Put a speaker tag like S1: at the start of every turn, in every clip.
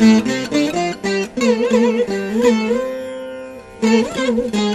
S1: Thank you.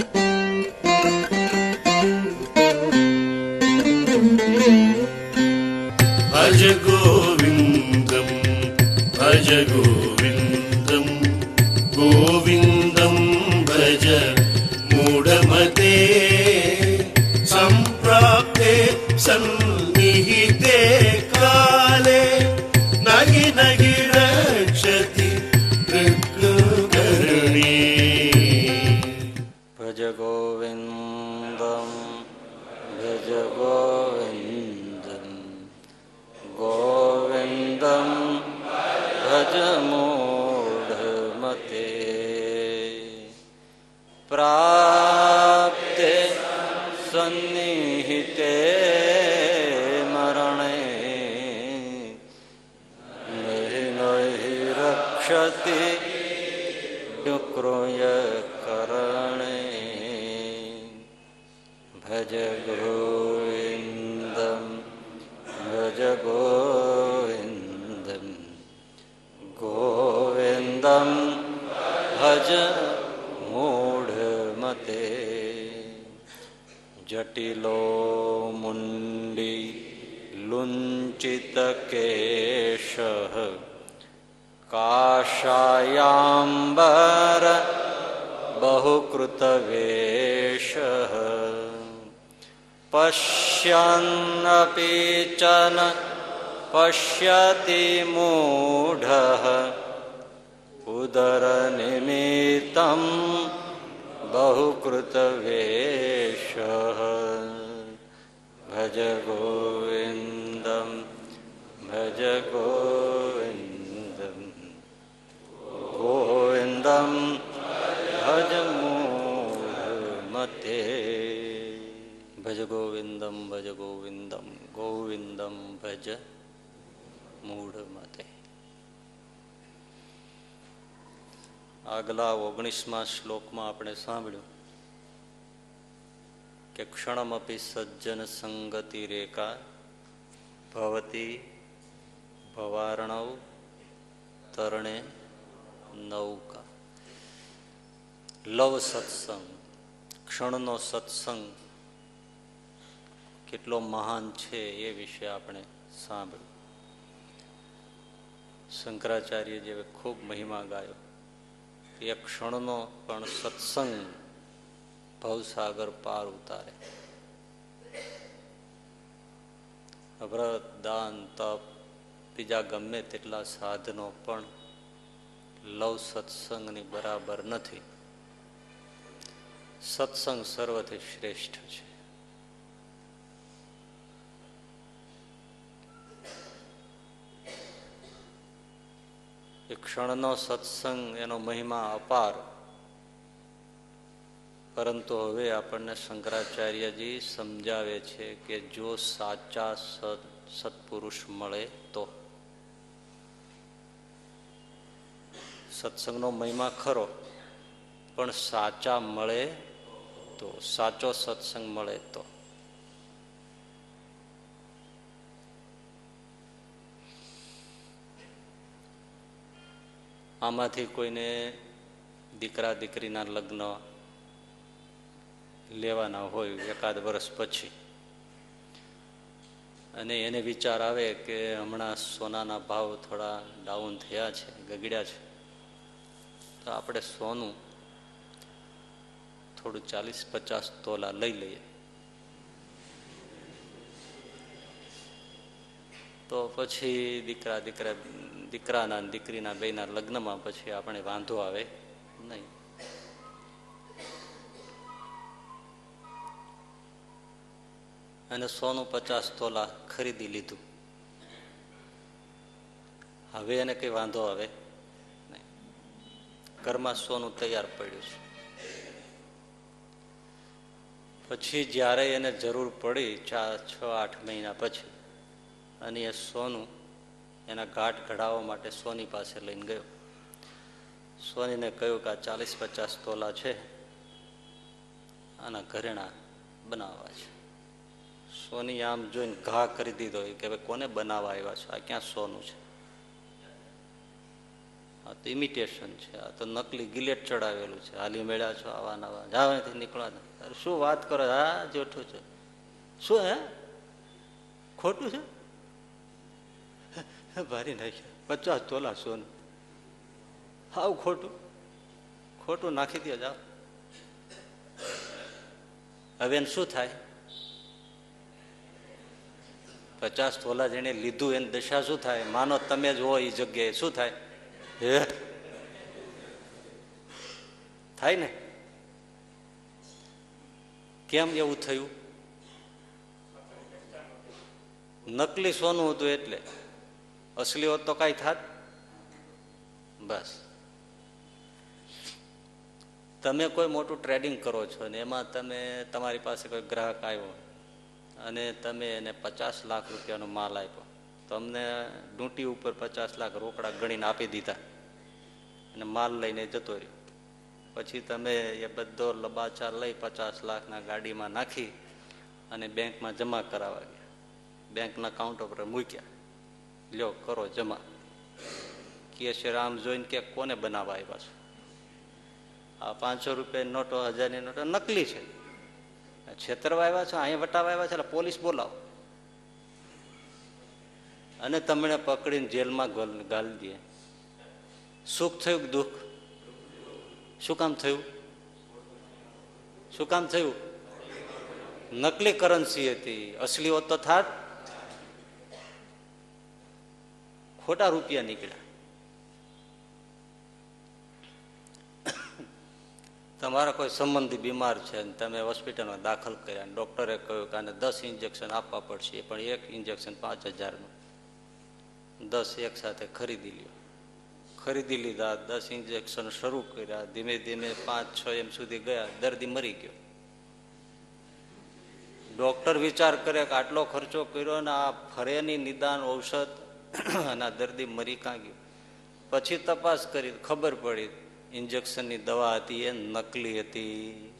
S1: ઓગણીસમાં શ્લોકમાં આપણે સાંભળ્યું કે ક્ષણમપી સજ્જન સંગતિ રેખા ભવતી ભવાર્ણવ તરણે નૌકા. લવ સત્સંગ, ક્ષણનો સત્સંગ કેટલો મહાન છે એ વિશે આપણે સાંભળ્યું. શંકરાચાર્ય જેવે ખૂબ મહિમા ગાયો. એ ક્ષણનો પણ સત્સંગ ભવસાગર પાર ઉતારે. વ્રત દાન તપ, બીજા ગમે તેટલા સાધનો પણ લવ સત્સંગની બરાબર નથી. સત્સંગ સર્વથી શ્રેષ્ઠ છે. એ ક્ષણનો સત્સંગ, એનો મહિમા અપાર. પરંતુ હવે આપણને શંકરાચાર્યજી સમજાવે છે કે જો સાચા સત સત્પુરુષ મળે તો. સત્સંગનો મહિમા ખરો, પણ સાચા મળે તો, સાચો સત્સંગ મળે તો. આમાંથી કોઈને દીકરા દીકરીના લગ્ન લેવાના હોય એકાદ વર્ષ પછી. અને એને વિચાર આવે કે હમણાં સોનાના ભાવ થોડા ડાઉન થયા છે, ગગડ્યા છે. તો આપણે સોનું થોડું ચાલીસ પચાસ તોલા લઈ લઈએ. તો પછી દીકરા દીકરા દીકરાના દીકરીના બેના લગ્નમાં પછી આપણે વાંધો આવે? નહીં. અને સોનું પચાસ તોલા ખરીદી લીધું. હવે એને કઈ વાંધો આવે? નહીં. ઘરમાં સોનું તૈયાર પડ્યું છે. પછી જ્યારે એને જરૂર પડી ચાર છ, આઠ મહિના પછી, અને એ સોનું એના ઘાટ ઘડાવવા માટે સોની પાસે લઈને ગયો. સોનીને કહ્યું કે આ ચાલીસ પચાસ તોલા છે, આના ઘરેણા બનાવવા છે. સોની આમ જોઈને ઘા કરી દીધો કે ભાઈ કોને બનાવવા આવ્યા છો? આ ક્યાં સોનું છે? આ તો ઇમિટેશન છે, આ તો નકલી ગિલેટ ચડાવેલું છે. હાલી મેળ્યા છો આવા નવા. જાવાથી નીકળવા અરે શું વાત કરો હા જોઠું છે. શું હે? ખોટું છે? ભારી નાખ્યા. પચાસ તોલા સોનું. હાવ ખોટું. ખોટું નાખી દો જાઓ. હવે એને શું થાય? પચાસ તોલા જેને લીધું, એની દશા શું થાય? માનો તમે જ હોય એ જગ્યાએ. શું થાય? હે? થાય ને? કેમ એવું થયું? નકલી સોનું હતું એટલે. અસલી હોત તો કાંઈ થાત? બસ. તમે કોઈ મોટું ટ્રેડિંગ કરો છો ને એમાં તમે, તમારી પાસે કોઈ ગ્રાહક આવ્યો અને તમે એને પચાસ લાખ રૂપિયાનો માલ આપ્યો તમને ડૂંટી ઉપર પચાસ લાખ રોકડા ગણીને આપી દીધા અને માલ લઈને જતો રહ્યો. પછી તમે એ બધો લબાચા લઈ પચાસ લાખના ગાડીમાં નાખી અને બેંકમાં જમા કરાવવા ગયા. બેંકના કાઉન્ટર પર મૂક્યા. લ્યો, કરો જમા. કે છે, રામ જોઈને કે કોને બનાવવા આવ્યા છો? આ પાંચસો રૂપિયા નોટો, હજારની નોટો નકલી છે. છેતરવા આવ્યા છો? અહીંયા વટાવા આવ્યા છે? એટલે પોલીસ બોલાવો. અને તમને પકડીને જેલમાં ગાલી દે. સુખ થયું કે દુઃખ? શું કામ થયું? શું કામ થયું? નકલી કરન્સી હતી. અસલી હોત તો થાત. ખોટા રૂપિયા નીકળ્યા. તમારા કોઈ સંબંધી બીમાર છે અને તમે હોસ્પિટલમાં દાખલ કર્યા. ડૉક્ટરે કહ્યું કે આને દસ ઇન્જેક્શન આપવા પડશે, પણ એક ઇન્જેક્શન પાંચ હજારનું. દસ એક સાથે ખરીદી લ્યો. ખરીદી લીધા, દસ ઇન્જેક્શન શરૂ કર્યા. ધીમે ધીમે પાંચ, છ એમ સુધી ગયા. દર્દી મરી ગયો. ડૉક્ટર વિચાર કરે કે આટલો ખર્ચો કર્યો ને આ ફરેની નિદાન ઔષધ અને દર્દી મરી કાં પછી તપાસ કરી, ખબર પડી ઇન્જેક્શનની દવા હતી, એ નકલી હતી.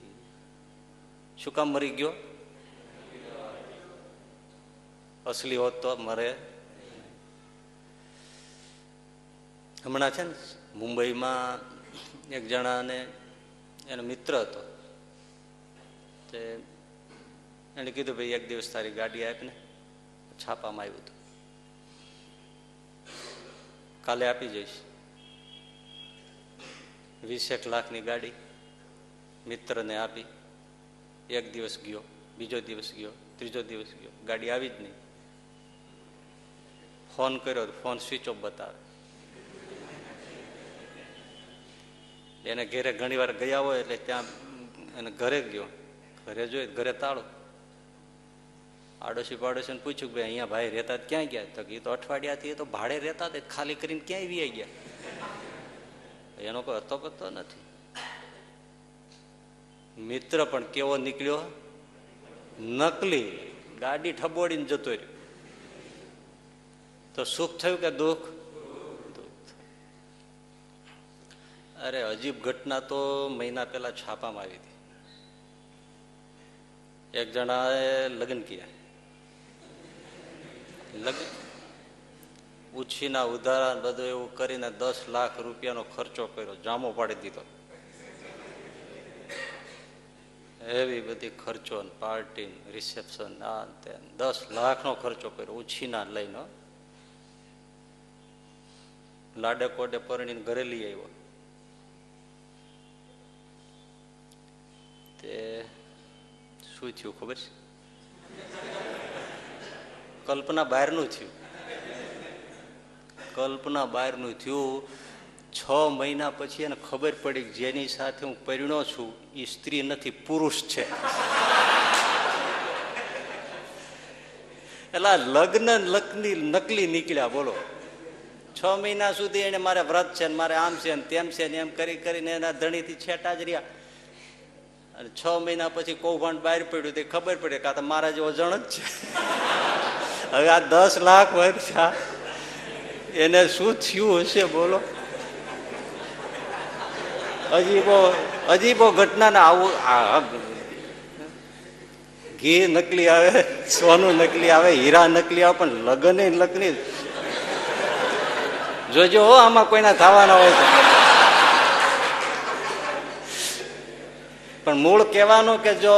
S1: શું કામ મરી ગયો? અસલી હોત તો મરે. હમણાં છે ને, મુંબઈમાં એક જણાને, એનો મિત્ર હતો. તે એને કીધું, ભાઈ, એક દિવસ તારી ગાડી આપને, છાપામાં આવ્યું હતું. કાલે આપી જઈશ. વીસેક લાખની ગાડી મિત્રને આપી. એક દિવસ ગયો, બીજો દિવસ ગયો, ત્રીજો દિવસ ગયો. ગાડી આવી જ નહીં. ફોન કર્યો, ફોન સ્વિચ ઓફ બતાવે. એને ઘરે ઘણી વાર ગયા હોય એટલે ત્યાં એને ઘરે ગયો. ઘરે જોઈ, ઘરે તાળો. આડોશી પાડોશીને પૂછ્યું કે અહીંયા ભાઈ રહેતા ક્યાં ગયા? તો એ તો અઠવાડિયાથી તો ભાડે રહેતા તે ખાલી કરીને ક્યાંય વી ગયા? એનો કોઈ હતો પત્તો નથી. મિત્ર પણ કેવો નીકળ્યો? નકલી. ગાડી ઠબોડીને જતો રહ્યો. તો સુખ થયું કે દુઃખ? અરે, અજીબ ઘટના તો મહિના પહેલા છાપામાં આવી હતી. એક જણાએ લગ્ન કર્યા. લગ્ન. ઉછીના ઉધારા બધું એવું કરીને દસ લાખ રૂપિયાનો ખર્ચો કર્યો, જામો પાડી દીધો. એવી બધી ખર્ચો પાર્ટી રિસેપ્શન આ તે દસ લાખનો ખર્ચો કર્યો, ઉછીના લઈને. લાડે કોડે પરણીને ઘરે લઈ આવ્યો. તે શું થયું ખબર છે? કલ્પના બહારનું થયું. કલ્પના બહારનું થયું. છ મહિના પછી એને ખબર પડી જેની સાથે હું પરિણો છું, એ સ્ત્રી નથી, પુરુષ છે. એટલે લગ્ન લકની નકલી નીકળ્યા, બોલો. છ મહિના સુધી એને મારે વ્રત છે ને મારે આમ છે ને તેમ છે ને એમ કરી કરીને એના ધણીથી છેટા જ રહ્યા. અને છ મહિના પછી કૌભાંડ બહાર પડ્યું તે ખબર પડે કે તો મારા જેવો જણ જ છે. હવે આ દસ લાખ વર્ષ એને શું થયું હશે બોલો? અજીબો અજીબો ઘટના ને આવું ઘી નકલી આવે, સોનું નકલી આવે, હીરા નકલી આવે, પણ લગ્ન નકલી. જોજો હો, આમાં કોઈના થવાના હોય તો. પણ મૂળ કહેવાનું કે જો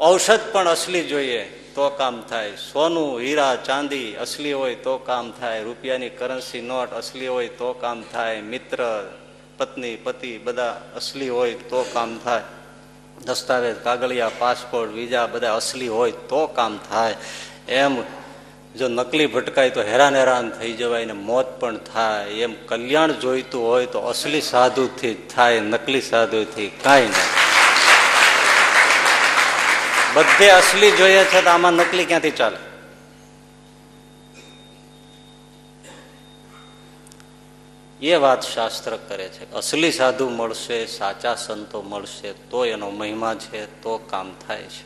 S1: ઔષધ પણ અસલી જોઈએ. તો કામ થાય. સોનું, હીરા, ચાંદી અસલી હોય તો કામ થાય. રૂપિયાની કરન્સી નોટ અસલી હોય તો કામ થાય. મિત્ર, પત્ની, પતિ બધા અસલી હોય તો કામ થાય. દસ્તાવેજ, કાગળિયા, પાસપોર્ટ, વિઝા બધા અસલી હોય તો કામ થાય. એમ જો નકલી ભટકાય તો હેરાન હેરાન થઈ જવાય ને મોત પણ થાય. એમ કલ્યાણ જોઈતું હોય તો અસલી સાધુથી જ થાય, નકલી સાધુથી કાંઈ નહીં બધે અસલી જોઈએ છે તો આમાં નકલી ક્યાંથી ચાલે? એ વાત શાસ્ત્ર કરે છે. અસલી સાધુ મળશે, સાચા સંતો મળશે, તો એનો મહિમા છે, તો કામ થાય છે.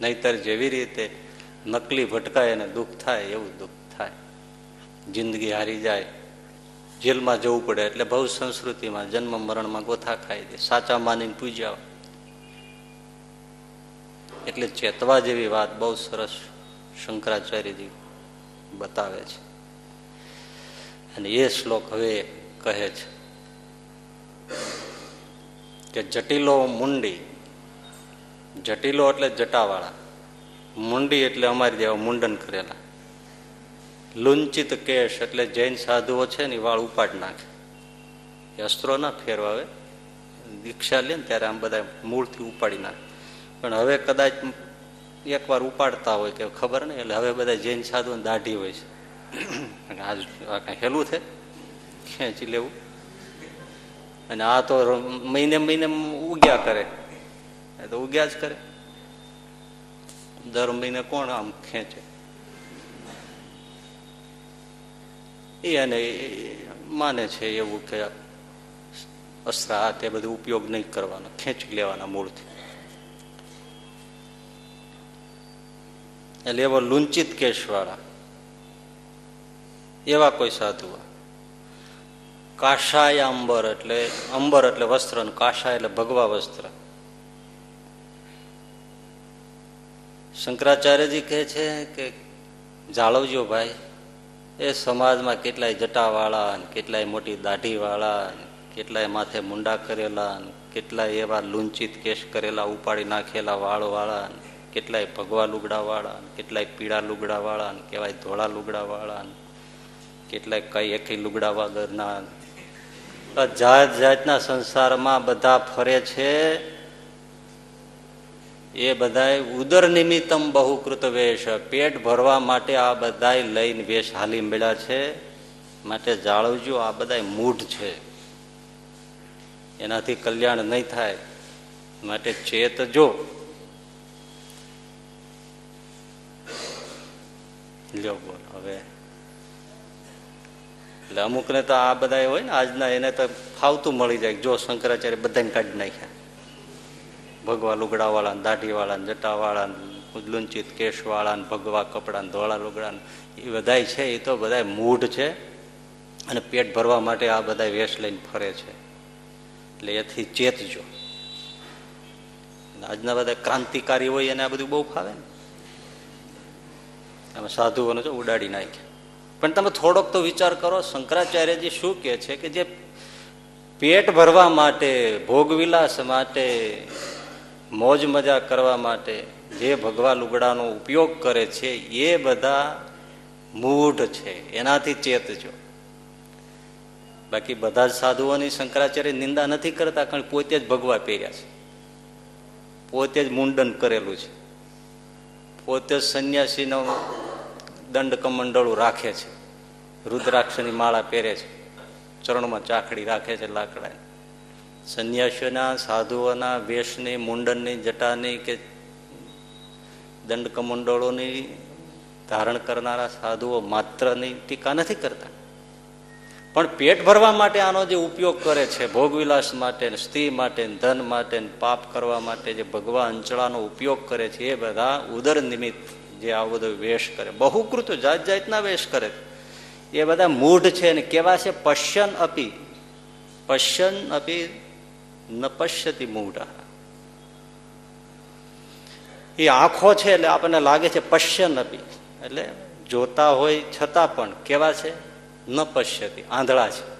S1: નહીતર જેવી રીતે નકલી ભટકાય અને દુઃખ થાય, એવું દુઃખ થાય. જિંદગી હારી જાય, જેલમાં જવું પડે એટલે બહુ સંસ્કૃતિમાં જન્મ મરણમાં ગોથા ખાઈ દે, સાચા માનીને પૂજ્યા એટલે ચેતવા જેવી વાત બહુ સરસ શંકરાચાર્યજી બતાવે છે. અને એ શ્લોક હવે કહે છે કે જટિલો મુંડી, જટિલો એટલે જટાવાળા, મુંડી એટલે અમારી જેવા મુંડન કરેલા. લુંચિત કેશ એટલે જૈન સાધુઓ છે ને વાળ ઉપાડ નાખે. એ અસ્ત્રો ના ફેરવાવે. દીક્ષા લે ને ત્યારે આમ બધા મૂળથી ઉપાડી નાખે. પણ હવે કદાચ એકવાર ઉપાડતા હોય કે ખબર નહીં, એટલે હવે બધા જૈન સાધુ દાઢી હોય છે. આજ કાંઈ હેલું છે? ખેંચી લેવું. અને આ તો મહિને મહિને ઉગ્યા કરે. એ તો ઉગ્યા જ કરે. દર મહિને કોણ આમ ખેંચે? એ અને માને છે એવું કે અસરા તે બધું ઉપયોગ નહીં કરવાનો, ખેંચી લેવાના મૂળથી. એટલે એવો લુંચિત કેશવાળા. એવા કોઈ સાધુ કાશાય અંબર એટલે અંબર એટલે વસ્ત્ર કાશા એટલે ભગવા વસ્ત્ર. શંકરાચાર્યજી કહે છે કે, જાળવજો ભાઈ, એ સમાજમાં કેટલાય જટાવાળા કેટલાય મોટી દાઢીવાળા કેટલાય માથે મુંડા કરેલા કેટલાય એવા લુંચિત કેશ કરેલા, ઉપાડી નાખેલા વાળવાળા કેટલાય ભગવા લુગડાવાળા કેટલાય પીળા લુગડાવાળા કેવાય ધોળા લુગડાવાળા કેટલાય કઈ એકી લુગડા વગરના જાત જાતના સંસારમાં બધા ફરે છે. એ બધા ઉદર નિમિત્તમ બહુકૃત વેશ. પેટ ભરવા માટે આ બધા લઈને વેશ હાલી મળ્યા છે. માટે જાળવજો, આ બધા મૂઢ છે. એનાથી કલ્યાણ નહીં થાય. માટે ચેતજો. લ્યો બોલ હવે. એટલે અમુકને તો આ બધા હોય ને, આજના એને તો ફાવતું મળી જાય જો શંકરાચાર્ય બધાને કાઢી નાખ્યા. ભગવા લુગડાવાળા દાઢીવાળા જટાવાળા લુંચિત કેશવાળા ભગવા કપડા ધોળા લુગડા એ બધા છે, એ તો બધા મૂઢ છે. અને પેટ ભરવા માટે આ બધા વેશ લઈને ફરે છે. એટલે એથી ચેતજો. આજના બધા ક્રાંતિકારી હોય એને આ બધું બહુ ફાવે ને. આમાં સાધુઓને જો ઉડાડી નાખ્યા. પણ તમે થોડોક તો વિચાર કરો, શંકરાચાર્યજી શું કે છે કે જે પેટ ભરવા માટે ભોગવિલાસ માટે, મોજ મજા કરવા માટે જે ભગવા લુગડાનો ઉપયોગ કરે છે, એ બધા મૂઢ છે, એનાથી ચેતજો બાકી બધા જ સાધુઓની શંકરાચાર્ય નિંદા નથી કરતા, કારણ પોતે જ ભગવા પહેર્યા છે. પોતે જ મુંડન કરેલું છે. પોતે જ સંન્યાસીનો દંડ કમંડળું રાખે છે. રુદ્રાક્ષની માળા પહેરે છે. ચરણમાં ચાકડી રાખે છે લાકડા સંન્યાસીઓના, સાધુઓના, વેશની, મુંડનની, જટાની કે દંડ કમંડળોની ધારણ કરનારા સાધુઓ માત્રની ટીકા નથી કરતા. પણ પેટ ભરવા માટે આનો જે ઉપયોગ કરે છે, ભોગવિલાસ માટે સ્ત્રી માટે ધન માટે પાપ કરવા માટે જે ભગવા અંચળાનો ઉપયોગ કરે છે, એ બધા ઉદર નિમિત્ત જે આવો બધો વેશ કરે. બહુકૃત જાત જાતના વેશ કરે. એ બધા મૂઢ છે ને કેવા છે? પશ્યન અપી. પશ્યન અપી ન પશ્યતી મૂઢ. એ આંખો છે એટલે આપણને લાગે છે પશ્યન અપી. એટલે જોતા હોય છતાં પણ કેવા છે? ન પશ્યતી. આંધળા છે.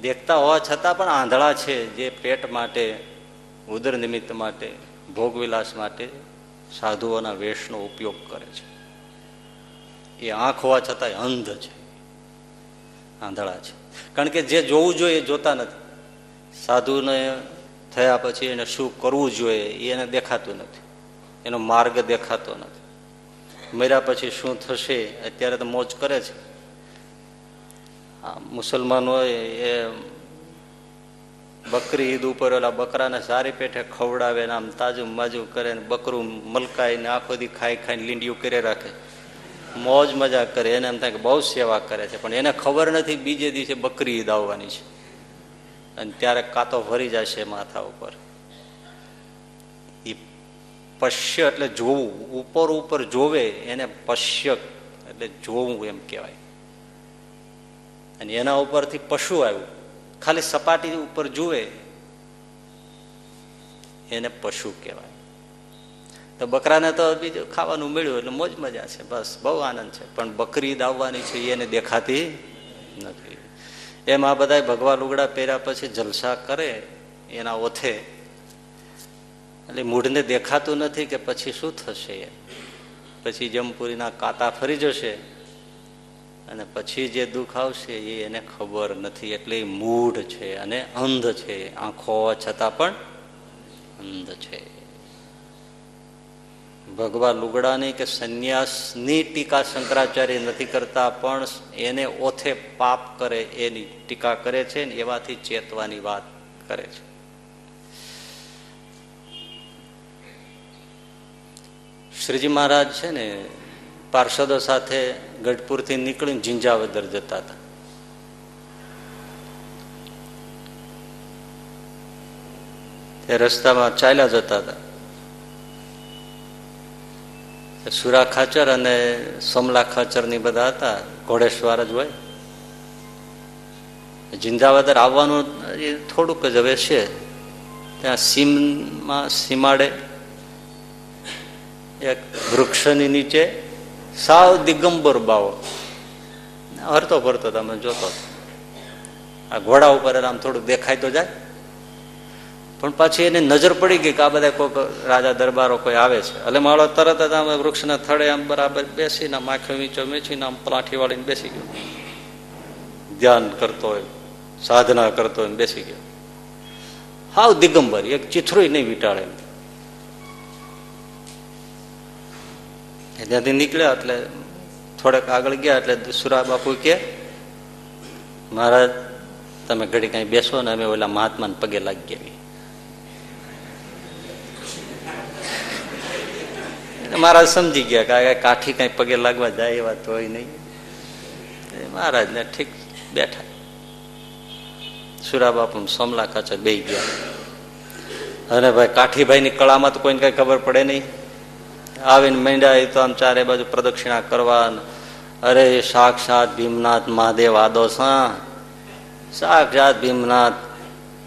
S1: દેખતા હોવા છતાં પણ આંધળા છે જે પેટ માટે, ઉદર નિમિત્ત માટે ભોગવિલાસ માટે સાધુઓના વેશનો ઉપયોગ કરે છે. એ આંખ હોવા છતાંય અંધ છે. આંધળા છે. કારણ કે જે જોવું જોઈએ એ જોતા નથી. સાધુને થયા પછી એને શું કરવું જોઈએ એને દેખાતું નથી. એનો માર્ગ દેખાતો નથી. મર્યા પછી શું થશે અત્યારે તો મોજ કરે છે. મુસલમાનો એ બકરી ઈદ ઉપર ઓલા બકરાને સારી પેઠે ખવડાવે ને આમ તાજું માજું કરે ને બકરું મલકાઈને આખો દી ખાઈ ખાઈને લીંડિયું કરી રાખે. મોજ મજા કરે, એને એમ થાય કે બહુ સેવા કરે છે. પણ એને ખબર નથી બીજે દિવસે બકરી ઈદ આવવાની છે. અને ત્યારે કાતો ભરી જશે માથા ઉપર. એ પશ્ય એટલે જોવું, ઉપર ઉપર જોવે એને પશ્ય એટલે જોવું એમ કહેવાય. અને એના ઉપરથી પશુ આવ્યું. ખાલી સપાટી ઉપર જુએ, એને પશુ કહેવાય. તો બકરાને તો બીજું ખાવાનું મળ્યું એટલે મોજ મજા છે, બસ, બહુ આનંદ છે. પણ બકરી દાવવાની છે, એને દેખાતી નથી. એમ આ બધા ભગવા લુગડા પહેર્યા પછી જલસા કરે, એના ઓથે. એટલે મૂઢને દેખાતું નથી કે પછી શું થશે? પછી જમપુરીના કાતા ફરી જશે. અને પછી જે દુઃખ આવશે એ એને ખબર નથી. એટલે મૂઢ છે અને અંધ છે. આંખો છતાં પણ અંધ છે. ભગવા લુગડાની કે સંન્યાસની ટીકા શંકરાચાર્ય નથી કરતા, પણ એને ઓથે પાપ કરે, એની ટીકા કરે છે ને એવાથી ચેતવાની વાત કરે છે. શ્રીજી મહારાજ છે ને પાર્ષદો સાથે ગઢપુરથી નીકળીને ઝીંઝાવદર જતા હતા. તે રસ્તામાં ચાલ્યા જતા હતા. સુરા ખાચર અને સોમલા ખાચરની બધા હતા ઘોડેશ્વર જ હોય. જિંદાવદર આવવાનું એ થોડુંક જ હવે છે. ત્યાં સીમમાં સીમાડે એક વૃક્ષની નીચે સાવ દિગંબર બાવો. હરતો ફરતો તમે જોતો આ ઘોડા ઉપર આમ થોડુંક દેખાય તો જાય. પણ પાછી એને નજર પડી ગઈ કે આ બધા કોઈક રાજા દરબારો કોઈ આવે છે. એટલે માળો તરત જ આમ વૃક્ષના થડે આમ બરાબર બેસીને માખી વીંચો મેચીને આમ પલાઠી વાળીને બેસી ગયો. ધ્યાન કરતો હોય, સાધના કરતો હોય બેસી ગયો. હાવ દિગંબર, એક ચીથરું નહીં વીટાળે ત્યાંથી નીકળ્યા એટલે થોડેક આગળ ગયા એટલે સુરા બાપુ કે, મહારાજ, તમે ઘડી કઈ બેસો ને અમે ઓલા મહાત્માને પગે લાગી ગયા મહારાજ સમજી ગયા કે કાઠી કઈ પગે લાગવા જાય એવા તો નહીં. મહારાજ ને ઠીક બેઠા. સુરા બાપુ સોમલા કાચર બે ગયા. અને ભાઈ કાઠીભાઈ ની કળામાં તો કોઈને કઈ ખબર પડે નહીં. આવીને માંડ્યા તો આમ ચારે બાજુ પ્રદક્ષિણા કરવા અરે સાક્ષાત ભીમનાથ મહાદેવ આદોસા સાક્ષાત ભીમનાથ,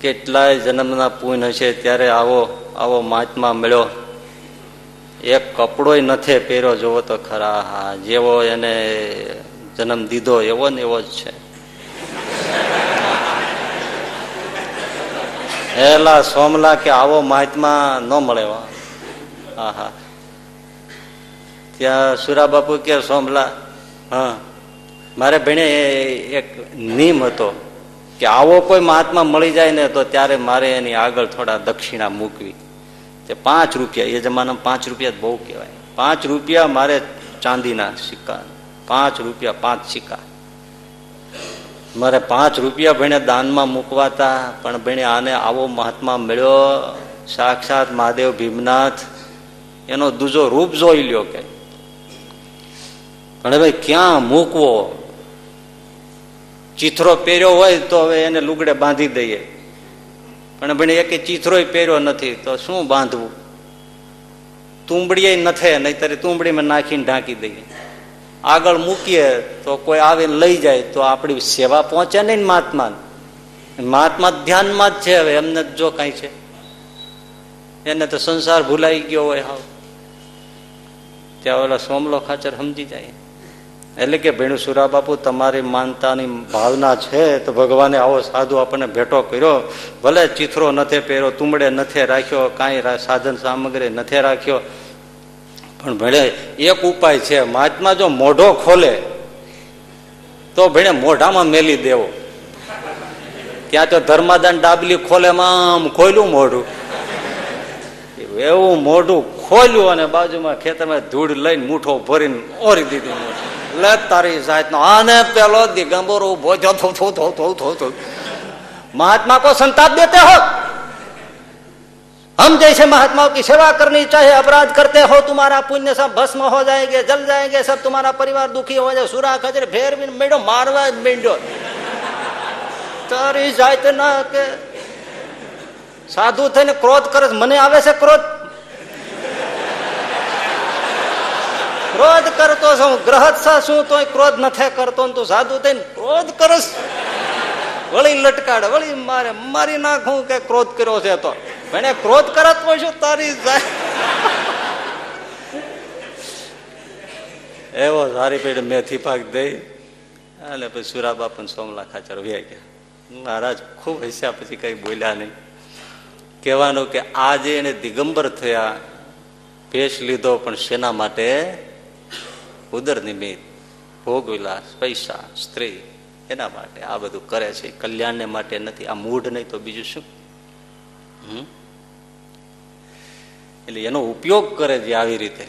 S1: કેટલાય જન્મના પૂન હશે ત્યારે આવો આવો મહાત્મા મળ્યો. એક કપડો નથી પહેર્યો, જોવો તો ખરા, હા, જેવો એને જન્મ દીધો, એવો ને એવો જ છે. એલા સોમલા કે આવો મહાત્મા ન મળે હા હા ત્યાં સુરા બાપુ કે સોમલા, હા. મારે ભણે એક નિયમ હતો કે આવો કોઈ મહાત્મા મળી જાય ને તો ત્યારે મારે એની આગળ થોડા દક્ષિણા મૂકવી. તે પાંચ રૂપિયા, એ જમાનામાં પાંચ રૂપિયા બહુ કહેવાય. પાંચ રૂપિયા મારે ચાંદીના સિક્કા, પાંચ રૂપિયા પાંચ સિક્કા. મારે પાંચ રૂપિયા ભણે દાનમાં મૂકવાતા, પણ ભણે આને આવો મહાત્મા મળ્યો, સાક્ષાત મહાદેવ ભીમનાથ, એનો દૂજો રૂપ જોઈ લ્યો કે. પણ ભાઈ, ક્યાં મૂકવો? ચીથરો પહેર્યો હોય તો હવે એને લુગડે બાંધી દઈએ. પણ ભાઈ એક ચીથરો પહેર્યો નથી, તો શું બાંધવું? તુંબડીએ નથી, નહીતર તુંબડીમાં નાખીને ઢાંકી દઈએ. આગળ મૂકીએ તો કોઈ આવીને લઈ જાય, તો આપણી સેવા પહોંચે નહીં મહાત્મા મહાત્મા ધ્યાનમાં જ છે હવે, એમને જો કઈ છે. એને તો સંસાર ભૂલાઈ ગયો હોય હાવ. ત્યાં ઓલા સોમલો ખાચર સમજી જાય. એટલે કે ભેણું સુરા બાપુ, તમારી માનતાની ભાવના છે તો ભગવાને આવો સાધુ આપણને ભેટો કર્યો. ભલે ચિથરો નથી પહેર્યો, તુમડે નથી રાખ્યો, કાંઈ સાધન સામગ્રી નથી રાખ્યો. પણ ભણે એક ઉપાય છે, મહાત્મા જો મોઢો ખોલે, તો ભણે મોઢામાં મેલી દેવો. ત્યાં તો ધર્માદાન ડાબલી ખોલે આમ ખોલ્યું મોઢું. એવું મોઢું ખોલ્યું અને બાજુમાં ખેતરમાં ધૂળ લઈને મૂઠો ભરીને ઓરી દીધી મોઢું લે તારી જાતનો આને પેલો દિગંબર ઉભો થયો થો થો થો થો થો થો महात्मा को संताप देते हो हम जैसे महात्माओं की सेवा करनी चाहिए अपराध करते हो तुम्हारा पुण्य सब भस्म हो जाएंगे जल जाएंगे सब तुम्हारा परिवार दुखी हो जाए सुरा खजर फेर भी मेडो मारवा मेडो તારી જાત ના કે સાધુ થઈને ક્રોધ કરે મને આવે છે ક્રોધ? ક્રોધ કરતો છું ગ્રહસ્થ શું? તોય ક્રોધ નથી કરતો તું સાધુ થઈને ક્રોધ કરસ. વળી લટકાડ, વળી મારે, મારી નાખું કે ક્રોધ કર્યો છે તો. મને ક્રોધ કરત હોય શું? તારી જાય. એવો સારી પેઢ મેથી પાક દઈ. અને પછી સુરા બાપન સોમલા ખાચર વ્યા ગયા. મહારાજ ખૂબ હસ્યા, પછી કઈ બોલ્યા નહીં. કહેવાનું કે આજે એને દિગંબર થયા ભેષ લીધો, પણ શેના માટે? ઉદર નિમિત્ત, ભોગ વિલાસ, પૈસા, સ્ત્રી, એના માટે. આ બધું કરે છે. કલ્યાણને માટે નથી. આ મૂઢ નહીં તો બીજું શું? એટલે એનો ઉપયોગ કરે છે આવી રીતે.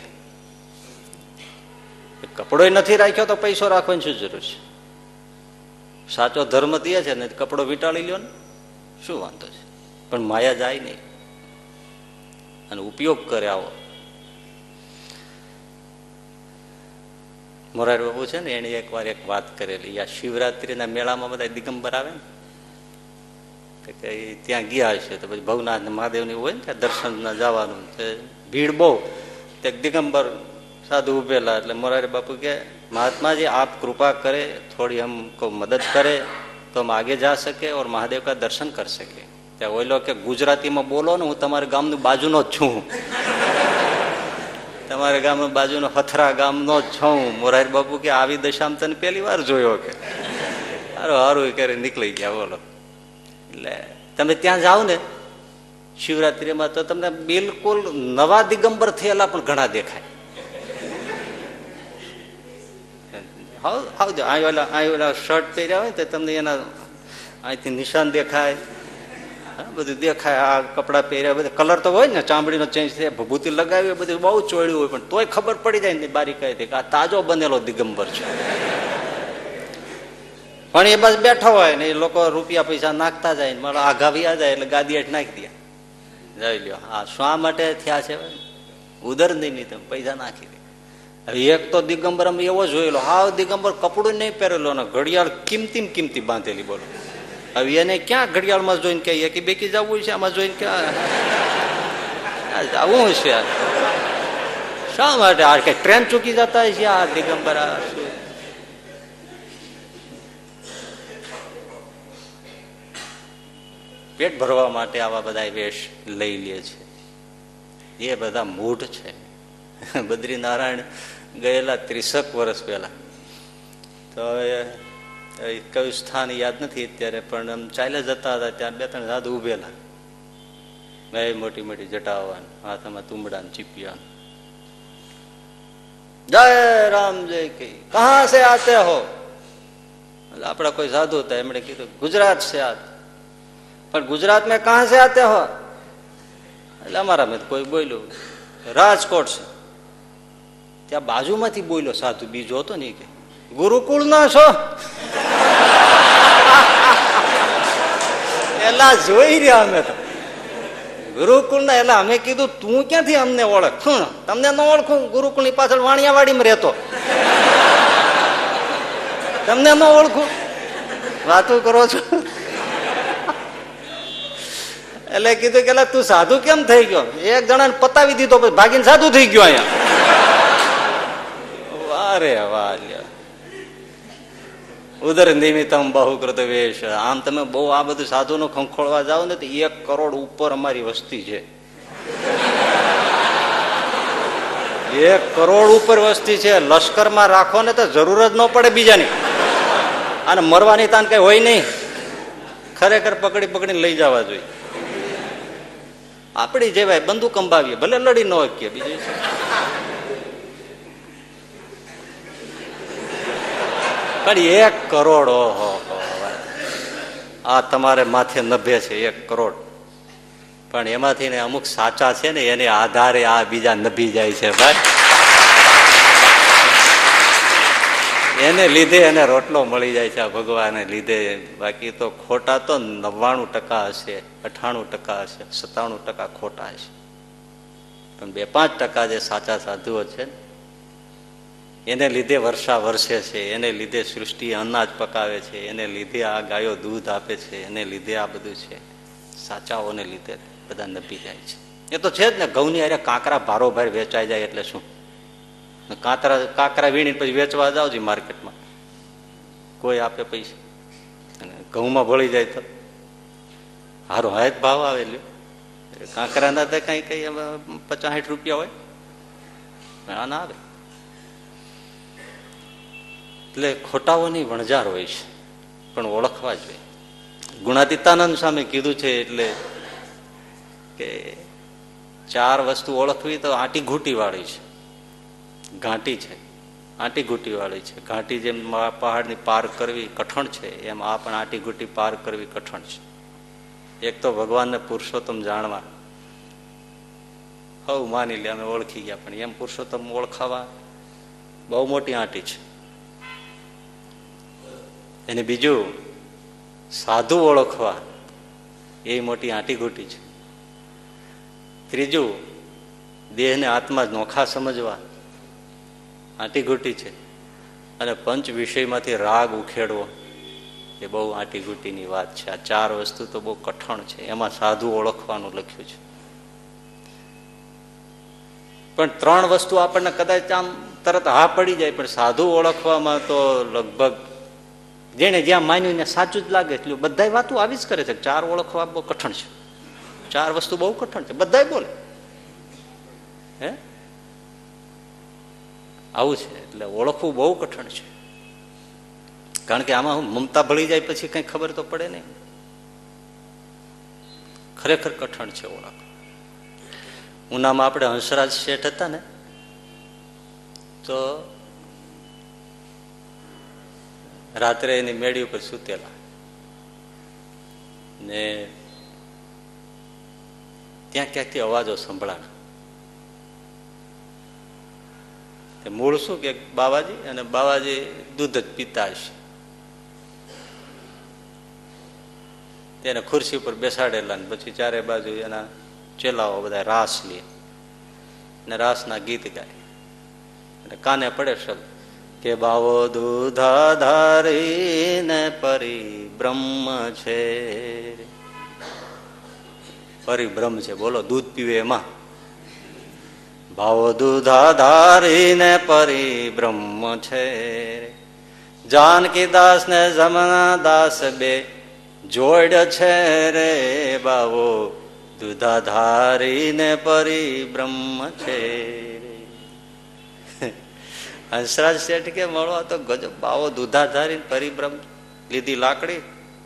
S1: કપડો નથી રાખ્યો તો પૈસો રાખવાની શું જરૂર છે? સાચો ધર્મ તે છે ને, કપડો વીંટાળી લ્યો ને. શું વાંધો છે? પણ માયા જાય નહીં અને ઉપયોગ કરે આવો મોરારી બાબુ છે ને એને એક વાર એક વાત કરેલી આ શિવરાત્રીના મેળામાં બધા દિગંબર આવે ને તો કે ઈ ત્યાં ગયા હશે તો પછી ભવનાથ ને મહાદેવની હોય ને ત્યાં દર્શન જવાનું તે ભીડ બહુ તે દિગંબર સાધુ ઉભેલા એટલે મોરારી બાપુ કે महात्मा जी आप कृपा करें थोड़ी हमको मदद करें तो हम आगे जा सके और महादेव का दर्शन कर सके ત્યાં ઓઈલો કે ગુજરાતીમાં બોલો ને હું તમારા ગામનું બાજુનો જ છું. તમારા ગામનું બાજુનો હથરા ગામનો જ છું. મોરારી બાપુ કે આવી દશામાં તને પહેલી વાર જોયો કે? હારું હારું કરી નીકળી ગયા, બોલો. એટલે તમે ત્યાં જાઓ ને, શિવરાત્રીમાં તો તમને બિલકુલ નવા દિગંબર થયેલા પણ ઘણા દેખાય. હાવ હાવ અહીં ઓલા અહીં ઓલા શર્ટ પહેર્યા હોય તો તમને એના અહીંથી નિશાન દેખાય. બધું દેખાય, આ કપડાં પહેર્યા, બધા કલર તો હોય ને, ચામડીનો ચેન્જ થાય, ભભૂતિ લગાવી હોય, બધું બહુ ચોળ્યું હોય, પણ તોય ખબર પડી જાય ને બારીકાઈથી કે આ તાજો બનેલો દિગંબર છે. પણ એ બસ બેઠો હોય ને, એ લોકો રૂપિયા પૈસા નાખતા જાય મારા આ જાય એટલે ગાદી નાખી દે. જઈ લ્યો હા શા માટે થયા છે? ઉદર નહીં નહીં તમે પૈસા નાખી દે. એક તો દિગંબર એવો જોયેલો, હાવ દિગંબર કપડું નહીં પહેરેલો ને, ઘડિયાળ કિંમતી કિંમતી બાંધેલી બોલો. હવે એને ક્યાં ઘડિયાળમાં જોઈને કહીએ કે બેકી જવું છે આમાં જોઈને ક્યાં? જવું છે. શા માટે? આ કે ટ્રેન ચૂકી જતા છે આ દિગંબર પેટ ભરવા માટે આવા બધા વેશ લઈ લે છે. એ બધા મૂઢ છે. બદ્રીનારાયણ ગયેલા ત્રીસક વર્ષ પહેલા. તો કયું સ્થાન યાદ નથી અત્યારે, પણ આમ ચાલ્યા જતા હતા ત્યાં બે ત્રણ સાધુ ઉભેલા. મેં મોટી મોટી જટાવાન હાથમાં તુમડા ચીપિયા જય રામ, જય કઈ. કહા સે આતે હો? આપણા કોઈ સાધુ હતા, એમણે કીધું, ગુજરાત છે આ પણ ગુજરાત મેં કહા સે આતે હો? એટલે અમારા મેં કોઈ બોલ્યું રાજકોટ છે ત્યાં બાજુમાંથી બોલ્યો સાધુ, બીજો હતો નહીં કે. ગુરુકુળ ના છો? એલા જોઈ રહ્યા અમે તો. ગુરુકુળ ના એટલે અમે કીધું, તું ક્યાંથી અમને ઓળખું? તમને ન ઓળખું ગુરુકુળની પાછળ વાણિયાવાડીમાં રહેતો. તમને ન ઓળખું? વાતો કરો છો. એટલે કીધું કે તું સાધુ કેમ થઈ ગયો? એક જણાને પતાવી દીધો ભાગીને સાધુ થઈ ગયો અહીંયા. વારે વાહ ઉદર નિમિત્તમ બહુકૃત વેશ આમ તમે બહુ આ બધું સાધુનો ખંખોળવા જાઓ ને તો એક કરોડ ઉપર અમારી વસ્તી છે. એક કરોડ ઉપર વસ્તી છે. લશ્કરમાં રાખો ને તો જરૂર જ ન પડે બીજાની. અને મરવાની તાન કઈ હોય નહીં. ખરેખર પકડી પકડીને લઈ જવા જોઈએ. આપણી જેવાય બંદૂક અંબાવીએ. ભલે લડી ન શકીએ બીજું પણ એક કરોડ ઓહો આ તમારે માથે નભે છે, એક કરોડ. પણ એમાંથી ને અમુક સાચા છે ને, એને આધારે આ બીજા નભી જાય છે ભાઈ એને લીધે એને રોટલો મળી જાય છે, આ ભગવાને લીધે. બાકી તો ખોટા તો નવ્વાણું ટકા હશે, અઠાણું ટકા હશે, સત્તાણું ટકા ખોટા હશે. પણ બે પાંચ ટકા જે સાચા સાધુઓ છે ને એને લીધે વર્ષા વરસે છે, એને લીધે સૃષ્ટિ અનાજ પકાવે છે, એને લીધે આ ગાયો દૂધ આપે છે, એને લીધે આ બધું છે. સાચાઓને લીધે બધા નભી જાય છે. એ તો છે જ ને, ઘઉંની અરે કાંકરા ભારોભાર વેચાઈ જાય એટલે શું? કાંકરા કાંકરા વીણી પછી વેચવા જાવ છે માર્કેટમાં. કોઈ આપે પૈસા. અને ઘઉંમાં ભળી જાય તો? હારો હાય ભાવ આવે કાંકરાના તો કઈ કઈ પચાસ રૂપિયા હોય. આના આવે. એટલે ખોટાઓની વણઝાર હોય છે, પણ ઓળખવા જોઈએ ગુણાતીતાનંદ સામે કીધું છે એટલે કે ચાર વસ્તુ ઓળખવી તો આંટી ઘૂંટી વાળી છે, ઘાંટી છે આંટી ઘૂંટી વાળી છે. ઘાંટી જેમ પહાડની પાર કરવી કઠણ છે, એમ આ પણ આંટી ઘૂંટી પાર કરવી કઠણ છે. એક તો ભગવાનને પુરુષોત્તમ જાણવા. હવ માની લે અમે ઓળખી ગયા, પણ એમ પુરુષોત્તમ ઓળખાવા બહુ મોટી આંટી છે. અને બીજું સાધુ ઓળખવા. એ મોટી આંટીઘૂંટી છે. ત્રીજું, દેહને આત્મા નોખા સમજવા. આંટીઘૂંટી છે. અને પંચ વિષયમાંથી રાગ ઉખેડવો. એ બહુ આંટીઘૂંટીની વાત છે. આ ચાર વસ્તુ તો બહુ કઠણ છે. એમાં સાધુ ઓળખવાનું લખ્યું છે. પણ ત્રણ વસ્તુ આપણને કદાચ આમ તરત હા પડી જાય, પણ સાધુ ઓળખવામાં તો લગભગ જેને જ્યાં માન્યું ને સાચું જ લાગે એટલું બધા વાતો આવી જ કરે છે. ચાર ઓળખવા બહુ કઠણ છે. ચાર વસ્તુ બહુ કઠણ છે. બધા બોલે. હે? આવું છે. એટલે ઓળખવું બહુ કઠણ છે. કારણ કે આમાં હું મમતા ભળી જાય પછી કઈ ખબર તો પડે નહીં. ખરેખર કઠણ છે ઓળખ. ઉનામાં આપણે હંસરાજ શેઠ હતા ને, તો રાત્રે એની મેળી ઉપર સૂતેલા. ને ત્યાં ક્યાંકથી અવાજો સંભળાણા મૂળ શું કે બાવાજી? અને બાવાજી દૂધ જ પીતા હશે. તેને ખુરશી ઉપર બેસાડેલા ને પછી ચારે બાજુ એના ચેલાઓ બધા રાસ લે. ને રાસના ગીત ગાય. અને કાને પડે શબ્દ? કે બાવો દૂધાધારી ને પરિબ્રહ્મ છે. પરિબ્રહ્મ છે, બોલો, દૂધ પીવે એમાં. ભાવો દૂધા ધારીને પરિબ્રહ્મ છે. જાનકી દાસ ને જમના દાસ બે જોડ છે રે બાવો દૂધા ધારીને પરિબ્રહ્મ છે. હંસરાજ શેઠ કે મળવા તો ગજબ બાવો દૂધાધારી પરિભ્રમ લીધી લાકડી,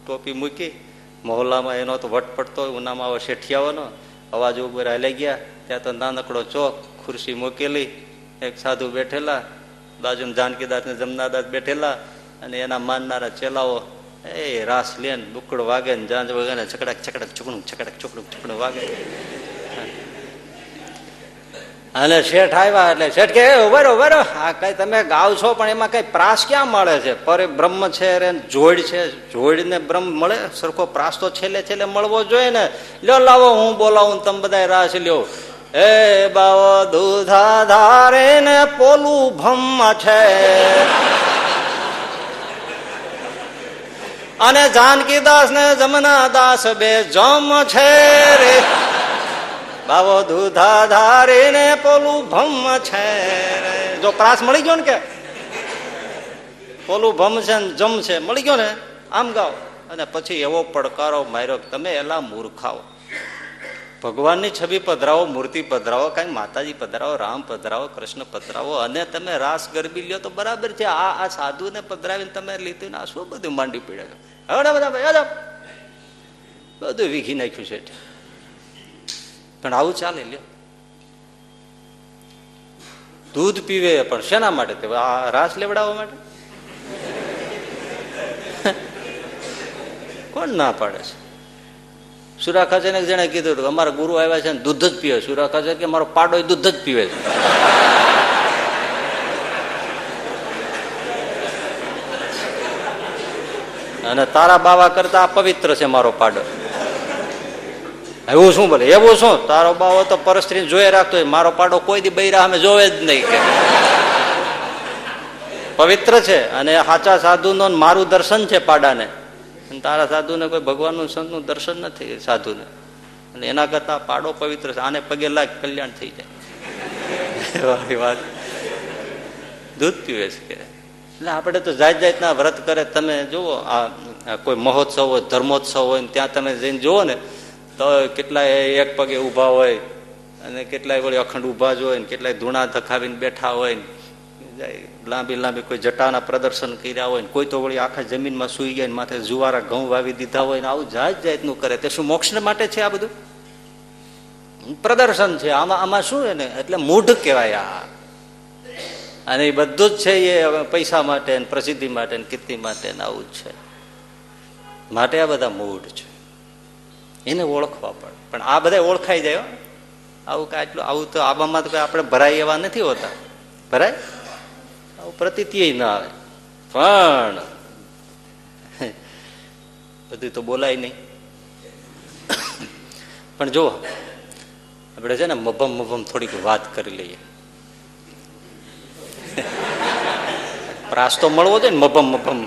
S1: ટોપી મૂકી. મહોલ્લામાં એનો તો વટ પડતો ઉનામાં આવો શેઠિયાઓનો. અવાજ ઉપર લઈ ગયા. ત્યાં તો નાનકડો ચોક, ખુરશી મૂકેલી, એક સાધુ બેઠેલા બાજુ જાનકીદાસ ને જમનાદાસ બેઠેલા અને એના માનનારા ચેલાઓ, એ રાસ લેન બુકડ વાગે ને, જાંજ વાગે ને છકડક છકડક ચુકડું છકડક વાગે. અને શેઠ આવ્યા એટલે શેઠ કે ઉભરો ઉભરો. આ કઈ તમે ગાવ છો, પણ એમાં કઈ પ્રાસ ક્યાં મળે છે? પર બ્રહ્મ છે જોડ છે. જોડ ને બ્રહ્મ મળે? સરખો પ્રાસ તો છેલ્લે છેલ્લે મળવો જોઈએ ને. લ્યો, લાવો, હું બોલાવું તમે બધા રાસ લ્યો. એ બાવો દૂધા ધારે ને પોલું ભમ છે. અને જાનકી દાસ ને જમના દાસ બે જમ છે રે. બાવો દૂધા ધારી ને પોલું ભમ છે જો પ્રાસ મળી ગયો ને કે? પોલું ભમ છે ને જમ છે. મળી ગયો ને? આમ ગાઓ. અને પછી એવો પડકારો માર્યો તમે એલા મૂર્ખાઓ. ભગવાનની છબી પધરાવો, મૂર્તિ પધરાવો, કાંઈ માતાજી પધરાવો, રામ પધરાવો, કૃષ્ણ પધરાવો, અને તમે રાસ ગરબી લ્યો તો બરાબર છે. આ આ સાધુને પધરાવીને તમે લીધું આ શું બધું માંડી પીડે હવે બધા બધું વીખી નાખ્યું છે. પણ આવું ચાલે લ્યો. દૂધ પીવે પણ શેના માટે? આ રાસ લેવડાવવા માટે? કોણ ના પાડે છે? સુરાખાચાર્ય જણે કીધું હતું અમારા ગુરુ આવ્યા છે ને દૂધ જ પીવે. સુરાખાચર કે મારો પાડો દૂધ જ પીવે છે. અને તારા બાવા કરતા પવિત્ર છે મારો પાડો. એવું શું બોલે? એવું શું? તારો બાવો તો પરસ્ત્રી જોઈ રાખતો હોય. મારો પાડો કોઈ દી બૈરા અમે જોવે જ નહીં કે. પવિત્ર છે અને સાચા સાધુનો મારું દર્શન છે પાડાને. તારા સાધુને કોઈ ભગવાનનું સંતનું દર્શન નથી સાધુને. અને એના કરતા પાડો પવિત્ર છે. આને પગે લાગ કલ્યાણ થઈ જાય. વાત દૂધ પીવે છે એટલે આપણે તો જાત જાતના વ્રત કરે. તમે જુઓ, આ કોઈ મહોત્સવ હોય, ધર્મોત્સવ હોય ત્યાં તમે જઈને જુઓ ને તો કેટલાય એક પગે ઊભા હોય અને કેટલાય વળી અખંડ ઊભા જ હોય ને કેટલાય ધૂણા ધખાવીને બેઠા હોય ને લાંબી લાંબી કોઈ જટાના પ્રદર્શન કર્યા હોય ને કોઈ તો વળી આખા જમીનમાં સુઈ ગયા માથે જુવારા ઘઉં વાવી દીધા હોય ને આવું જાત જાતનું કરે. તે શું મોક્ષ માટે છે આ બધું? પ્રદર્શન છે. આમાં આમાં શું એને? એટલે મૂઢ કહેવાય આ. અને એ બધું જ છે એ પૈસા માટે પ્રસિદ્ધિ માટે કીર્તિ માટે આવું જ છે. માટે આ બધા મૂઢ છે. એને ઓળખવા પડે. પણ આ બધા ઓળખાઈ જાય આવું કાંઈ એટલું, આવું તો આબામાં તો આપણે ભરાય એવા નથી હોતા. ભરાય? આવું પ્રતીતિય ના આવે. પણ બધું તો બોલાય નહીં. પણ જુઓ, આપણે છે ને મભમ મભમ થોડીક વાત કરી લઈએ. પ્રાસ તો મળવો જોઈએ ને મભમ મભમ.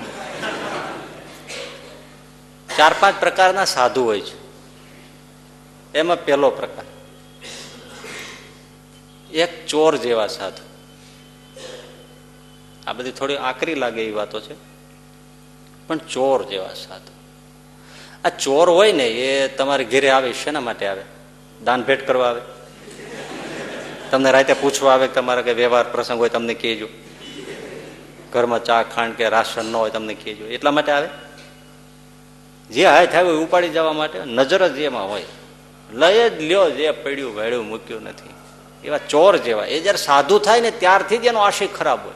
S1: ચાર પાંચ પ્રકારના સાધુ હોય છે. એમાં પહેલો પ્રકાર. એક ચોર જેવા સાધુ. આ બધી થોડી આકરી લાગે એવી વાતો છે. પણ ચોર જેવા સાધુ. આ ચોર હોય ને એ તમારે ઘેરે આવે, શેના માટે આવે? દાન ભેટ કરવા આવે? તમને રાતે પૂછવા આવે તમારા કે વ્યવહાર પ્રસંગ હોય તમને કહેજો. ઘરમાં ચા, ખાંડ કે રાશન ન હોય તમને કહેજો. એટલા માટે આવે? જે હાય થાય ઉપાડી જવા માટે નજર જ એમાં હોય. લય જ લ્યો જે પડ્યું, વેળ્યું, મૂક્યું નથી. એવા ચોર જેવા. એ જયારે સાધુ થાય ને ત્યારથી જ એનો આશય ખરાબ હોય.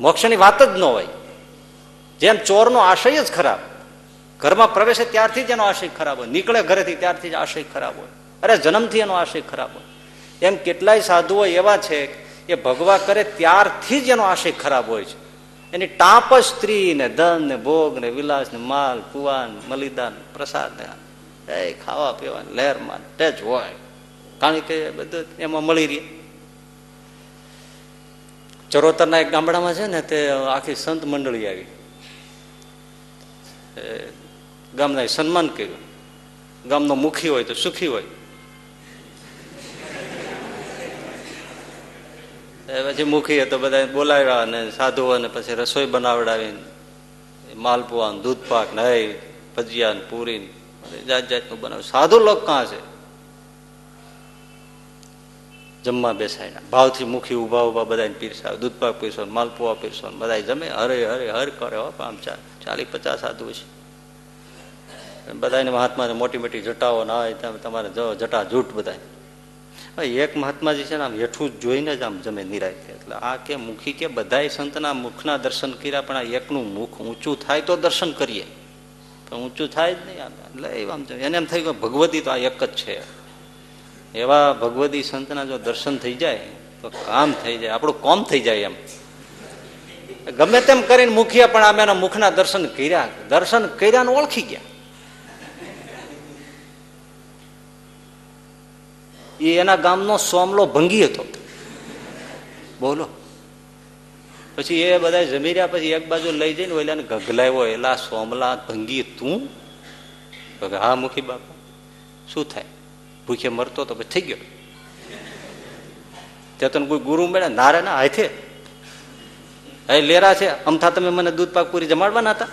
S1: મોક્ષની વાત જ ન હોય. જેમ ચોરનો આશય જ ખરાબ. ઘરમાં પ્રવેશે ત્યારથી જ એનો આશય ખરાબ હોય. નીકળે ઘરેથી ત્યારથી જ આશય ખરાબ હોય. અરે જન્મથી એનો આશય ખરાબ હોય. એમ કેટલાય સાધુઓ એવા છે એ ભગવા કરે ત્યારથી જ એનો આશય ખરાબ હોય છે. એની ટાંપ સ્ત્રી ને ધન ને ભોગ ને વિલાસ ને માલ પુવાન મલિદાન પ્રસાદ ને એ ખાવા પીવા લહેરમાં જ હોય. કારણ કે બધું એમાં મળી રહે. ચરોતરના એક ગામડામાં છે ને તે આખી સંત મંડળી આવી. ગામના સન્માન કર્યું. ગામનો મુખી હોય તો સુખી હોય. પછી મુખી તો બધા બોલાવ્યા અને સાધુઓને પછી રસોઈ બનાવડાવીને માલપુઆ દૂધ પાક ને ભજીયા ને પૂરી જાત જાતનું બનાવ્યું સાધુ લોક કાં છે? જમવા બેસાડ્યા. ભાવથી મુખી ઊભા ઊભા બધા પીરસા દૂધ પાક પીરસો માલપુઆ પીરસો બધા જમે. હરે હરે હર કરે આમ ચાલીસ પચાસ સાધુ છે. બધાને મહાત્મા મોટી મોટી જટાઓ ના હોય તમારે જટા જૂઠ બધા એક મહાત્માજી છે ને આમ હેઠું જોઈને જ આમ જમે નિરાય એટલે આ કે મુખી કે બધાય સંતના મુખના દર્શન કર્યા, પણ આ એકનું મુખ ઊંચું થાય તો દર્શન કરીએ. પણ ઊંચું થાય જ નહીં એટલે એ આમ એને એમ થયું કે ભગવતી તો આ એક જ છે. એવા ભગવતી સંતના જો દર્શન થઈ જાય, તો કામ થઈ જાય. આપણું કોમ થઈ જાય એમ. ગમે તેમ કરીને મુખીએ પણ આમ એના મુખના દર્શન કર્યા. દર્શન કર્યા ઓળખી ગયા. એ એના ગામનો સોમલો ભંગી હતો. બોલો. પછી એ બધા જમી રહ્યા પછી એક બાજુ લઈ જઈને ઓલાને ગગલાવ્યો, એલા સોમલા, ભંગી તું? હા, મુખી બાપા. શું થાય? ભૂખે મરતો તો પછી થઈ ગયો. ત્યાં તને કોઈ ગુરુ મળે નારે ના, હાથે. હે લેરા છે. અમથા તમે મને દૂધ પાક પૂરી જમાડવાના હતા?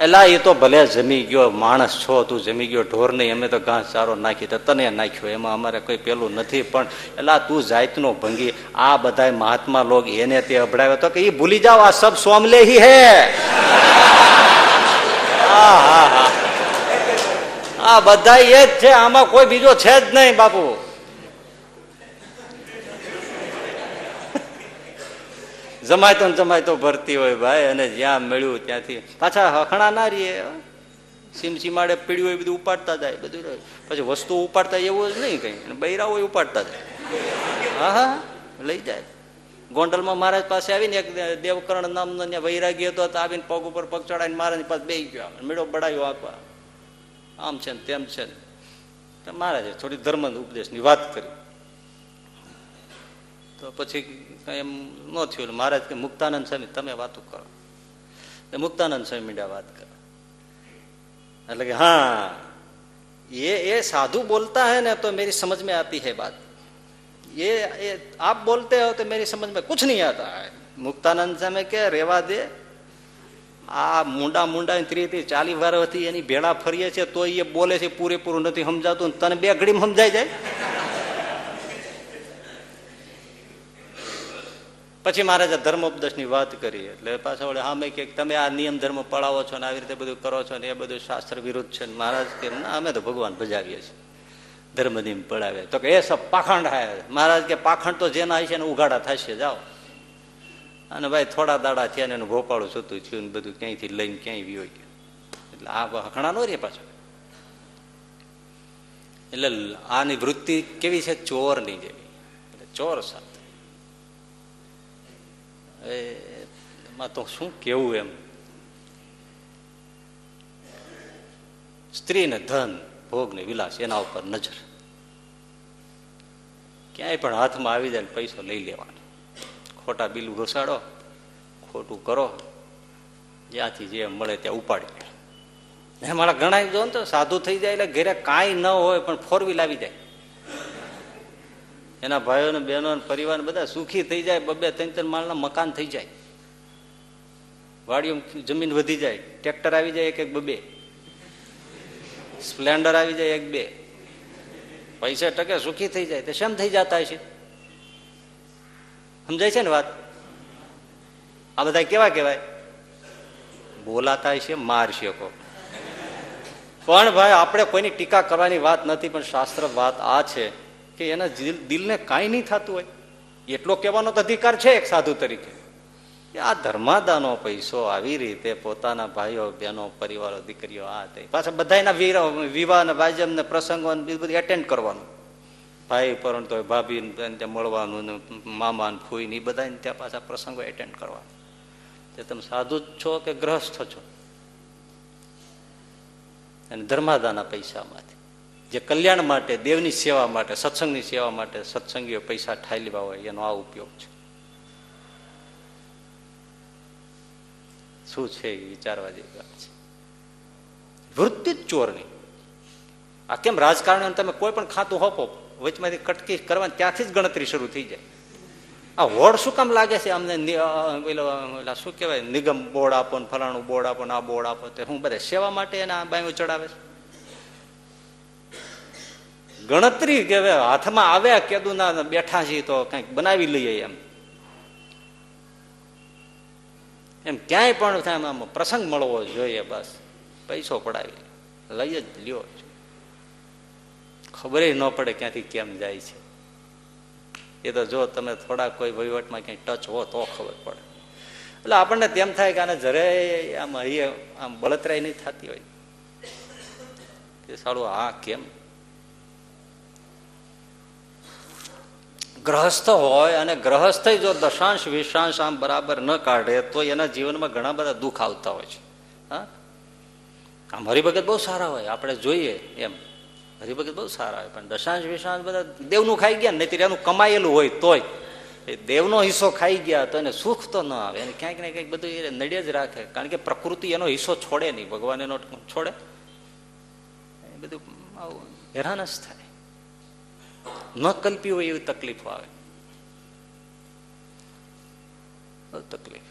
S1: એલા એ તો ભલે જમી ગયો માણસ છો, તું જમી ગયો, ઢોર નહીં, અમે તો ઘાસ ચારો નાખી, તો તને નાખ્યો, એમાં અમારે કોઈ પેલું નથી, પણ એલા, તું જાતનો ભંગી, આ બધા મહાત્મા લોગ એને તે અભડાવ્યો તો કે એ ભૂલી જાઓ, આ સબ સોમલે હી. હે, હા હા. હા આ બધા એ જ છે, આમાં કોઈ બીજો છે જ નહીં, બાપુ. જમાયતો ને જમાયતો ભરતી હોય ભાઈ, અને જ્યાં મળ્યું ત્યાંથી. પાછા હખણા ના રહીએ સીમ સીમાડે પીડ્યું હોય, બધું ઉપાડતા જાય, બધું. પછી વસ્તુ ઉપાડતા એવું જ નહીં કઈ બૈરા હોય ઉપાડતા જાય. હા હા લઈ જાય. ગોંડલમાં મહારાજ પાસે આવીને એક દેવકર્ણ નામનો ત્યાં વૈરાગી હતો આવીને પગ ઉપર પગ ચડાવીને મહારાજ પાસે બેસી ગયો. મેળો બડાયો આપવા. આમ છે ને તેમ છે ને. મહારાજે થોડી ધર્મ ઉપદેશની વાત કરી. તો પછી કઈ એમ ન થયું એટલે મહારાજ કે મુક્તાનંદ સ્વામી તમે વાતો કરો એટલે મુક્તાનંદ સ્વામી મીડિયા વાત કરે એટલે કે हाँ ये ये साधु बोलता है ना तो मेरी समझ में आती है बात ये ये आप बोलते हो तो मेरी समझ में कुछ नहीं आता है મુક્તાનંદ સામે કે રેવા દે આ મુંડા મુંડા ત્રીસ ત્રીસ ચાલી વાર હતી એની ભેળા ફરીએ છે તો એ બોલે છે પૂરેપૂરું નથી સમજાતું ને તને બે ઘડીમાં સમજાઈ જાય પછી મહારાજા ધર્મોપદેશની વાત કરી, એટલે પાછા વળે અમે કે તમે આ નિયમ ધર્મ પડાવો છો ને આવી રીતે બધું કરો છો ને એ બધું શાસ્ત્ર વિરુદ્ધ છે મહારાજ કે ના, અમે તો ભગવાન ભજાવીએ છીએ. ધર્મ નિયમ પડાવે. તો કે એ સબ પાખંડ હે. મહારાજ કે પાખંડ તો જેના હશે ને ઉઘાડા થશે, જાઓ. અને ભાઈ થોડા દાડા થયા ને એનું ભોપાળું સતું થયું ને બધું ક્યાંયથી લઈને ક્યાંય વ્યો એટલે આ હકણા નો રે પાછો. એટલે આની વૃત્તિ કેવી છે? ચોરની જેવી. ચોર સાથે એમાં તો શું કેવું એમ સ્ત્રી ને ધન ભોગ ને વિલાસ એના ઉપર નજર ક્યાંય પણ હાથમાં આવી જાય પૈસો લઈ લેવાનો ખોટા બિલ ઘોસાડો ખોટું કરો જ્યાંથી જે મળે ત્યાં ઉપાડી મારા ઘણા જો ને તો સાધુ થઈ જાય એટલે ઘરે કાંઈ ન હોય પણ ફોર વ્હીલ આવી જાય એના ભાઈઓ ને બહેનો પરિવાર બધા સુખી થઈ જાય બબે ત્રણ ત્રણ માળના મકાન થઈ જાય. વાડીઓ જમીન વધી જાય, ટ્રેક્ટર આવી જાય એક એક બબે સ્પ્લેન્ડર આવી જાય એક, બે. પૈસા ટકે સુખી થઈ જાય. તો શેમ થઈ જતા છે સમજાય છે ને વાત? આ બધા કેવા કેવાય બોલાતા છે મારશે કો પણ ભાઈ, આપણે કોઈની ટીકા કરવાની વાત નથી, પણ શાસ્ત્ર વાત આ છે. કે એના દિલને કાંઈ નહીં થતું હોય. એટલો કહેવાનો તો અધિકાર છે એક સાધુ તરીકે. કે આ ધર્માદાનો પૈસો આવી રીતે પોતાના ભાઈઓ, બહેનો, પરિવારો, દીકરીઓ, આ તે. પાછા બધા એના વિવાહ ને વાજમ ને પ્રસંગો બધું એટેન્ડ કરવાનું. ભાઈ પરંતુ ભાભી ત્યાં મળવાનું ને મામા ને ફૂઈ ને બધા ત્યાં પાછા પ્રસંગો એટેન્ડ કરવા તે તમે સાધુ જ છો કે ગ્રહસ્થ છો? અને ધર્માદાના પૈસામાંથી જે કલ્યાણ માટે, દેવની સેવા માટે, સત્સંગની સેવા માટે સત્સંગીઓ પૈસા ઠાઈ લેવા હોય, એનો આ ઉપયોગ છે. શું છે વિચારવા જેવી વાત છે? વૃત્તિ જ ચોરની. આ કેમ રાજકારણીઓ તમે કોઈ પણ ખાતું હોપો, વચમાંથી કટકી કરવાની, ત્યાંથી જ ગણતરી શરૂ થઈ જાય. આ હોડ શું કામ લાગે છે? અમને શું કહેવાય? નિગમ બોર્ડ આપો ને ફલાણું બોર્ડ આપો ને આ બોર્ડ આપો તે. હું બધા સેવા માટે એના બાયો ચડાવે છે. ગણતરી કે હાથમાં આવ્યા કેદું ના બેઠા છીએ તો કંઈક બનાવી લઈએ એમ. એમ ક્યાંય પણ થાય આમ પ્રસંગ મળવો જોઈએ બસ. પૈસો પડાવી. લઈ જ લ્યો. ખબર ન પડે ક્યાંથી કેમ જાય છે. એ તો જો તમે થોડા કોઈ વહીવટમાં ક્યાંય ટચ હો તો ખબર પડે. એટલે આપણને તેમ થાય કે આને જરાય આમ હૈયે આમ બળતરાય નહીં થતી હોય. સારું હા, કેમ? ગ્રહસ્થ હોય અને ગ્રહસ્થ જો દશાંશ, વિશાંશ આમ બરાબર ન કાઢે, તો એના જીવનમાં ઘણા બધા દુઃખ આવતા હોય છે. હા? આમ હરિભગત બહુ સારા હોય, આપણે જોઈએ એમ. હરિભગત બહુ સારા હોય, પણ દશાંશ, વિશાંશ બધા દેવનું ખાઈ ગયા નહીં એનું કમાયેલું હોય તોય. એ દેવનો હિસ્સો ખાઈ ગયા તો એને સુખ તો ન આવે. એને ક્યાંક ને ક્યાંક બધું એ નડે જ રાખે, કારણ કે પ્રકૃતિ એનો હિસ્સો છોડે નહીં, ભગવાન એનો છોડે. બધું આવું હેરાન જ થાય. ન કલ્પી હોય એવી તકલીફો આવે. તકલીફ.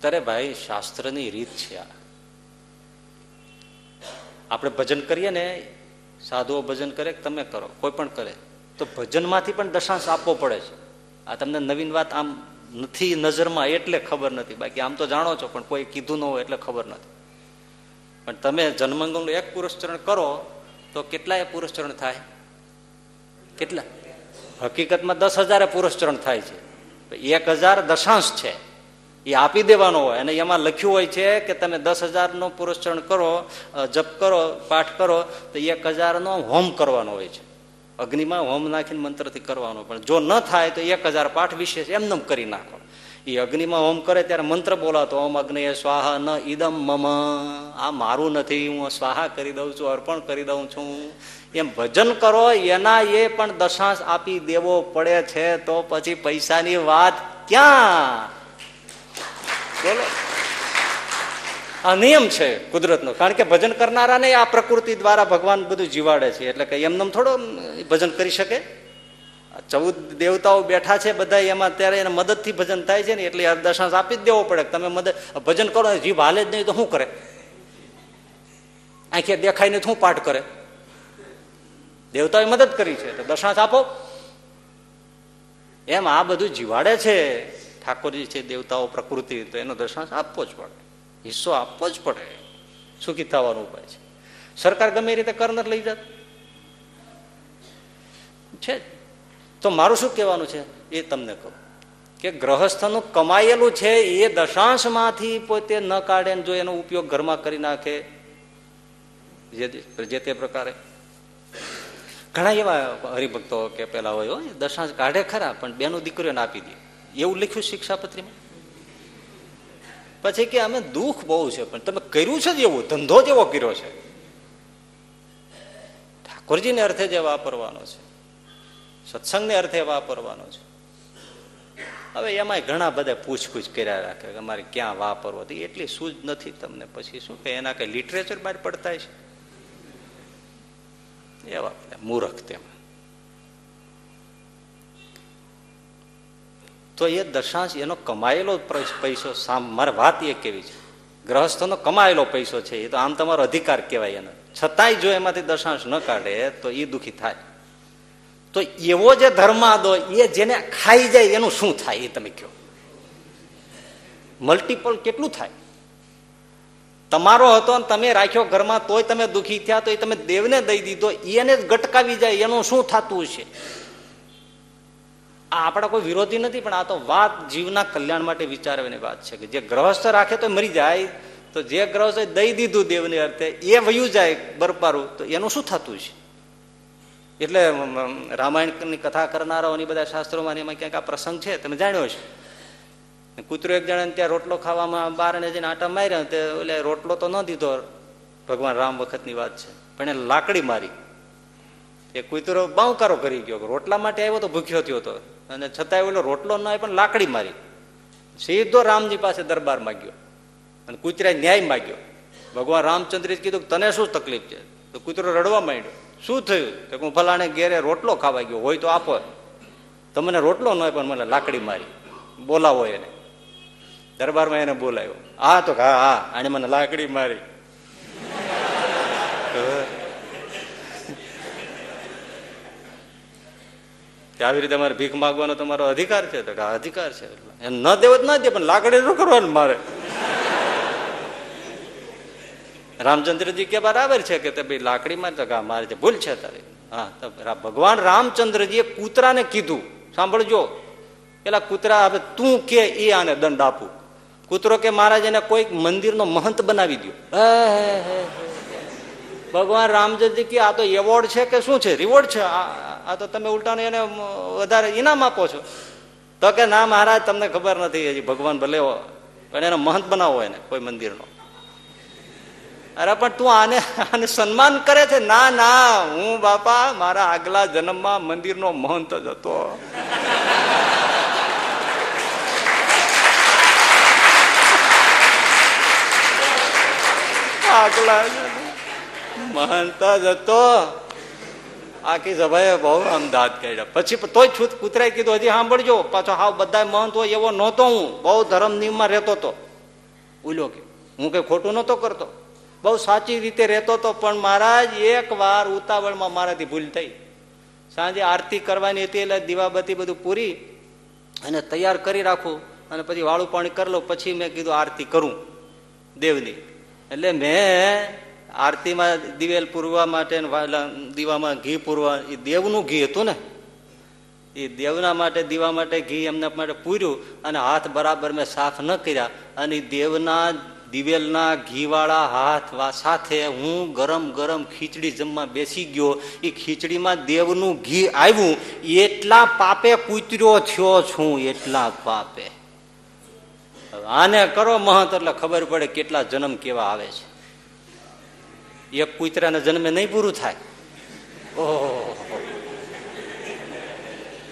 S1: ત્યારે ભાઈ શાસ્ત્રની રીત છે આ. આપણે ભજન કરીએ ને, સાધુઓ ભજન કરે તમે કરો, કોઈ પણ કરે, તો ભજનમાંથી પણ દશાંશ આપવો પડે છે. આ તમને નવીન વાત આમ નથી નજરમાં એટલે ખબર નથી. બાકી આમ તો જાણો છો, પણ કોઈ કીધું ન હોય એટલે ખબર નથી. પણ તમે જન્મંગલનું એક પુરસ્ચરણ કરો, તો કેટલાય પુરસ્ચરણ થાય? કેટલા? હકીકતમાં દસ હજારે પુરસ્ચરણ થાય છે. એક હજાર દશાંશ છે. એ આપી દેવાનો હોય અને એમાં લખ્યું હોય છે કે તમે દસ હજારનો પુરસ્ચરણ કરો જપ કરો, પાઠ કરો, તો એક હજારનો હોમ કરવાનો હોય છે. અગ્નિમાં હોમ નાખીને મંત્રથી કરવાનો. પણ જો ન થાય તો એક હજાર પાઠ વિશેષ એમને કરી નાખો એ અગ્નિમાં હોમ કરે ત્યારે મંત્ર બોલાતો, ઓમ અગ્નિ સ્વાહા ન ઈદમ મમ. આ મારું નથી, હું સ્વાહા કરી દઉં છું, અર્પણ કરી દઉં છું. એમ ભજન કરો, એના એ પણ દશાંશ આપી દેવો પડે છે, તો પછી પૈસાની વાત ક્યાં? બોલો. આ નિયમ છે કુદરતનો, કારણ કે ભજન કરનારાને આ પ્રકૃતિ દ્વારા ભગવાન બધું જીવાડે છે, એટલે કે એમને થોડો ભજન કરી શકે. ચૌદ દેવતાઓ બેઠા છે બધા એમાં ત્યારે એને મદદથી ભજન થાય છે ને એટલે દશાંશ આપી જ દેવો પડે તમે મદદ ભજન કરો જીભ હાલે જ નહીં તો શું કરે? આંખે દેખાય ને શું પાઠ કરે? દેવતાએ મદદ કરી છે તો દશાંશ આપો. એમ આ બધું જીવાડે છે. ઠાકોરજી છે દેવતાઓ પ્રકૃતિ, તો એનો દશાંશ આપવો જ પડે. હિસ્સો આપવો જ પડે. સુખી થવાનો ઉપાય છે? સરકાર ગમે રીતે કર નથી લઈ જાત. છે તો મારું શું કહેવાનું છે? એ તમને કહું. કે ગ્રહસ્થનું કમાયેલું છે એ દશાંશમાંથી પોતે ન કાઢે જો એનો ઉપયોગ ઘરમાં કરી નાખે, જે તે પ્રકારે. ઘણા એવા હરિભક્તો કે પેલા હોય દશાંશ કાઢે ખરા, પણ બેનો દીકરીઓને આપી દે. એવું લખ્યું શિક્ષાપત્રીમાં? પછી કે અમે દુઃખ બહુ છે, પણ તમે કર્યું છે જ એવું, ધંધો જ એવો કર્યો છે. ઠાકોરજીને અર્થે જે વાપરવાનો છે. સત્સંગને અર્થે વાપરવાનો છે. હવે એમાંય ઘણા બધા પૂછપૂછ કર્યા રાખે કે અમારે ક્યાં વાપરવો તો એટલી સૂઝ નથી તમને પછી શું કે એના કઈ લિટરેચર બહાર પડતા છે? એવા મૂર્ખ તેમાં. તો એ દશાંશ એનો કમાયેલો પૈસો મારે વાત એ કેવી છે? ગ્રહસ્થનો કમાયેલો પૈસો છે એ તો આમ તમારો અધિકાર કહેવાય એનો. છતાંય જો એમાંથી દશાંશ ન કાઢે તો એ દુઃખી થાય. તો એવો જે ધર્માદો એ જેને ખાઈ જાય એનું શું થાય એ તમે કહો? મલ્ટીપલ કેટલું થાય? તમારો હતો તમે રાખ્યો ઘરમાં, તોય તમે દુઃખી થયા તો એ તમે દેવને દઈ દીધો, એને જ ગટકાવી જાય, એનું શું થતું છે આ આપણા કોઈ વિરોધી નથી, પણ આ તો વાત જીવના કલ્યાણ માટે વિચારવાની વાત છે કે જે ગ્રહસ્થ રાખે તો મરી જાય, તો જે ગ્રહસ્થ દઈ દીધું દેવને અર્થે, એ વયું જાય બરપારું, તો એનું શું થતું છે એટલે રામાયણની કથા કરનારાઓની બધા શાસ્ત્રોમાં એમાં ક્યાંક આ પ્રસંગ છે, તમે જાણ્યો છે કૂતરો એક જણા ત્યાં રોટલો ખાવામાં બારણે જઈને આટા માર્યા તે એટલે રોટલો તો ન દીધો. ભગવાન રામ વખતની વાત છે. પણ એને લાકડી મારી. એ કૂતરો બાંકારો કરી ગયો. રોટલા માટે આવ્યો તો ભૂખ્યો થયો હતો અને છતાં ઓલો રોટલો ન આવ્યો પણ લાકડી મારી. સીધો રામજી પાસે દરબાર માગ્યો. અને કૂતરાએ ન્યાય માગ્યો. ભગવાન રામચંદ્રજી કીધું તને શું તકલીફ છે? તો કૂતરો રડવા માંડ્યો. શું થયું? તો હું ફલાણે ઘેરે રોટલો ખાવા ગયો. હોય તો આપો. તમને રોટલો ન હોય પણ મને લાકડી મારી. બોલાવો એને. દરબારમાં એને બોલાવ્યો હા, તો હા હા, આને મને લાકડી મારી. આવી રીતે અમારે ભીખ માગવાનો તમારો અધિકાર છે? તો અધિકાર છે. ન દેવો જ ના દે, પણ લાકડી શું કરવાનું મારે. રામચંદ્રજી કે બરાબર છે કે ભાઈ લાકડીમાં તો મારે જે ભૂલ છે તારી. હા ભગવાન રામચંદ્રજીએ કૂતરાને કીધું. સાંભળજો. પેલા કૂતરા હવે તું કે એ આને દંડ આપું. કૂતરો કે મહારાજ એને કોઈક મંદિરનો મહંત બનાવી દો ભગવાન રામચંદ્રજી કે આ તો એવોર્ડ છે કે શું છે? રિવોર્ડ છે. આ તો તમે ઉલટાને એને વધારે ઇનામ આપો છો. તો કે ના મહારાજ, તમને ખબર નથી હજી ભગવાન ભલે પણ એનો મહંત બનાવો એને કોઈ મંદિરનો. અરે, પણ તું આને આને સન્માન કરે છે? ના ના, હું બાપા, મારા આગલા જન્મમાં મંદિરનો મહંત જ હતો. આગલા મહંત જ હતો. આખી સભાએ બહુ અમદાવાદ કાઢ્યા પછી તોય છૂત કૂતરાય કીધું, હજી સાંભળજો, પાછો હાવ બધા મહંત હોય એવો નહોતો હું. બહુ ધર્મ નિયમમાં રહેતો હતો ઉલ્યો કે, હું કઈ ખોટું નહોતો કરતો. બહુ સાચી રીતે રહેતો હતો પણ મહારાજ, એક વાર ઉતાવળમાં મારાથી ભૂલ થઈ. સાંજે આરતી કરવાની હતી એટલે દીવાબત્તી બધું પૂરી અને તૈયાર કરી રાખું અને પછી વાળું પાણી કરી લઉં. પછી મેં કીધું આરતી કરું દેવની. એટલે મેં આરતીમાં દિવેલ પૂરવા માટે દીવામાં ઘી પૂરવા, એ દેવનું ઘી હતું ને. એ દેવના માટે, દીવા માટે ઘી એમના માટે પૂર્યું અને હાથ બરાબર મેં સાફ ન કર્યા. અને દેવના દિવેલના ઘીવાળા હાથ સાથે હું ગરમ ગરમ ખીચડી જમવા બેસી ગયો. એ ખીચડીમાં દેવનું ઘી આવ્યું. એટલા પાપે કૂતર્યો થયો છું, એટલા પાપે. આને કરો મહંત, એટલે ખબર પડે કેટલા જન્મ કેવા આવે છે. એક કૂતરાના જન્મે નહીં પૂરું થાય. ઓહો.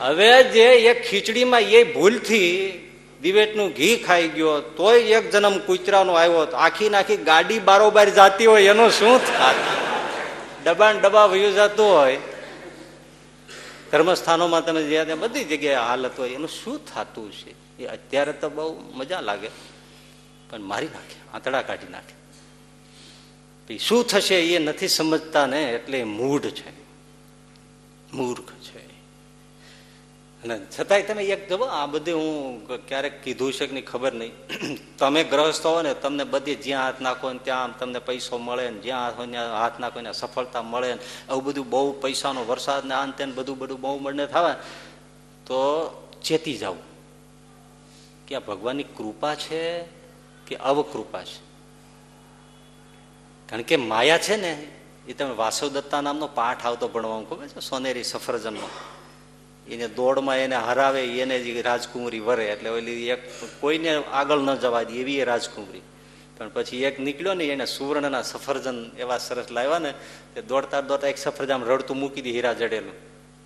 S1: હવે જે એક ખીચડીમાં એ ભૂલથી દિવેટનું ઘી ખાઈ ગયો, તોય એક જન્મ કૂતરાનો આવ્યો આખી નાખી ગાડી બારોબાર જાતી હોય, એનું શું થાત? ડબાણ ડબા વયું જતું હોય. ધર્મસ્થાનોમાં તમે જ્યાં ત્યાં બધી જગ્યાએ હાલત હોય, એનું શું થતું છે? એ અત્યારે તો બહુ મજા લાગે. પણ મારી નાખે, આંતડા કાઢી નાખે. શું થશે એ નથી સમજતા ને, એટલે મૂઢ છે. મૂર્ખ છે. અને છતાંય તમે એક જવો આ બધું હું ક્યારેક કીધું છે કે ખબર નહીં. તમે ગ્રહસ્થ હો ને, તમને બધી જ્યાં હાથ નાખો ને ત્યાં તમને પૈસો મળે ને, જ્યાં હાથ હોય ત્યાં હાથ નાખો ને, સફળતા મળે ને, આવું બધું બહુ પૈસાનો વરસાદ ને આન તેન બધું બધું બહુ મળને થાય તો ચેતી જવું કે આ ભગવાનની કૃપા છે કે અવકૃપા છે? કારણ કે માયા છે ને, એ તમે વાસવ દત્તા નામનો પાઠ આવતો ભણવા ખબર છે? સોનેરી સફરજનનો એને દોડમાં એને હરાવે, એને જ રાજકુંવરી વરે. એટલે ઓલી એક કોઈને આગળ ન જવા દે એવી એ રાજકુંવરી પણ પછી એક નીકળ્યો ને, એને સુવર્ણના સફરજન એવા સરસ લાવ્યા ને, તે દોડતા દોડતા એક સફરજન રડતું મૂકી દે હીરા જડેલું.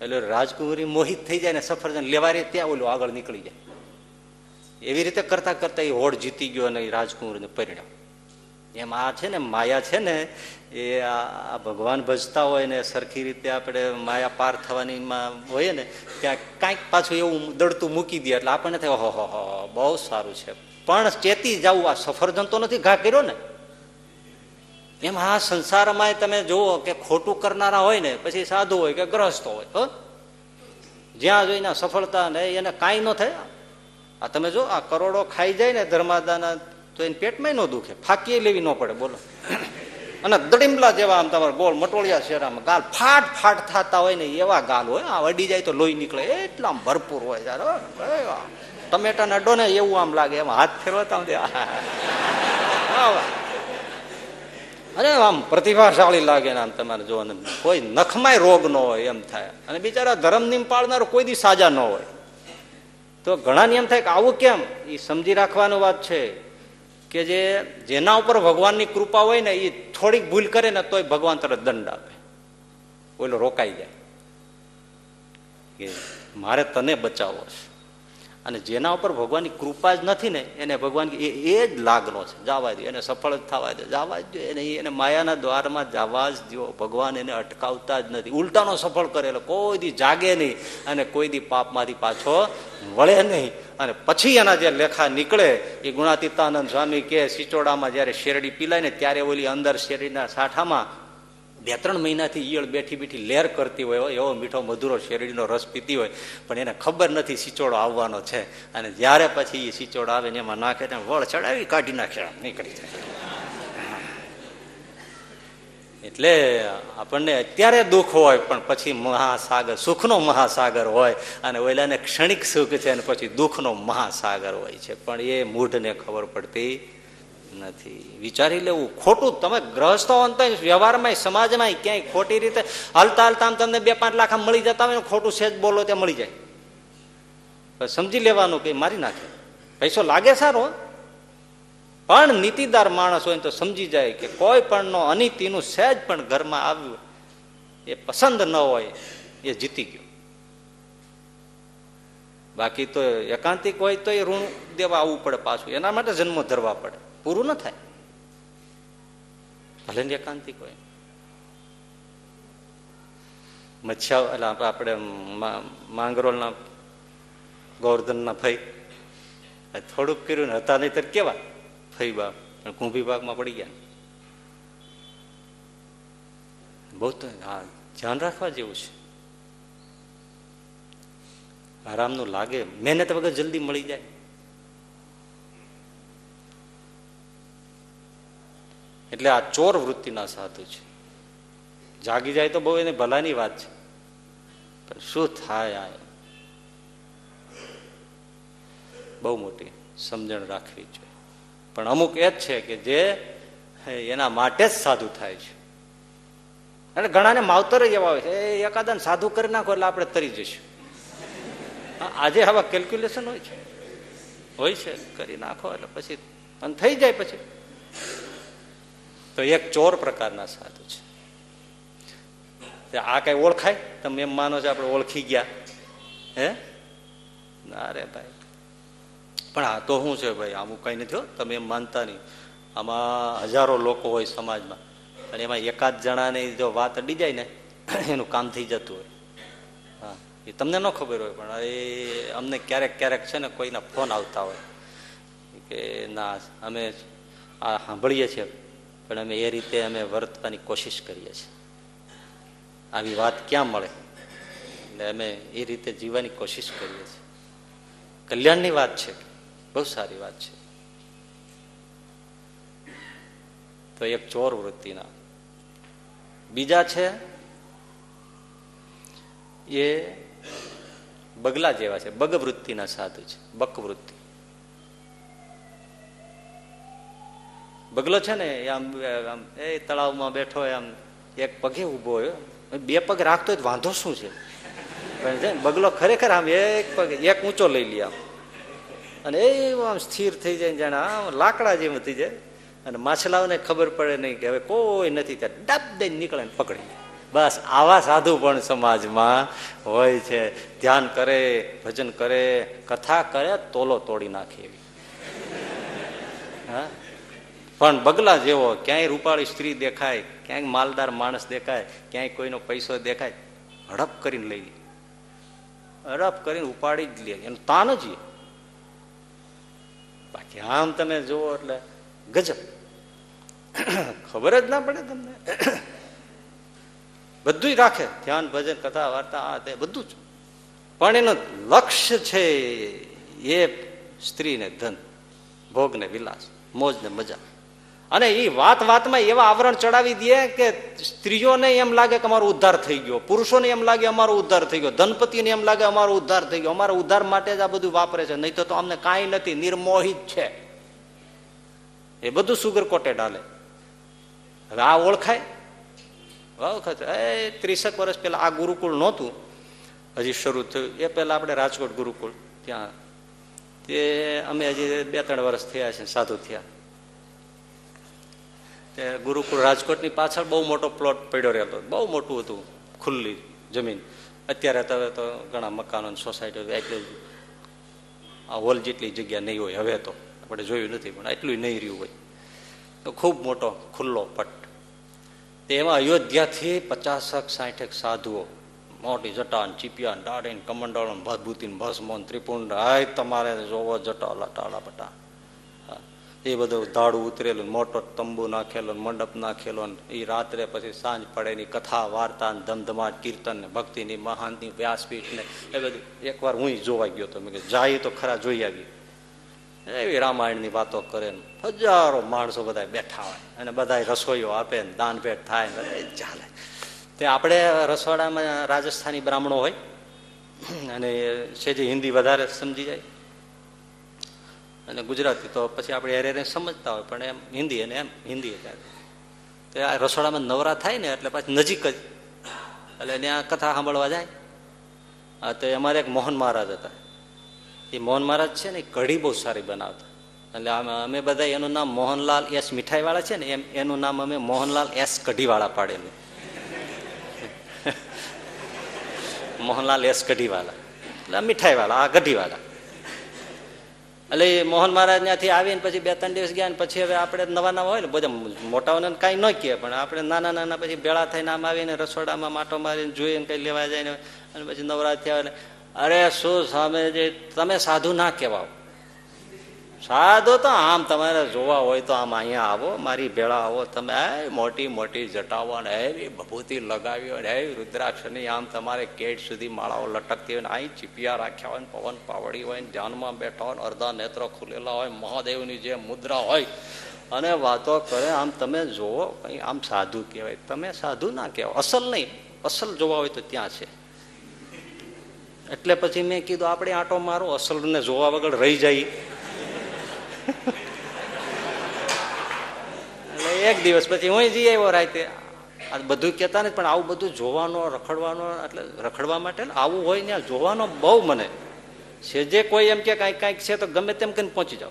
S1: એટલે રાજકુંવરી મોહિત થઈ જાય ને, સફરજન લેવા રે ત્યાં ઓલું આગળ નીકળી જાય. એવી રીતે કરતા કરતા એ હોડ જીતી ગયો અને રાજકુંવરીને પરિણામ. એમ આ છે ને, માયા છે ને એ આ ભગવાન ભજતા હોય ને સરખી રીતે આપણે માયા પાર થવાનીમાં હોય ને, ત્યાં કાંઈક પાછું એવું દડતું મૂકી દે એટલે આપણને થાય હો હો હો, બહુ સારું છે. પણ ચેતી જવું, આ સફરજન તો નથી ઘા કર્યો ને? એમ આ સંસારમાં તમે જુઓ કે ખોટું કરનારા હોય ને, પછી સાધુ હોય કે ગ્રહસ્થ હોય, હો? જ્યાં જોઈને સફળતા ને એને કાંઈ ન થાય. આ તમે જો, આ કરોડો ખાઈ જાય ને ધર્માદાના તો એને પેટમાં ન દુખે. ફાકીએ લેવી ન પડે, બોલો. અને દડીમલા જેવા આમ તમારા ગોળ મટોળિયા શેરામાં ગાલ ફાટ ફાટ થતા હોય ને એવા ગાલ હોય, આ અડી જાય તો લોહી નીકળે. એટલા ભરપૂર હોય યાર, હો. એ આ ટમેટાના ડોને એવું આમ લાગે, એમ હાથ ફેરવતા. અરે આમ પ્રતિભાશાળી લાગે ને આમ તમારે જો કોઈ નખમાય રોગ ન હોય એમ થાય. અને બિચારા ધર્મ નિયમ પાળનાર કોઈ દી સાજા ન હોય. તો ઘણા નિયમ થાય કે આવું કેમ? એ સમજી રાખવાની વાત છે. કે જે જેના ઉપર ભગવાનની કૃપા હોય ને એ થોડીક ભૂલ કરે ને તોય ભગવાન તરત દંડ આપે. ઓલો રોકાઈ જાય. કે મારે તને બચાવવો છે. અને જેના ઉપર ભગવાનની કૃપા જ નથી ને, એને ભગવાન એ જ લાગનો છે. જવા દો એને સફળ જ થવા દો જવા જ દો એને એને માયાના દ્વારમાં જવા જ દો ભગવાન એને અટકાવતા જ નથી. ઉલટાનો સફળ કરેલો. કોઈ દી જાગે નહીં અને કોઈ દી પાપમાંથી પાછો વળે નહીં. અને પછી એના જે લેખા નીકળે, એ ગુણાતીતાનંદ સ્વામી કે સિચોડામાં જયારે શેરડી પીલાય ને ત્યારે ઓલી અંદર શેરડીના સાઠામાં બે ત્રણ મહિનાથી ઈયળ બેઠી બેઠી લેર કરતી હોય, એવો મીઠો મધુરો શેરડીનો રસ પીતી હોય. પણ એને ખબર નથી સિચોડો આવવાનો છે. અને જ્યારે પછી એ સિચોડો આવે ને એમાં નાખે ને વળ ચડાવી કાઢી નાખે નીકળી જાય. એટલે આપણને અત્યારે દુઃખ હોય, પણ પછી મહાસાગર, સુખનો મહાસાગર હોય અને ઓલાને ક્ષણિક સુખ છે અને પછી દુઃખનો મહાસાગર હોય છે. પણ એ મૂઢને ખબર પડતી નથી. વિચારી લેવું ખોટું. તમે ગ્રહસ્થો અંત વ્યવહારમાં સમાજમાં ક્યાંય ખોટી રીતે હાલતા હાલતા આમ તમને બે પાંચ લાખ મળી જતા હોય ને ખોટું સેજ બોલો ત્યાં મળી જાય. સમજી લેવાનું કે મારી નાખે. પૈસો લાગે સારો પણ નીતિદાર માણસ હોય તો સમજી જાય કે કોઈ પણ નો અનિતિનું સહેજ પણ ઘરમાં આવ્યું એ પસંદ ન હોય, એ જીતી ગયો. બાકી તો એકાંતિક હોય તો એ ઋણ દેવા આવવું પડે પાછું. એના માટે જન્મો ધરવા પડે. પૂરું ન થાય. ભલે ને એકાંતિક હોય. મચ્છા, એટલે આપણે માંગરોળના ગોવર્ધનના ભાઈ. થોડુંક કર્યું ને હતા નહીં કેવા? ફઈ બાપ. કુંભી ભાગમાં પડી ગયા. બહુ હા ધ્યાન રાખવા જેવું છે. આરામનું લાગે. મહેનત વગર જલ્દી મળી જાય. એટલે આ ચોર વૃત્તિના સાધુ છે. જાગી જાય તો બહુ એને ભલાની વાત છે. પણ શું થાય આ? બહુ મોટી સમજણ રાખવી જોઈએ. પણ અમુક એ જ છે કે જે એના માટે જ સાધુ થાય છે. અને ઘણાને માવતર જ એવા હોય છે, એ એકાદા સાધુ કરી નાખો એટલે આપણે તરી જઈશું. આજે આવા કેલ્ક્યુલેશન હોય છે. હોય છે, કરી નાખો એટલે પછી, અને થઈ જાય પછી. તો એક ચોર પ્રકારના સાધુ છે. આ કઈ ઓળખાય? તમે એમ માનો છો આપણે ઓળખી ગયા. હે? ના રે ભાઈ. પણ આ તો શું છે ભાઈ? આમ કઈ નથી હો. તમે એમ માનતા નહીં. આમાં હજારો લોકો હોય સમાજમાં. અને એમાં એકાદ જણાની જો વાત અડી જાય ને, એનું કામ થઈ જતું હોય. હા, એ તમને ન ખબર હોય, પણ એ અમને ક્યારેક ક્યારેક છે ને કોઈના ફોન આવતા હોય. કે ના, અમે આ સાંભળીએ છીએ, પણ અમે એ રીતે અમે વર્તવાની કોશિશ કરીએ છીએ. આવી વાત ક્યાં મળે? એટલે અમે એ રીતે જીવવાની કોશિશ કરીએ છીએ. કલ્યાણની વાત છે. બહુ સારી વાત છે. તો એક ચોર વૃત્તિના. બીજા છે, એ બગલા જેવા છે, બગ વૃત્તિના સાધુ છે, બક વૃત્તિ. બગલો છે ને આમ આમ, એ તળાવમાં બેઠો આમ, એક પગે ઊભો હોય બે પગ રાખતો વાંધો શું છે? બગલો ખરેખર આમ એક પગ, એક ઊંચો લઈ લે આમ. અને એ આમ સ્થિર થઈ જાય જાણે આમ લાકડા જેમ થઈ જાય. અને માછલાઓને ખબર પડે નહીં કે હવે કોઈ નથી ત્યાં. ડબ દઈને નીકળે ને પકડી બસ આવા સાધુ પણ સમાજમાં હોય છે. ધ્યાન કરે, ભજન કરે, કથા કરે, તોલો તોડી નાખે એવી. હા? પણ બગલા જેવો, ક્યાંય રૂપાળી સ્ત્રી દેખાય, ક્યાંય માલદાર માણસ દેખાય, ક્યાંય કોઈનો પૈસો દેખાય, હડપ કરીને લઈ હડપ કરીને ઉપાડી જ લે. એનું તાન જ બાકી આમ તમે જુઓ એટલે ગજબ. ખબર જ ના પડે તમને. બધું રાખે. ધ્યાન, ભજન, કથા, વાર્તા, આ તે બધું જ. પણ એનું લક્ષ્ય છે એ સ્ત્રીને ધન ભોગ ને વિલાસ મોજ ને મજા. અને એ વાત વાતમાં એવા આવરણ ચડાવી દે કે સ્ત્રીઓને એમ લાગે કે અમારો ઉદ્ધાર થઈ ગયો, પુરુષોને એમ લાગે અમારો ઉદ્ધાર થઈ ગયો ધનપતિને એમ લાગે અમારો ઉદ્ધાર થઈ ગયો. અમારા ઉદ્ધાર માટે જ આ બધું વાપરે છે. નહીં તો અમને કાંઈ નથી, નિર્મોહિત છે. એ બધું સુગર કોટેડ હાલે. હવે આ ઓળખાય? વખત એ ત્રીસેક વર્ષ પહેલા આ ગુરુકુળ નહોતું. હજી શરૂ થયું. એ પહેલા આપણે રાજકોટ ગુરુકુળ, ત્યાં. તે અમે હજી બે ત્રણ વર્ષ થયા છે, સાધુ થયા. તે ગુરુકુળ રાજકોટની પાછળ બહુ મોટો પ્લોટ પડ્યો રહેતો. બહુ મોટું હતું, ખુલ્લી જમીન. અત્યારે તો હવે તો ઘણા મકાનો સોસાયટીઓ એટલું આ હોલ જેટલી જગ્યા નહીં હોય, હવે તો. આપણે જોયું નથી, પણ એટલું નહીં રહ્યું હોય. તો ખૂબ મોટો, ખુલ્લો પટ. તેમાં અયોધ્યાથી પચાસક, સાઠેક સાધુઓ. મોટી જટાન ચીપિયાન દાડીન કમંડળ ભદભૂતિન ભસ્મોન ત્રિપુંડ. હાય, તમારે જોવો જટા લટાડા પટા એ બધું ધાડું ઉતરેલું, મોટો તંબુ નાખેલો, મંડપ નાખેલો એ રાત્રે પછી સાંજ પડે ની કથા, વાર્તા ધમધમાટ, કીર્તન, ને ભક્તિની, મહાનની વ્યાસપીઠ ને એ બધું એકવાર હું જોવા ગયો તો મેં જાય તો ખરા જોઈ આવી એવી રામાયણની વાતો કરે ને, હજારો માણસો બધા બેઠા હોય, અને બધા રસોઈઓ આપે ને દાન ભેટ થાય ને ચાલે. તે આપણે રસોડામાં રાજસ્થાની બ્રાહ્મણો હોય, અને છે જે હિન્દી વધારે સમજી જાય. અને ગુજરાતી તો પછી આપણે હેરે સમજતા હોય, પણ એમ હિન્દી અને એમ હિન્દી તે આ રસોડામાં નવરા થાય ને એટલે પાછી નજીક જ. એટલે ત્યાં કથા સાંભળવા જાય. તો અમારે એક મોહન મહારાજ હતા. એ મોહન મહારાજ છે ને કઢી બહુ સારી બનાવતા. એટલે અમે બધા એનું નામ મોહનલાલ એસ મીઠાઈ વાળા છે ને, એમ એનું નામ અમે મોહનલાલ એસ કઢીવાળા પાડેલું. મોહનલાલ એસ કઢીવાળા. એટલે મીઠાઈ વાળા આ કઢીવાળા એટલે મોહન મહારાજ ત્યાંથી આવીને પછી બે ત્રણ દિવસ ગયા પછી હવે આપણે નવા નવા હોય ને, બધા મોટાઓને કાંઈ ન કહે પણ આપણે નાના નાના પછી ભેળા થઈને આમ આવીને રસોડામાં માટો મારીને જોઈને કઈ લેવા જાય ને, અને પછી નવરાત્રી આવે અરે શું જે તમે સાધુ ના કહેવાઓ. સાધુ તો આમ તમારે જોવા હોય તો આમ અહીંયા આવો, મારી ભેળા આવો. તમે, એ, મોટી મોટી જટાવો ને એવી ભભૂતિ લગાવી હોય ને રુદ્રાક્ષની આમ તમારે કેટ સુધી માળાઓ લટકતી હોય ને, અહીં ચીપિયા રાખ્યા હોય ને, પવન પાવડી હોય ને ધ્યાનમાં બેઠા હોય ને અડધા નેત્રો ખુલેલા હોય મહાદેવની જે મુદ્રા હોય અને વાતો કરે, આમ તમે જોવો, કઈ આમ સાધુ કહેવાય. તમે સાધુ ના કહેવાય. અસલ નહીં, અસલ જોવા હોય તો ત્યાં છે. એટલે પછી મેં કીધું, આપણે આંટો મારો, અસલને જોવા વગર રહી જાય. એટલે એક દિવસ પછી હું જઈ આવ્યો રાતે. આ બધું કહેતા નથી, પણ આવું બધું જોવાનો, રખડવાનો, એટલે રખડવા માટે આવું હોય ને જોવાનો બહુ મને. છે જે કોઈ એમ કે કાંઈક કાંઈક છે તો ગમે તેમ કરીને પહોંચી જાઓ.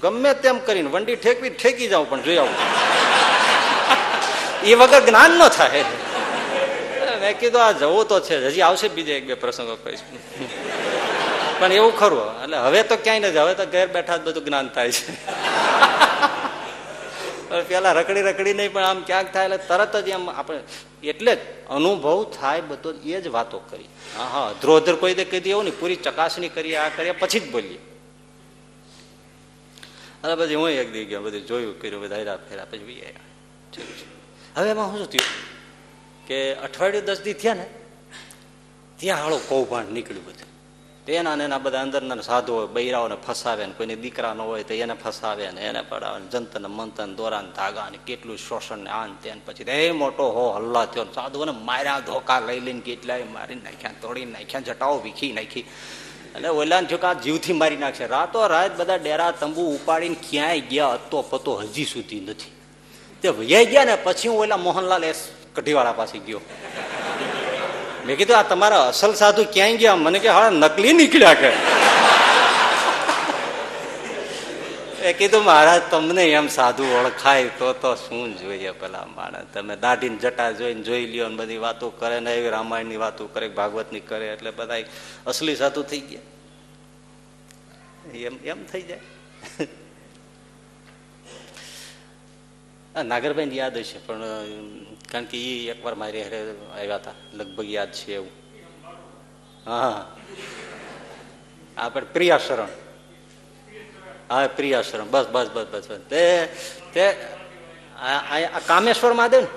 S1: ગમે તેમ કરીને, વંડી ઠેકવી, ઠેકી જાવ પણ જોઈ આવું. એ વગર જ્ઞાન ન થાય. મેં કીધું, આ જવું તો છે. હજી આવશે બીજા એક બે પ્રસંગો કહીશ પણ એવું ખરું. એટલે હવે તો ક્યાંય નથી હવે તો ઘેર બેઠા જ બધું જ્ઞાન થાય છે. પેલા રખડી રખડી નહીં પણ આમ ક્યાંક થાય એટલે તરત જ એમ આપણે એટલે જ અનુભવ થાય બધો એ જ વાતો કરી. હા હા ધ્રોધર કોઈ દે કહી એવું નહીં. પૂરી ચકાસણી કરીએ આ કરીએ પછી જ બોલીએ. અરે પછી હું એક દી ગયો બધું જોયું કર્યું બધા હેરા ફેરા પછી હવે એમાં શું થયું? કે અઠવાડિયું દસ દી થયા ને ત્યાં હાળો કૌભાંડ નીકળ્યું બધું. તેના ને એના બધા અંદરના સાધુ હોય બૈરાઓને ફસાવે ને કોઈને દીકરા ન હોય તો એને ફસાવે ને એને પડાવે જંતન મંતન દોરા ને ધાગા ને કેટલું શોષણ ને આન તેન પછી એ મોટો હો હલ્લા થયો સાધુઓને માર્યા, ધોકા લઈ લઈને કેટલાય મારી નાખ્યા, તોડી નાખ્યા, જટાઓ વીખી નાખી. અને ઓલા થયું કે આ જીવથી મારી નાખશે. રાતો રાત બધા ડેરા તંબુ ઉપાડીને ક્યાંય ગયા હતો પતો હજી સુધી નથી. તે વૈયા ગયા ને પછી હું ઓલા મોહનલાલ એસ કઢીવાળા પાસે ગયો. મેં કીધું, આ તમારા અસલ સાધુ ક્યાંય ગયા? મને કે હા નકલી નીકળ્યા કે. એ કીધું, મહારાજ, તમને એમ સાધુ ઓળખાય તો તો શું જોઈએ પેલા માણસ? તમે દાઢીને જટા જોઈને જોઈ લ્યો ને બધી વાતો કરે ને એવી રામાયણની વાતો કરે, ભાગવતની કરે, એટલે બધા અસલી સાધુ થઈ ગયા. એમ એમ થઈ જાય. નાગરભાઈ યાદ હશે, પણ કારણ કે એ એકવાર મારી હારે આવ્યા હતા, લગભગ યાદ છે એવું. હા આપણે પ્રિયા શરણ હા પ્રિયા શરણ બસ બસ બસ બસ બસ. તે તે કામેશ્વર મહાદેવ ને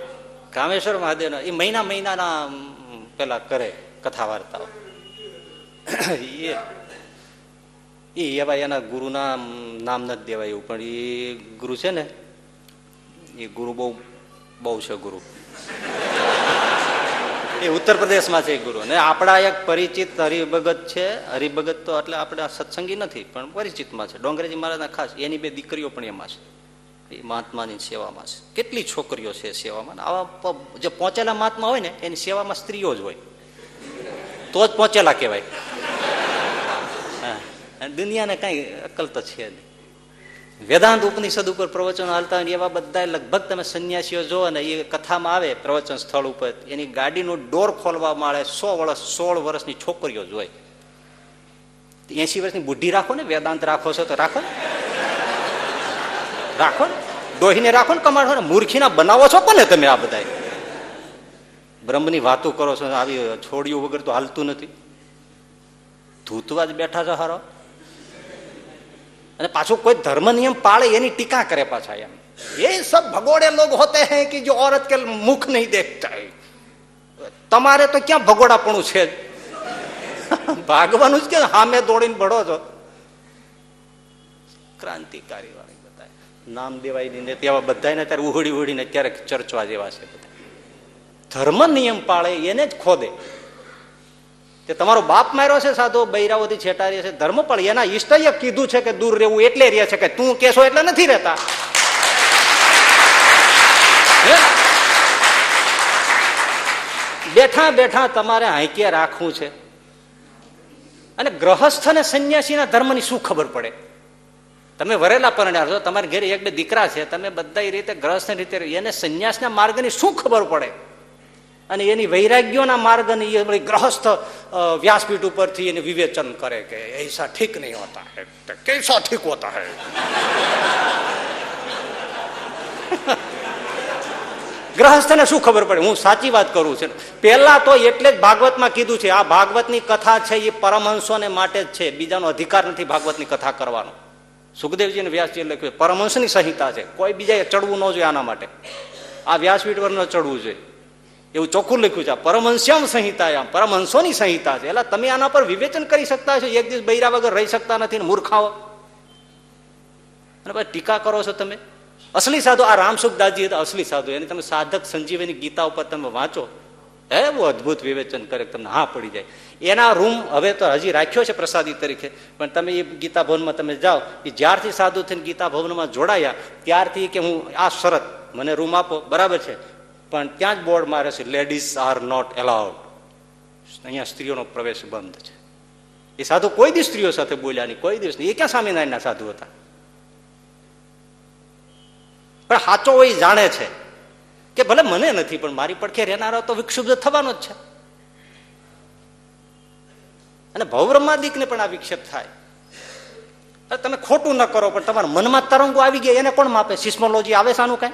S1: કામેશ્વર મહાદેવ એ મહિના મહિનાના પેલા કરે કથા વાર્તાઓ. એ એ એવા એના ગુરુના નામ નથી દેવાય એવું, પણ એ ગુરુ છે ને એ ગુરુ બહુ બહુ છે ગુરુ. એ ઉત્તર પ્રદેશમાં છે ગુરુ. ને આપણા એક પરિચિત હરિભગત છે. હરિભગત તો એટલે આપણે સત્સંગી નથી, પણ પરિચિતમાં છે. ડોંગરેજી મહારાજના ખાસ, એની બે દીકરીઓ પણ એમાં છે. એ મહાત્માની સેવામાં છે. કેટલી છોકરીઓ છે સેવામાં? આવા જે પહોંચેલા મહાત્મા હોય ને, એની સેવામાં સ્ત્રીઓ જ હોય. તો જ પહોંચેલા કહેવાય. દુનિયાને કઈ અકલ તો છે નહીં. વેદાંત ઉપનિષદ ઉપર પ્રવચનો હાલતા હોય એવા બધા લગભગ તમે સંન્યાસીઓ જો ને એ કથામાં આવે પ્રવચન સ્થળ ઉપર, એની ગાડીનું ડોર ખોલવા માંડે સો વર્ષ સોળ વર્ષની છોકરીઓ જોઈ એસી વર્ષની બુદ્ધિ રાખો ને, વેદાંત રાખો છો તો રાખો ને. રાખો ને. ડોહીને રાખો ને, કમાડો ને. મૂર્ખીના બનાવો છો કોને તમે આ બધા બ્રહ્મની વાતો કરો છો, આવી છોડ્યું વગર તો હાલતું નથી. ધૂતવા જ બેઠા છો હારો. અને પાછું કોઈ ધર્મ નિયમ પાળે એની ટીકા કરે પાછા એમ ये सब भगोड़े लोग होते हैं कि जो औरत के मुख नहीं देखता है તમારે તો ક્યાં ભગોડાપણું છે ભાગવાનું જ કે સામે દોડીને ભળો છો ક્રાંતિકારી વાળી બધા નામ દેવાય ને તેવા બધા ને ત્યારે ઉહડી ઉહડીને અત્યારે ચર્ચવા જેવા છે બધા ધર્મ નિયમ પાળે એને જ ખોદે તે તમારો બાપ માર્યો છે સાધો બૈરાઓથી છેટારી છે. ધર્મ પણ એના ઈષ્ટએ કીધું છે કે દૂર રહેવું એટલે રહે છે કે તું કેસો એટલે નથી રહેતા. બેઠા બેઠા તમારે હાંક્યા રાખવું છે. અને ગ્રહસ્થ અને સંન્યાસીના ધર્મની શું ખબર પડે? તમે વરેલા પરણ્યા છો, તમારા ઘરે એક બે દીકરા છે, તમે બધા રીતે ગ્રહસ્થ રીતે એને સંન્યાસના માર્ગની શું ખબર પડે? અને એની વૈરાગ્યોના માર્ગને એ ગ્રહસ્થ વ્યાસપીઠ ઉપરથી એને વિવેચન કરે કે એસા ઠીક નહીં હોતા હે. કેસા ઠીક હોતા હે? ગ્રહસ્થને શું ખબર પડે? હું સાચી વાત કરું છું. પહેલા તો એટલે જ ભાગવતમાં કીધું છે, આ ભાગવતની કથા છે એ પરમહંસોને માટે જ છે. બીજાનો અધિકાર નથી ભાગવતની કથા કરવાનો. સુખદેવજી અને વ્યાસજી લખ્યું પરમહંસની સંહિતા છે. કોઈ બીજાએ ચડવું ન જોઈએ આના માટે. આ વ્યાસપીઠ પર ન ચડવું જોઈએ. એવું ચોખ્ખું લખ્યું છે. પરમહંસ્યમ સંહિતા પરમહંસોની સંહિતા છે. એટલે તમે આના પર વિવેચન કરી શકતા છો એક દિવસ બૈરા વગર રહી શકતા નથી ને મૂર્ખાઓ. અને પછી ટીકા કરો છો તમે? અસલી સાધુ, આ રામસુખદાસજી હતા અસલી સાધુ. એની તમે સાધક સંજીવની ગીતા ઉપર તમે વાંચો. એવું અદભુત વિવેચન કરે તમને હા પડી જાય. એના રૂમ હવે તો હજી રાખ્યો છે પ્રસાદી તરીકે. પણ તમે એ ગીતા ભવનમાં તમે જાઓ. એ જ્યારથી સાધુ થઈને ગીતા ભવનમાં જોડાયા, ત્યારથી કે હું આ શરત મને રૂમ આપો. બરાબર છે? પણ ત્યાં જ બોર્ડ મારે છે લેડીઝ આર નોટ એલાઉડ અહીંયા સ્ત્રીઓનો પ્રવેશ બંધ છે. એ સાધુ કોઈ દિવસ સ્ત્રીઓ સાથે બોલ્યા નહીં, કોઈ દિવસ નહીં. એ ક્યાં સ્વામિનારાયણના સાધુ હતા? પણ સાચો એ જાણે છે કે ભલે મને નથી, પણ મારી પડખે રહેનારો તો વિક્ષુબ્ધ થવાનો જ છે. અને ભવબ્રહ્માદિકને પણ આ વિક્ષેપ થાય. તમે ખોટું ન કરો, પણ તમારા મનમાં તરંગો આવી ગયા, એને કોણ માપે? સિસ્મોલોજી આવે સાનું કઈ?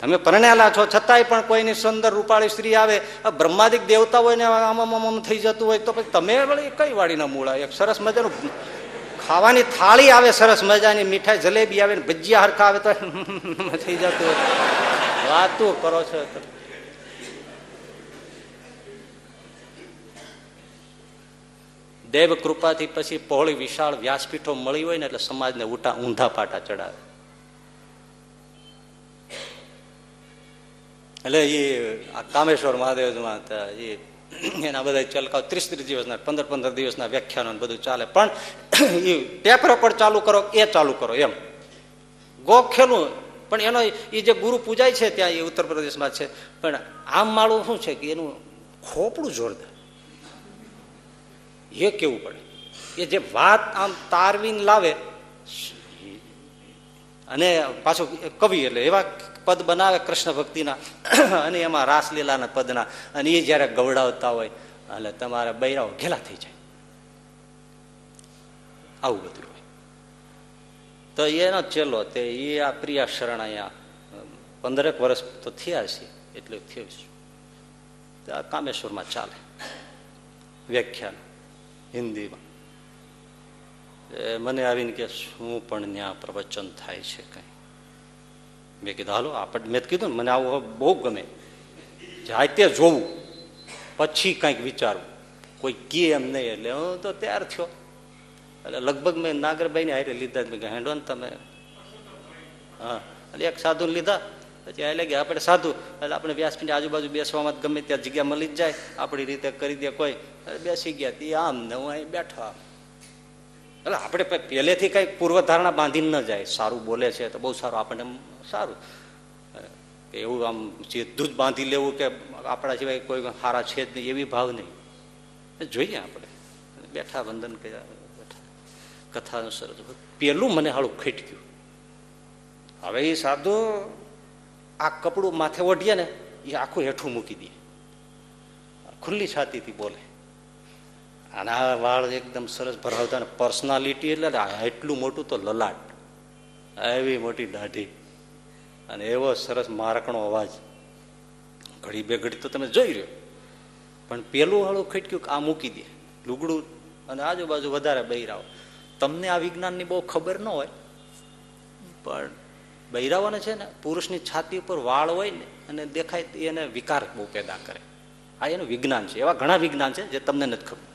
S1: તમે પરણેલા છો, છતાંય પણ કોઈની સુંદર રૂપાળી સ્ત્રી આવે બ્રહ્માદિક દેવતા હોય ને આમ આમ થઈ જતું હોય તો પછી તમે વળી કઈ વાડીના મૂળા એક સરસ મજાનું ખાવાની થાળી આવે, સરસ મજાની મીઠાઈ, જલેબી આવે ને ભજીયા હરખા આવે તો થઈ જતું હોય. વાતું કરો છો? દેવ કૃપાથી પછી પહોળી વિશાળ વ્યાસપીઠો મળી હોય ને એટલે સમાજને ઉટા ઊંધા પાટા ચડાવે. એટલે એ આ કામેશ્વર મહાદેવમાં એ એના બધા ચલકાવ ત્રીસ ત્રીસ દિવસના પંદર પંદર દિવસના વ્યાખ્યાનો બધું ચાલે. પણ એ ટેપ રેકોર્ડ ચાલુ કરો, એ ચાલુ કરો, એમ. ગોખેલું, પણ એનો એ જે ગુરુ પૂજાય છે ત્યાં એ ઉત્તર પ્રદેશમાં છે. પણ આમ માળું શું છે કે એનું ખોપડું જોરદાર. એ કેવું પડે? એ જે વાત આમ તારવીને લાવે, અને પાછું કવિ એટલે એવા પદ બનાવે કૃષ્ણ ભક્તિના. અને એમાં રાસલીલાના પદના. અને એ જયારે ગવડાવતા હોય, એટલે તમારા બૈરાઓ ઘેલા થઈ જાય. આવું બધું હોય. તો એનો ચેલો તે, એ આ પ્રિયા શરણ અહીંયા પંદરેક વર્ષ તો થયા છે એટલે થયું છે. આ કામેશ્વરમાં ચાલે. વ્યાખ્યાન, હિન્દીમાં. મને આવીને કે શું પણ ત્યાં પ્રવચન થાય છે કઈ. મેં કીધું, હાલો, આપણે મેં કીધું, મને આવું બહુ ગમે. જાય તે જોવું, પછી કંઈક વિચારવું કોઈ કે એમ નહીં, એટલે હું તો તૈયાર થયો. એટલે લગભગ મેં નાગરભાઈને હારે લીધા. મેં હેન્ડો ને તમે. હા, એટલે એક સાધુ લીધા. પછી આ લાગે આપણે સાધુ, એટલે આપણે વ્યાસપીઠ આજુબાજુ બેસવામાં ગમે ત્યાં જગ્યા મળી જ જાય. આપણી રીતે કરી દે કોઈ. બેસી ગયા. તે આમ ને હું અહીં બેઠો એટલે આપણે પહેલેથી કઈ પૂર્વધારણા બાંધીને ન જાય. સારું બોલે છે તો બહુ સારું. આપણને સારું. કે એવું આમ જ બાંધી લેવું કે આપણા સિવાય કોઈ સારા છે જ નહીં, એવી ભાવ નહીં. જોઈએ આપણે. બેઠા વંદન કર્યા, બેઠા. કથાનું સરસ પેલું મને હાળું ખટક્યું. હવે એ સાધુ આ કપડું માથે ઓઢીએ ને, એ આખું હેઠું મૂકી દે. ખુલ્લી છાતીથી બોલે. અને આ વાળ એકદમ સરસ ભરાવતા ને પર્સનાલિટી એટલે એટલું મોટું તો લલાટ. એવી મોટી દાઢી. અને એવો સરસ મારકણો અવાજ. ઘડી બે ઘડી તો તમે જોઈ રહ્યો. પણ પેલું હળું ખટક્યું આ મૂકી દે. લુગડું અને આજુબાજુ વધારે બૈરાઓ. તમને આ વિજ્ઞાનની બહુ ખબર ન હોય, પણ બૈરાઓને છે ને પુરુષની છાતી ઉપર વાળ હોય ને, અને દેખાય એને વિકાર બહુ પેદા કરે. આ એનું વિજ્ઞાન છે. એવા ઘણા વિજ્ઞાન છે જે તમને નથી ખબર.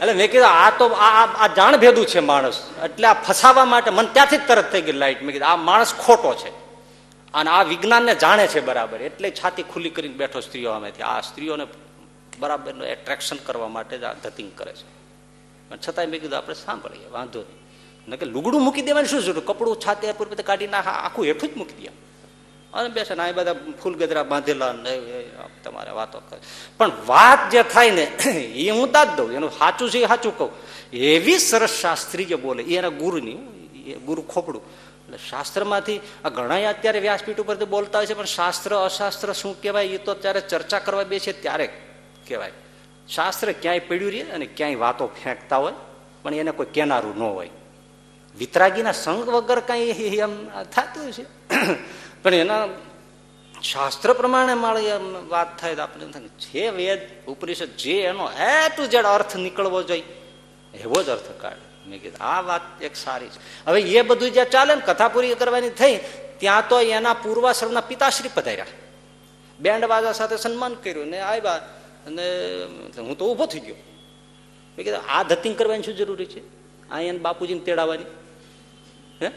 S1: એટલે મેં કીધું, આ તો આ જાણ ભેદું છે માણસ. એટલે આ ફસાવા માટે મને ત્યાંથી જ તરત થઈ ગઈ લાઈટ. મેં કીધું, આ માણસ ખોટો છે. અને આ વિજ્ઞાનને જાણે છે બરાબર. એટલે છાતી ખુલ્લી કરીને બેઠો સ્ત્રીઓ આમેથી. આ સ્ત્રીઓને બરાબર એટ્રેક્શન કરવા માટે જ આ ધતિંગ કરે છે. છતાંય મેં કીધું, આપણે સાંભળીએ, વાંધો નહીં. કે લુગડું મૂકી દેવાની શું જરૂર? કપડું છાતી પૂર કાઢી નાખા આખું હેઠું જ મૂકી દે. અને બેસે ને આ બધા ફૂલ ગદરા બાંધેલા તમારે વાતો કરે. પણ વાત જે થાય ને, એ હું દાદ દઉં, એનું સાચું છે એ સાચું કહું. એવી સરસ શાસ્ત્રી જે બોલે, એ એના ગુરુની ગુરુ ખોપડું. એટલે શાસ્ત્રમાંથી આ ઘણા અત્યારે વ્યાસપીઠ ઉપરથી બોલતા હોય છે, પણ શાસ્ત્ર, અશાસ્ત્ર શું કહેવાય, એ તો ત્યારે ચર્ચા કરવા બેસે ત્યારે કહેવાય. શાસ્ત્ર ક્યાંય પડ્યું રહે અને ક્યાંય વાતો ફેંકતા હોય, પણ એને કોઈ કેનારું ન હોય. વિતરાગીના સંગ વગર કઈ એમ થતું છે પણ એના શાસ્ત્ર પ્રમાણે મારી વાત થાય તો આપણે જે વેદ, ઉપનિષદ, જે એનો એ ટુ જેડ અર્થ નીકળવો જોઈએ, એવો જ અર્થ કાઢ મેં કીધું, આ વાત એક સારી છે. હવે એ બધું જ્યાં ચાલે ને, કથા પૂરી કરવાની થઈ, ત્યાં તો એના પૂર્વાશ્રમના પિતાશ્રી પધાર્યા. બેન્ડ બાજા સાથે સન્માન કર્યું ને આવ્યા અને હું તો ઊભો થઈ ગયો. મેં કીધું, આ ધતિંગ કરવાની શું જરૂરી છે? આ એને બાપુજીને તેડાવવાની? હે?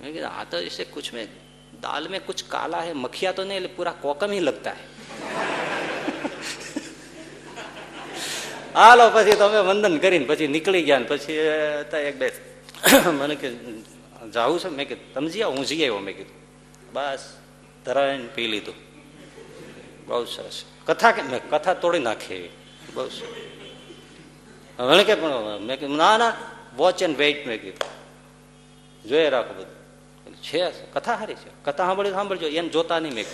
S1: મેં કીધું, આ તો એસે કુછ મેં दाल में कुछ काला है मखिया तो नहीं એટલે પૂરા કોકમ ही लगता है હાલો પછી તમે વંદન કરીને પછી નીકળી ગયા ને પછી એક બે મને કે જાવું છે મેં કીધું તમે જી આવો હું જઈ આવ્યો મેં કીધું બસ ધરાઈને પી લીધું બહુ સરસ કથા કે મેં કથા તોડી નાખી એવી બહુ સરસ મને કે પણ મેં કીધું ના ના વોચ એન્ડ વેઇટ મેં કીધું જોઈએ રાખો બધું છે, કથા સારી છે. કથા સાંભળી સાંભળજો, એને જોતા નહીં મેં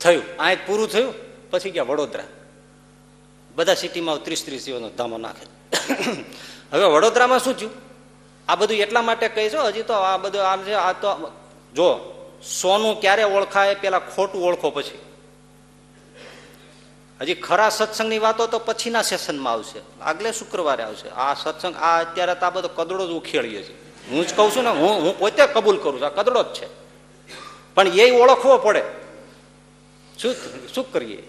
S1: થયું, આ પૂરું થયું, પછી ગયા વડોદરા. બધા સિટીમાં ત્રીસ ત્રીસ જીવોનો ધામો નાખે હવે વડોદરામાં શું થયું? આ બધું એટલા માટે કહીશો હજી તો આ બધું આ છે, આ તો જો, સોનું ક્યારે ઓળખાય, પેલા ખોટું ઓળખો પછી. હજી ખરા સત્સંગની વાતો તો પછીના સેશનમાં આવશે. આગલે શુક્રવારે આવશે. આ સત્સંગ, આ અત્યારે તો આ બધો કદડો જ ઉખેડીએ છીએ. હું જ કહું છું ને, હું હું પોતે કબૂલ કરું છું, આ કદડો જ છે. પણ એ ઓળખવો પડે. શું શું કરીએ?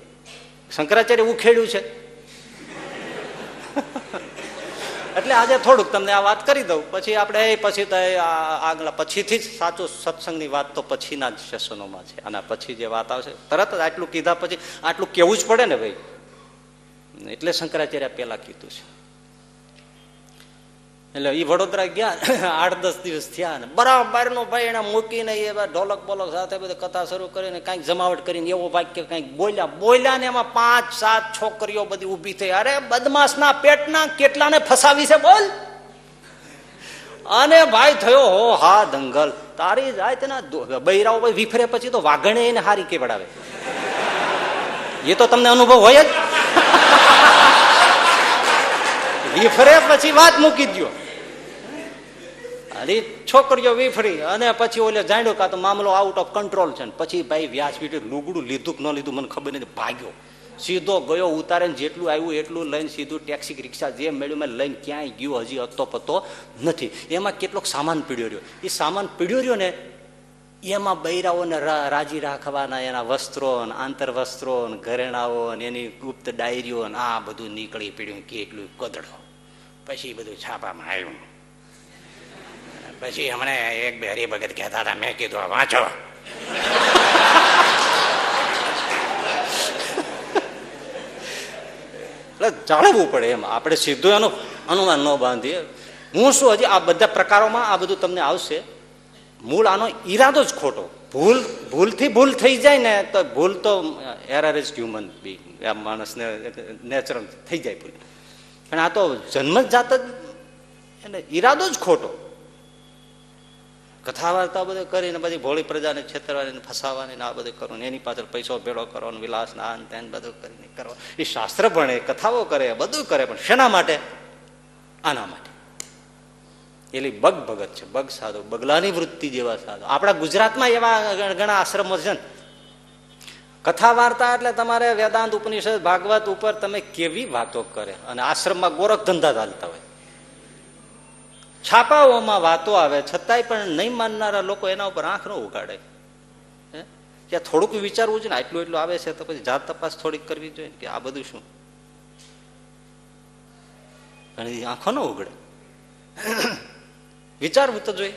S1: શંકરાચાર્ય ઉખેડ્યું છે. એટલે આજે થોડુંક તમને આ વાત કરી દઉં. પછી આપણે પછી તો આગલા પછીથી જ સાચું સત્સંગની વાત તો પછીના જ સેશનોમાં છે. અને પછી જે વાત આવશે, તરત જ આટલું કીધા પછી આટલું કેવું જ પડે ને ભાઈ? એટલે શંકરાચાર્ય પેલા કીધું છે. એટલે એ વડોદરા ગયા આઠ દસ દિવસ થયા ને. બરાબર નો ભાઈ એને મૂકીને એ ઢોલક બોલક સાથે બધી કથા શરૂ કરીને કાંઈક જમાવટ કરીને એવો વાક્ય કંઈક બોલ્યા. બોલ્યા ને એમાં પાંચ, સાત છોકરીઓ બધી ઊભી થઈ. અરે બદમાશના પેટના કેટલાને ફસાવી છે બોલ? અને ભાઈ થયો, હો, હા, દંગલ. તારી જાય તેના બૈરાઓ ભાઈ વિફરે પછી તો વાઘણે એને હારી કેવડાવે. એ તો તમને અનુભવ હોય જ. વિફરે પછી વાત મૂકી દો અરે છોકરીઓ વિફરી અને પછી ઓલે જાણ્યો કા તો મામલો આઉટ ઓફ કંટ્રોલ છે પછી ભાઈ વ્યાસપીઠે લુગડું લીધું કે ન લીધું મને ખબર નથી, ભાગ્યો. સીધો ગયો ઉતારે જેટલું આવ્યું એટલું લઈને સીધું ટેક્સી રિક્ષા જે મેળ્યું મેં લઈને ક્યાંય ગયો હજી અતો પતો નથી. એમાં કેટલોક સામાન પીડ્યો રહ્યો. એ સામાન પીડ્યો રહ્યો ને, એમાં બૈરાઓને રાજી રાખવાના એના વસ્ત્રો ને આંતર વસ્ત્રો ને, ઘરેણાઓ એની ગુપ્ત ડાયરીઓ આ બધું નીકળી પીડ્યું, કેટલું કદડો પછી બધું છાપામાં આવ્યું. પછી હમણે એક બે હરિભગત કહેતા હતા, મેં કીધું વાંચો. એટલે જાળવવું પડે એમ. આપણે સીધું એનું અનુમાન ન બાંધીએ. હું શું હજી આ બધા પ્રકારોમાં આ બધું તમને આવશે? મૂળ આનો ઈરાદો જ ખોટો. ભૂલ, ભૂલથી ભૂલ થઈ જાય ને, તો ભૂલ તો એરર ઇઝ હ્યુમન બી આ માણસને નેચરલ થઈ જાય ભૂલ. પણ આ તો જન્મ જાત જ, એટલે ઈરાદો જ ખોટો. કથા વાર્તા બધું કરીને બધી ભોળી પ્રજાને છેતરવાની ફસાવાની આ બધું કરવાનું. એની પાછળ પૈસો ભેળો કરવાનો, વિલાસ ના તેન બધું કરીને કરવા એ શાસ્ત્ર ભણે, કથાઓ કરે, બધું કરે, પણ શેના માટે? આના માટે. એલી બગ ભગત છે, બગ સાધુ, બગલાની વૃત્તિ જેવા સાધુ. આપણા ગુજરાતમાં એવા ઘણા આશ્રમો છે ને. કથા વાર્તા એટલે તમારે વેદાંત, ઉપનિષદ, ભાગવત ઉપર તમે કેવી વાતો કરે? અને આશ્રમમાં ગોરખ ધંધા ચાલતા હોય. છાપાઓમાં વાતો આવે, છતાંય પણ નહીં માનનારા લોકો એના ઉપર આંખ ન ઉગાડે. ત્યાં થોડુંક વિચારવું જોઈએ આટલું એટલું આવે છે તો પછી જાત તપાસ થોડીક કરવી જોઈએ કે આ બધું શું? આંખો ન ઉગડે. વિચારવું તો જોઈએ.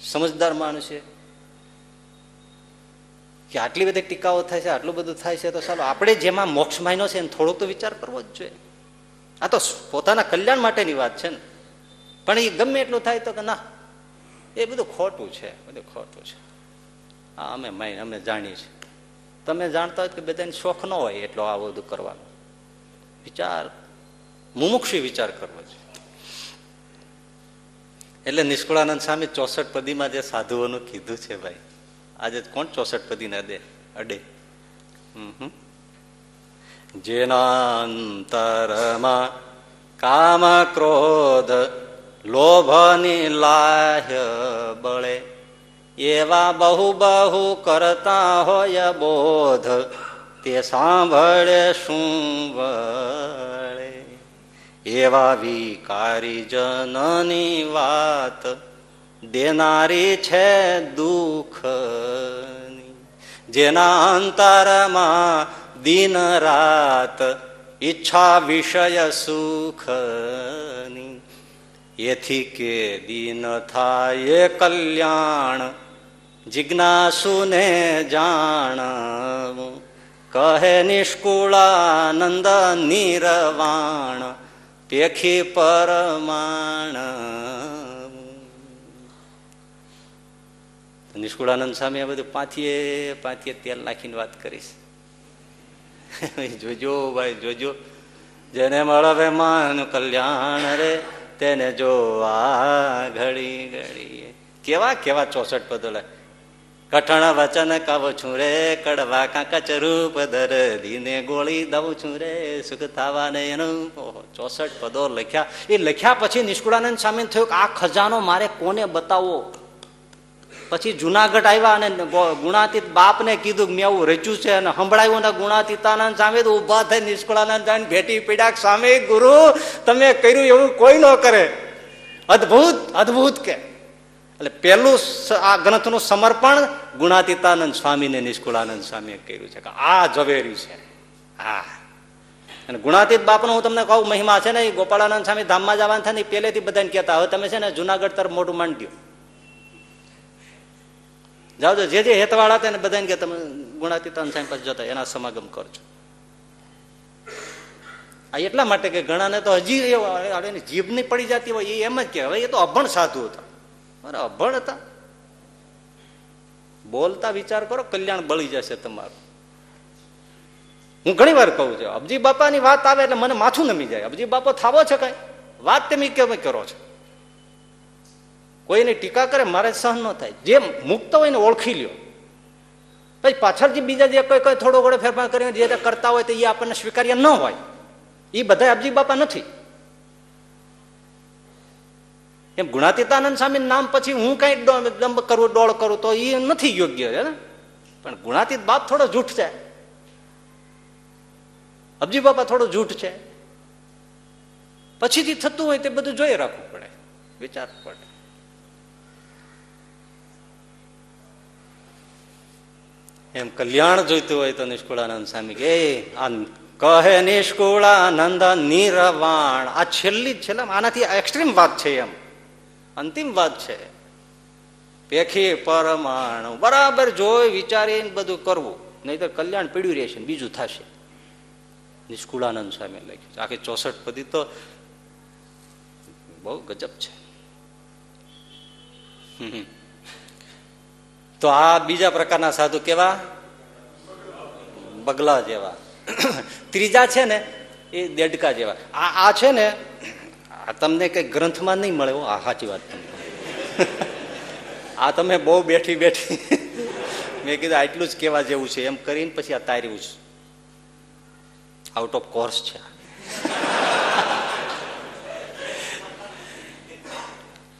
S1: સમજદાર માણસ છે. કે આટલી બધી ટીકાઓ થાય છે, આટલું બધું થાય છે, તો ચાલો, આપણે જેમાં મોક્ષ માયનો છે એને થોડોક તો વિચાર કરવો જ જોઈએ. આ તો પોતાના કલ્યાણ માટેની વાત છે ને. પણ એ ગમે એટલું થાય તો કે ના, એ બધું ખોટું છે, બધું ખોટું છે. હા, અમે માઇન, અમે જાણીએ છીએ. તમે જાણતા હોય કે બધાને શોખ ન હોય એટલો આ બધું કરવાનો. વિચાર, મુમુક્ષી વિચાર કરવો છે. એટલે નિષ્કુળાનંદ સ્વામી ચોસઠ પદીમાં જે સાધુઓનું કીધું છે ભાઈ, આજે કોણ ચોસઠ પદીને અડે અડે. જેના અંતરમાં કામ ક્રોધ લોભની લાહ્ય બળે. એવા બહુ બહુ કરતા હોય બોધ, તે સાંભળે શું વળે. એવા વિકારી જનની વાત, દેનારી છે દુઃખ જેના અંતરમાં દિન રાત ઈચ્છા વિષય સુખની. એથી કે દિન થાય કલ્યાણ, જિજ્ઞાસુને જાણ. કહે નિષ્કુળાનંદ નિરવાણ, પેખી પરમાણ. નિષ્કુળાનંદ સામે આ બધું પાથીએ પાથીએ તેલ નાખીને વાત કરીશ જોજો ભાઈ, જોજો. જેને મળવે માન કલ્યાણ રે તેને જોવા ઘડી ઘડી કેવા કેવા ચોસઠ પદો લે. કઠણ વચન કવ છું રે, કડવા કાંકચ રૂપ દર દીને ગોળી દઉં છું રે. સુખ થવા ને એનું ચોસઠ પદો લખ્યા. એ લખ્યા પછી નિષ્કુળાનંદ સામે થયું કે આ ખજાનો મારે કોને બતાવવો? પછી જુનાગઢ આવ્યા અને ગુણાતીત બાપને કીધું મેં આવું રચ્યું છે અને સંભળાયું ને ગુણાતીતાનંદ સામે તો ઊભા થઈ નિષ્કુળાનંદ જાય ભેટી પીડા સામે ગુરુ, તમે કર્યું એવું કોઈ ન કરે. અદભુત અદભુત કે. એટલે પેલું આ ગ્રંથનું સમર્પણ ગુણાતીતાનંદ સ્વામીને નિષ્કુળાનંદ સ્વામીએ કર્યું છે કે આ ઝવેર્યું છે. હા. અને ગુણાતીત બાપનો હું તમને કહું, મહિમા છે ને ગોપાળાનંદ સ્વામી ધામમાં જવાનું થાય ને પહેલેથી બધાને કહેતા હવે તમે છે ને જુનાગઢ તરફ મોટું માંડ્યો. જાઓ જે જે હેતવાળા હતા ને બધાને કે તમે ગુણાતીતાન સાહેબ પાસે જતા એના સમાગમ કરજો. આ એટલા માટે કે ઘણાને તો હજી એની જીભ નહીં પડી જતી હોય, એ એમ જ કે હવે એ તો અભણ સાધુ હતા. અરે અભણ હતા. બોલતા વિચાર કરો, કલ્યાણ બળી જશે તમારું. હું ઘણી વાર કહું છું, અબજી બાપાની વાત આવે એટલે મને માથું નમી જાય. અબજી બાપો થાવો છે કઈ? વાત તમે કેમ કરો છો? કોઈની ટીકા કરે, મારે સહન ન થાય. જે મુક્ત હોય ને ઓળખી લ્યો. પછી પાછળથી બીજા જે કોઈ કોઈ થોડો ઘણો ફેરફાર કરીને જે કરતા હોય તો એ આપણને સ્વીકાર્ય ન હોય. એ બધા અબજી બાપા નથી. એમ ગુણાતીતાનંદ સ્વામી નામ પછી હું કઈ દંભ કરું ડોળ કરું તો એ નથી યોગ્ય છે પણ ગુણાતીત બાપ થોડો જૂઠ છે. અબજી બાપા થોડો જૂઠ છે. પછીથી થતું હોય તે બધું જોઈ રાખવું પડે. વિચાર પડે. એમ કલ્યાણ જોઈતું હોય તો નિષ્કુળાનંદ સ્વામી કે આ કહે નિષ્કુળાનંદ નિરવાણ. આ છેલ્લી છેલ્લા, આનાથી એક્સ્ટ્રીમ વાત છે એમ. અંતિમ વાત છે. પેખી પરમાણુ, બરાબર જોઈ વિચારીને બધું કરવું. નહીં તો કલ્યાણ પીડ્યું રહેશે બીજું થશે. નિષ્કુળાનંદ સ્વામી લખ્યું છે. આખી ચોસઠ પદી તો બહુ ગજબ છે. તો આ બીજા પ્રકારના સાધુ કેવા? બગલા જેવા. ત્રીજા છે ને, એ દેડકા જેવા. આ આ છે ને, આ તમને કઈ ગ્રંથમાં નહીં મળે આ સાચી વાત તમને. આ તમે બહુ બેઠી બેઠી. મેં કીધું, આટલું જ કેવા જેવું છે. એમ કરીને પછી આ તાર્યું છે. આઉટ ઓફ કોર્સ છે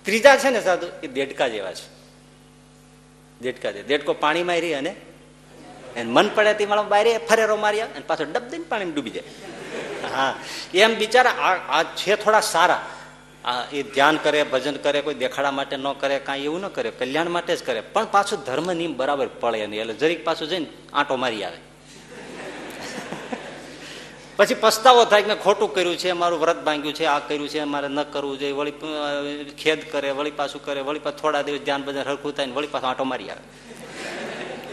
S1: ત્રીજા છે ને સાધુ, એ દેડકા જેવા છે. દેડકા દે. દેડકો પાણીમાં રહી અને મન પડે તે મારા બારે ફરેરો માર્યા અને પાછો ડબ દઈને પાણી ડૂબી જાય. હા. એમ બિચારા આ છે થોડા સારા. આ એ ધ્યાન કરે, ભજન કરે, કોઈ દેખાડા માટે ન કરે, કાંઈ એવું ન કરે, કલ્યાણ માટે જ કરે. પણ પાછું ધર્મ નિયમ બરાબર પડે નહીં. એટલે જરીક પાછું જઈને આંટો મારી આવે. પછી પસ્તાવો થાય કે ખોટું કર્યું છે, મારું વ્રત ભાંગ્યું છે, આ કર્યું છે, મારે ન કરવું જોઈએ, વળી ખેદ કરે, વળી પાછું કરે, વળી પાછું થોડા દિવસ ધ્યાન બધા હરખું થાય વળી પાછું આંટો મારી આવે.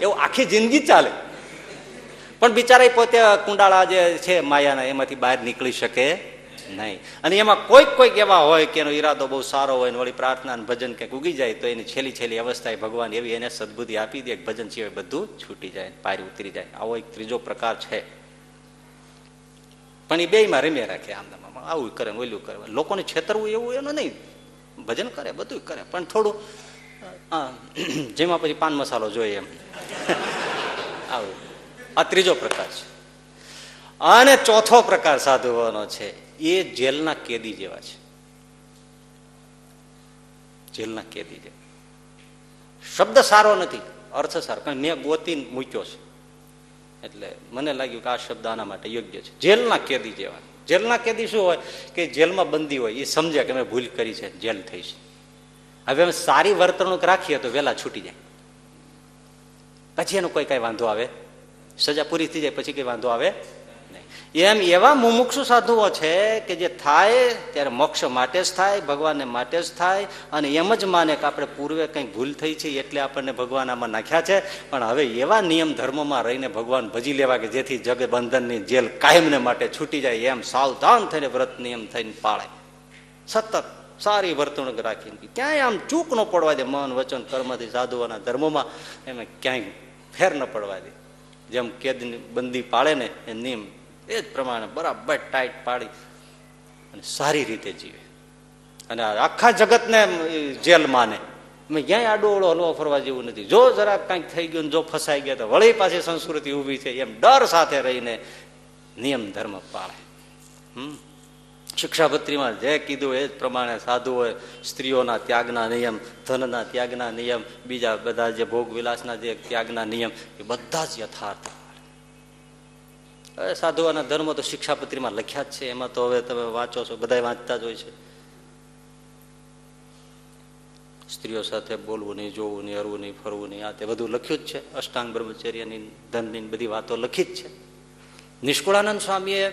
S1: એવું આખી જિંદગી ચાલે. પણ બિચારા પોતે કુંડાળા જે છે માયાના, એમાંથી બહાર નીકળી શકે નહીં. અને એમાં કોઈક કોઈક એવા હોય કે એનો ઈરાદો બહુ સારો હોય વળી પ્રાર્થના ભજન કંઈક ઉગી જાય, તો એની છેલ્લી છેલ્લી અવસ્થાએ ભગવાન એવી એને સદબુદ્ધિ આપી દે ભજન સિવાય બધું છૂટી જાય પારી ઉતરી જાય. આવો એક ત્રીજો પ્રકાર છે. પણ એ બેમાં રમ્યા રાખે આમ આવું કરે, ઓલું કરે. લોકોને છેતરવું એવું એનું નહીં. ભજન કરે બધું કરે. પણ થોડું જેમાં પછી પાન મસાલો જોઈએ એમ. આવું. આ ત્રીજો પ્રકાર છે. અને ચોથો પ્રકાર સાધુઓનો છે. એ જેલના કેદી જેવા છે. જેલના કેદી જેવા. શબ્દ સારો નથી, અર્થ સારો. કારણ મેં ગોતી મૂક્યો છે. એટલે મને લાગ્યું કે આ શબ્દ આના માટે યોગ્ય છે. જેલના કેદી જેવા. જેલના કેદી શું હોય? કે જેલમાં બંદી હોય એ સમજે કે મેં ભૂલ કરી છે, જેલ થઈ છે. હવે અમે સારી વર્તણૂક રાખીએ તો વહેલા છૂટી જાય. પછી એનો કોઈ કઈ વાંધો આવે? સજા પૂરી થઈ જાય, પછી કઈ વાંધો આવે? એમ એવા મુમુક્ષુ સાધુઓ છે કે જે થાય ત્યારે મોક્ષ માટે જ થાય, ભગવાનને માટે જ થાય, અને એમ જ માને કે આપણે પૂર્વે કંઈક ભૂલ થઈ છે એટલે આપણને ભગવાન આમાં નાખ્યા છે. પણ હવે એવા નિયમ ધર્મમાં રહીને ભગવાન ભજી લેવા કે જેથી જગ બંધનની જેલ કાયમને માટે છૂટી જાય, એમ સાવધાન થઈને વ્રત નિયમ થઈને પાળે. સતત સારી વર્તણૂક રાખીને ક્યાંય આમ ચૂક ન પડવા દે, મન, વચન, કર્મથી સાધુઓના ધર્મોમાં એમાં ક્યાંય ફેર ન પડવા દે. જેમ કેદની બંદી પાળે ને એ નિયમ એ જ પ્રમાણે બરાબર ટાઈટ પાડી અને સારી રીતે જીવે. અને આખા જગતને જેલ માને. મેં ક્યાંય આડો ઓળો હલવો ફરવા જેવું નથી. જો જરાક કાંઈક થઈ ગયું જો ફસાઈ ગયા તો વળી પાછી સંસ્કૃતિ ઊભી છે એમ ડર સાથે રહીને નિયમ ધર્મ પાળે. હમ? શિક્ષાપત્રીમાં જે કીધું એ જ પ્રમાણે સાધુઓએ સ્ત્રીઓના ત્યાગના નિયમ, ધનના ત્યાગના નિયમ, બીજા બધા જે ભોગ વિલાસના જે ત્યાગના નિયમ, એ બધા જ યથાર્થ. સાધુઓના ધર્મો તો શિક્ષાપત્રીમાં લખ્યા જ છે. એમાં તો હવે તમે વાંચો છો બધા વાંચતા જ હોય છે. સ્ત્રીઓ સાથે બોલવું નહીં, જોવું નહીં, હરવું નહીં, ફરવું નહીં, આ તે બધું લખ્યું જ છે. અષ્ટાંગ બ્રહ્મચર્યની ધનની બધી વાતો લખી જ છે. નિષ્કુળાનંદ સ્વામીએ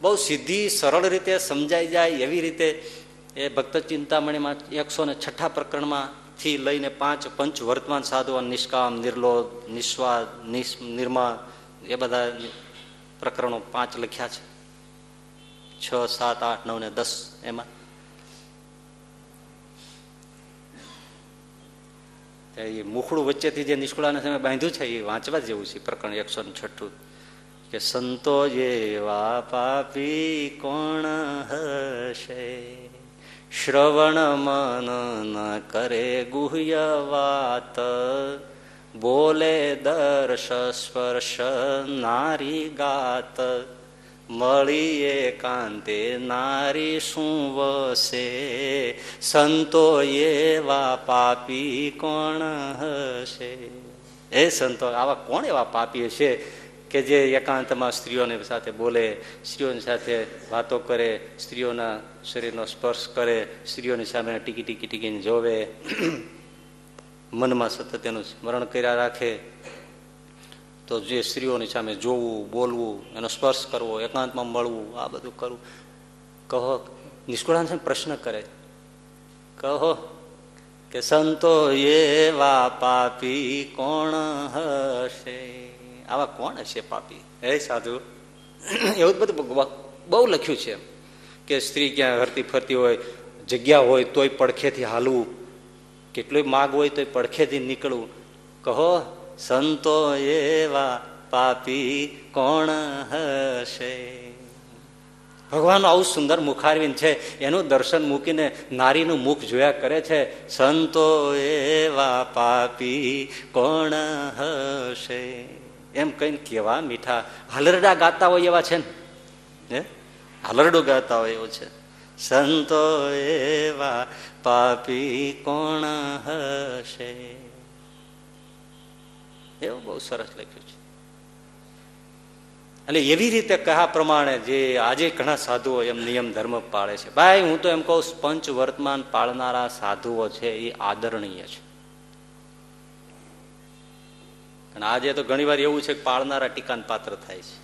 S1: બહુ સીધી, સરળ રીતે સમજાઈ જાય એવી રીતે એ ભક્ત ચિંતામણીમાં એકસો ને છઠ્ઠા પ્રકરણમાં થી લઈને પાંચ પંચ વર્તમાન સાધુ નિષ્કામ નિર્લો નિસ્વાદ નિર્મા, એ બધા પ્રકરણો પાંચ લખ્યા છે. છ, સાત, આઠ, નવ ને દસ એમાં. એ મુખડું વચ્ચેથી જે નિષ્કુળાને સામે બાંધ્યું છે, એ વાંચવા જેવું છે પ્રકરણ એકસો છઠ્ઠું. કે સંતો જેવા પાપી કોણ હશે? શ્રવણ મન ન કરે ગુહ્ય વાત. બોલે દર્શ સ્પર્શ નારી ગાત. મળીએ કાંતે નારી શું વસે? સંતો એવા પાપી કોણ હશે? એ સંતો, આવા કોણ એવા પાપી હશે કે જે એકાંતમાં સ્ત્રીઓની સાથે બોલે, સ્ત્રીઓની સાથે વાતો કરે, સ્ત્રીઓના શરીરનો સ્પર્શ કરે, સ્ત્રીઓની સામે ટીકી ટીકી ટીકીને જોવે? મનમાં સતત એનું સ્મરણ કર્યા રાખે. તો જે સ્ત્રીઓની સામે જોવું, બોલવું, એનો સ્પર્શ કરવો, એકાંતમાં મળવું, આ બધું કરવું. કહો, નિષ્કુળાન પ્રશ્ન કરે. કહો કે સંતો એવા પાપી કોણ હશે? આવા કોણ હશે પાપી? હે સાધુ, એવું બધું બહુ લખ્યું છે કે સ્ત્રી ક્યાં હરતી ફરતી હોય, જગ્યા હોય તોય પડખેથી હાલવું. કેટલું માગ હોય તો પડખેથી નીકળવું. કહો, સંતો એવા પાપી કોણ હશે? ભગવાન આવું સુંદર મુખારવીન છે. એનું દર્શન મૂકીને નારીનું મુખ જોયા કરે છે. સંતો એવા પાપી કોણ હશે? એમ કહીને કેવા મીઠા હલરડા ગાતા હોય એવા છે ને? હલરડો ગાતા હોય એવો છે. સંતો એવા પાપી કોણ હશે? એવું બહુ સરસ લખ્યું છે. અને એવી રીતે કહા પ્રમાણે જે આજે ઘણા સાધુઓ એમ નિયમ ધર્મ પાળે છે. ભાઈ, હું તો એમ કહું, પંચ વર્તમાન પાળનારા સાધુઓ છે, એ આદરણીય છે. અને આજે તો ઘણી વાર એવું છે કે પાળનારા ટીકાન પાત્ર થાય છે.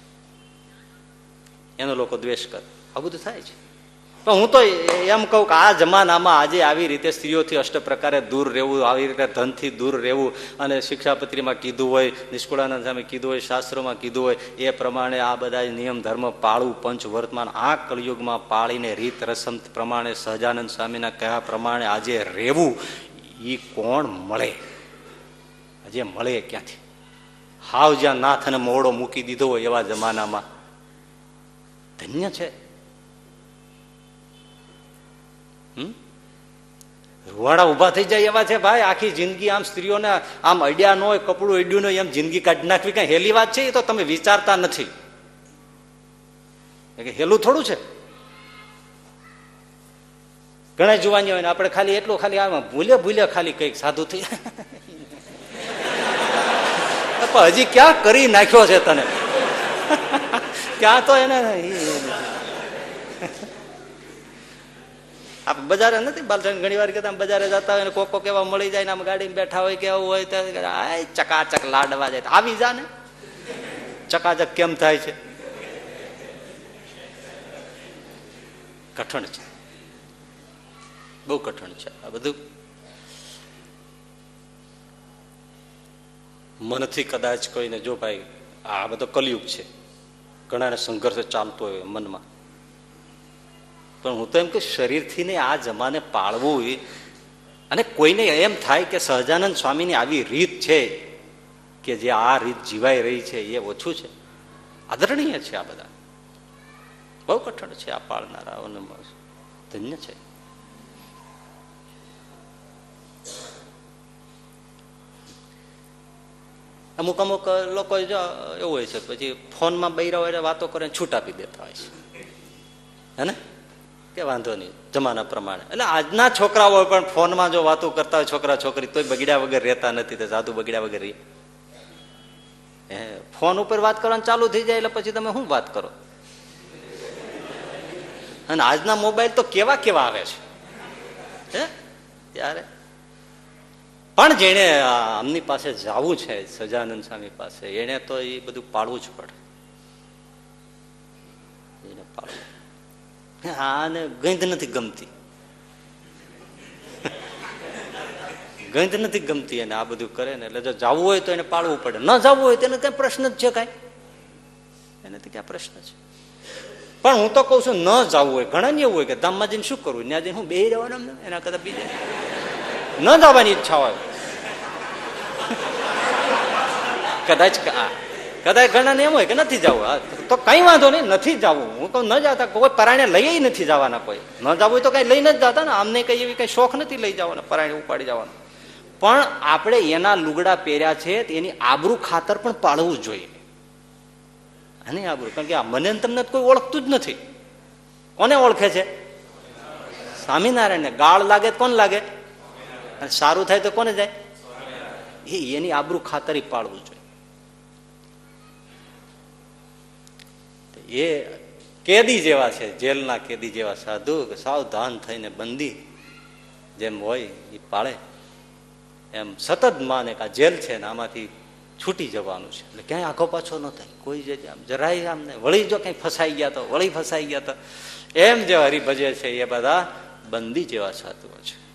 S1: એનો લોકો દ્વેષ કરે. આ બધું થાય છે. પણ હું તો એમ કહું કે આ જમાનામાં આજે આવી રીતે સ્ત્રીઓથી અષ્ટ પ્રકારે દૂર રહેવું, આવી રીતે ધનથી દૂર રહેવું અને શિક્ષાપત્રીમાં કીધું હોય, નિષ્કુળાનંદ સામે કીધું હોય, શાસ્ત્રોમાં કીધું હોય, એ પ્રમાણે આ બધા નિયમ, ધર્મ પાળવું પંચ, વર્તમાન આ કલયુગમાં પાળીને રીત, રસમ પ્રમાણે સહજાનંદ સ્વામીના કયા પ્રમાણે આજે રહેવું એ કોણ મળે? આજે મળે ક્યાંથી? હાવ જ્યાં નાથ અને મોડો મૂકી દીધો હોય એવા જમાનામાં. ધન્ય છે. રૂવાડા ઊભા થઈ જાય એવા છે, ભાઈ, આખી જિંદગી આમ સ્ત્રીઓને આમ અડ્યા ન હોય, કપડું અડ્યું ન એમ જિંદગી કાઢી નાખવી કઈ હેલી વાત છે? એ તો તમે વિચારતા નથી. હેલું થોડું છે. ઘણા જુવાની હોય ને, આપણે ખાલી એટલું, ખાલી આમાં ભૂલે ભૂલે ખાલી કંઈક સાધુ થઈ હજી ક્યાં કરી નાખ્યો છે તને? ક્યાં તો એને આપણે બજારે નથી બાલચંદ ઘણી વાર કહેતા, બજારે જતા હોય ને કોક કોક મળી જાય ને આમ ગાડીમાં બેઠા હોય કે એવું હોય તો આય, ચકાચક લાડવા જાય. આવી જા ને. ચકાચક કેમ થાય છે? કઠણ છે. બહુ કઠણ છે આ બધું. મનથી કદાચ કોઈને, જો ભાઈ, આ બધો કલયુગ છે. ઘણાને સંઘર્ષ ચાલતો હોય મનમાં. પણ હું તો એમ કે શરીરથી ને આ જમાને પાળવું અને કોઈને એમ થાય કે સહજાનંદ સ્વામીની આવી રીત છે કે જે આ રીત જીવાઈ રહી છે, એ ઓછું છે. આદરણીય છે આ બધા. બહુ કઠણ છે આ પાળનારાઓને ધન્ય છે. અમુક અમુક લોકો જો એવું હોય છે, પછી ફોનમાં બૈરા હોય વાતો કરે છૂટ આપી દેતા હોય છે. હે ને? કે વાંધો નહીં, જમાના પ્રમાણે. એટલે આજના છોકરાઓ પણ ફોનમાં જો વાતો કરતા હોય છોકરા, છોકરી, તોય બગડ્યા વગર રહેતા નથી, તો જાદુ બગડ્યા વગર રહી. ફોન ઉપર વાત કરવાનું ચાલુ થઈ જાય એટલે પછી તમે શું વાત કરો? અને આજના મોબાઈલ તો કેવા કેવા આવે છે? હે, ત્યારે. પણ જેને આમની પાસે જવું છે, સજાનંદ સ્વામી પાસે એને તો એ બધું પાડવું જ પડે. એને પાડવું. આને ગંધ નથી ગમતી. ગંધ નથી ગમતી એને આ બધું કરે ને, એટલે જો જવું હોય તો એને પાળવું પડે. ન જવું હોય તો એને કઈ પ્રશ્ન જ છે કઈ. એનાથી ક્યાં પ્રશ્ન છે. પણ હું તો કઉ છું, ન જવું હોય, ઘણા ને એવું હોય કે ધામમાં જઈને શું કરવું? ત્યાં જઈને હું બે રહેવાનું એના કરતા બીજે. ન જવાની ઈચ્છા હોય. કદાચ કદાચ ઘણાને એમ હોય કે નથી જવું. તો કઈ વાંધો નહીં, નથી જવું. હું તો ન જતા, કોઈ પરાણે લઈ નથી જવાના કોઈ. ન જવું હોય તો કઈ લઈને જ જતા ને અમને કઈ એવી કઈ શોખ નથી લઈ જવાના પરાણે ઉપાડી જવાનો. પણ આપણે એના લુગડા પહેર્યા છે એની આબરૂ ખાતર પણ પાળવું જોઈએ. અને આબરૂ, કારણ કે આ મને તમને કોઈ ઓળખતું જ નથી. કોને ઓળખે છે? સ્વામિનારાયણ ગાળ લાગે કોણ લાગે? અને સારું થાય તો કોને જાય? એ એની આબરૂ ખાતરી પાડવું જોઈએ એ કેદી જેવા છે, જેલના કેદી જેવા સાધુ, સાવધાન થઈને બંદી જેમ હોય એ પાળે. એમ સતત માને કે આ જેલ છે ને આમાંથી છૂટી જવાનું છે. એટલે ક્યાંય આખો પાછો ન થાય. કોઈ જે આમ જરાય આમ વળી જો કંઈ ફસાઈ ગયા તો, વળી ફસાઈ ગયા તો, એમ જે હરિભજે છે એ બધા બંદી જેવા સાધુઓ છે.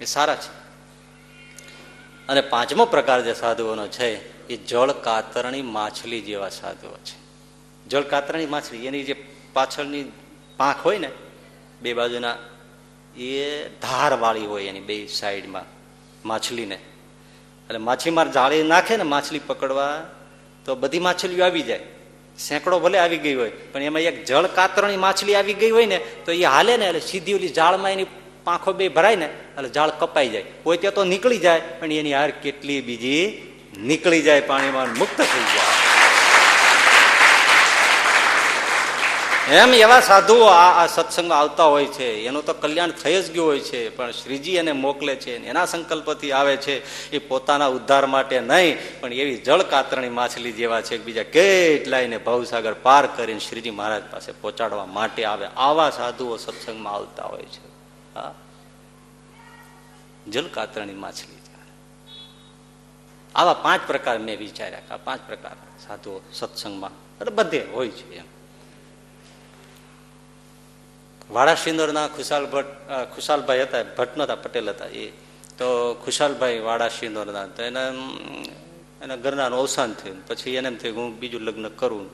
S1: એ સારા છે. અને પાંચમો પ્રકાર જે સાધુઓનો છે, એ જળ કાતરણી માછલી જેવા સાધુઓ છે. જળ કાતરણી માછલી એની જે પાછળની પાંખ હોય ને, બે બાજુના, એ ધારવાળી હોય એની બે સાઈડમાં માછલીને. એટલે માછીમાર જાળી નાખે ને માછલી પકડવા, તો બધી માછલીઓ આવી જાય. સેંકડો ભલે આવી ગઈ હોય, પણ એમાં એક જળ કાતરણી માછલી આવી ગઈ હોય ને, તો એ હાલે ને, એટલે સીધી ઓલી જાળમાં એની પાંખો બે ભરાય ને, એટલે જાળ કપાઈ જાય. કોઈ ત્યાં તો નીકળી જાય, પણ એની હાર કેટલી બીજી નીકળી જાય, પાણીમાં મુક્ત થઈ જાય. એમ એવા સાધુઓ આ સત્સંગમાં આવતા હોય છે. એનું તો કલ્યાણ થઈ જ ગયું હોય છે, પણ શ્રીજી એને મોકલે છે એના સંકલ્પથી આવે છે એ પોતાના ઉદ્ધાર માટે નહીં, પણ એવી જળ કાતરણી માછલી જેવા છે બીજા કેટલાયને ભવસાગર પાર કરીને શ્રીજી મહારાજ પાસે પહોંચાડવા માટે આવે. આવા સાધુઓ સત્સંગમાં આવતા હોય છે. હા. જળ કાતરણી માછલી આવા પાંચ પ્રકાર મેં વિચાર્યા પાંચ પ્રકાર સાધુઓ સત્સંગમાં, એટલે બધે હોય છે એમ. વાડા સિંદોરના ખુશાલ ભટ્ટ ખુશાલભાઈ હતા ભટ્ટ નતા પટેલ હતા એ. તો ખુશાલભાઈ વાડા સિંદોરના તો એના એના ઘરનાનું અવસાન થયું. પછી એને એમ થયું હું બીજું લગ્ન કરું.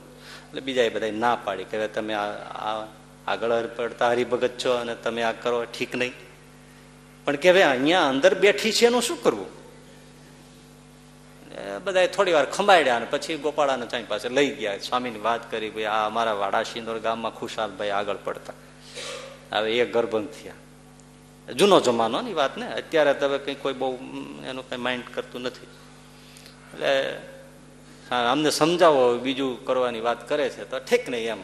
S1: એટલે બીજા એ બધા ના પાડી કે તમે આ આગળ પડતા હરિભગત છો અને તમે આ કરો, ઠીક નહીં. પણ કે ભાઈ અહીંયા અંદર બેઠી છે એનું શું કરવું? બધા થોડી વાર ખંભાડ્યા અને પછી ગોપાળાને ચાઈ પાસે લઈ ગયા. સ્વામીની વાત કરી ભાઈ આ અમારા વાડા સિંદોર ગામમાં ખુશાલભાઈ આગળ પડતા. હવે એ ગર્ભંગ થયા. જૂનો જમાનો ની વાત ને? અત્યારે તમે કંઈ કઈ કોઈ બહુ એનું કઈ માઇન્ડ કરતું નથી. એટલે અમને સમજાવો બીજું કરવાની વાત કરે છે તો ઠીક નહીં એમ.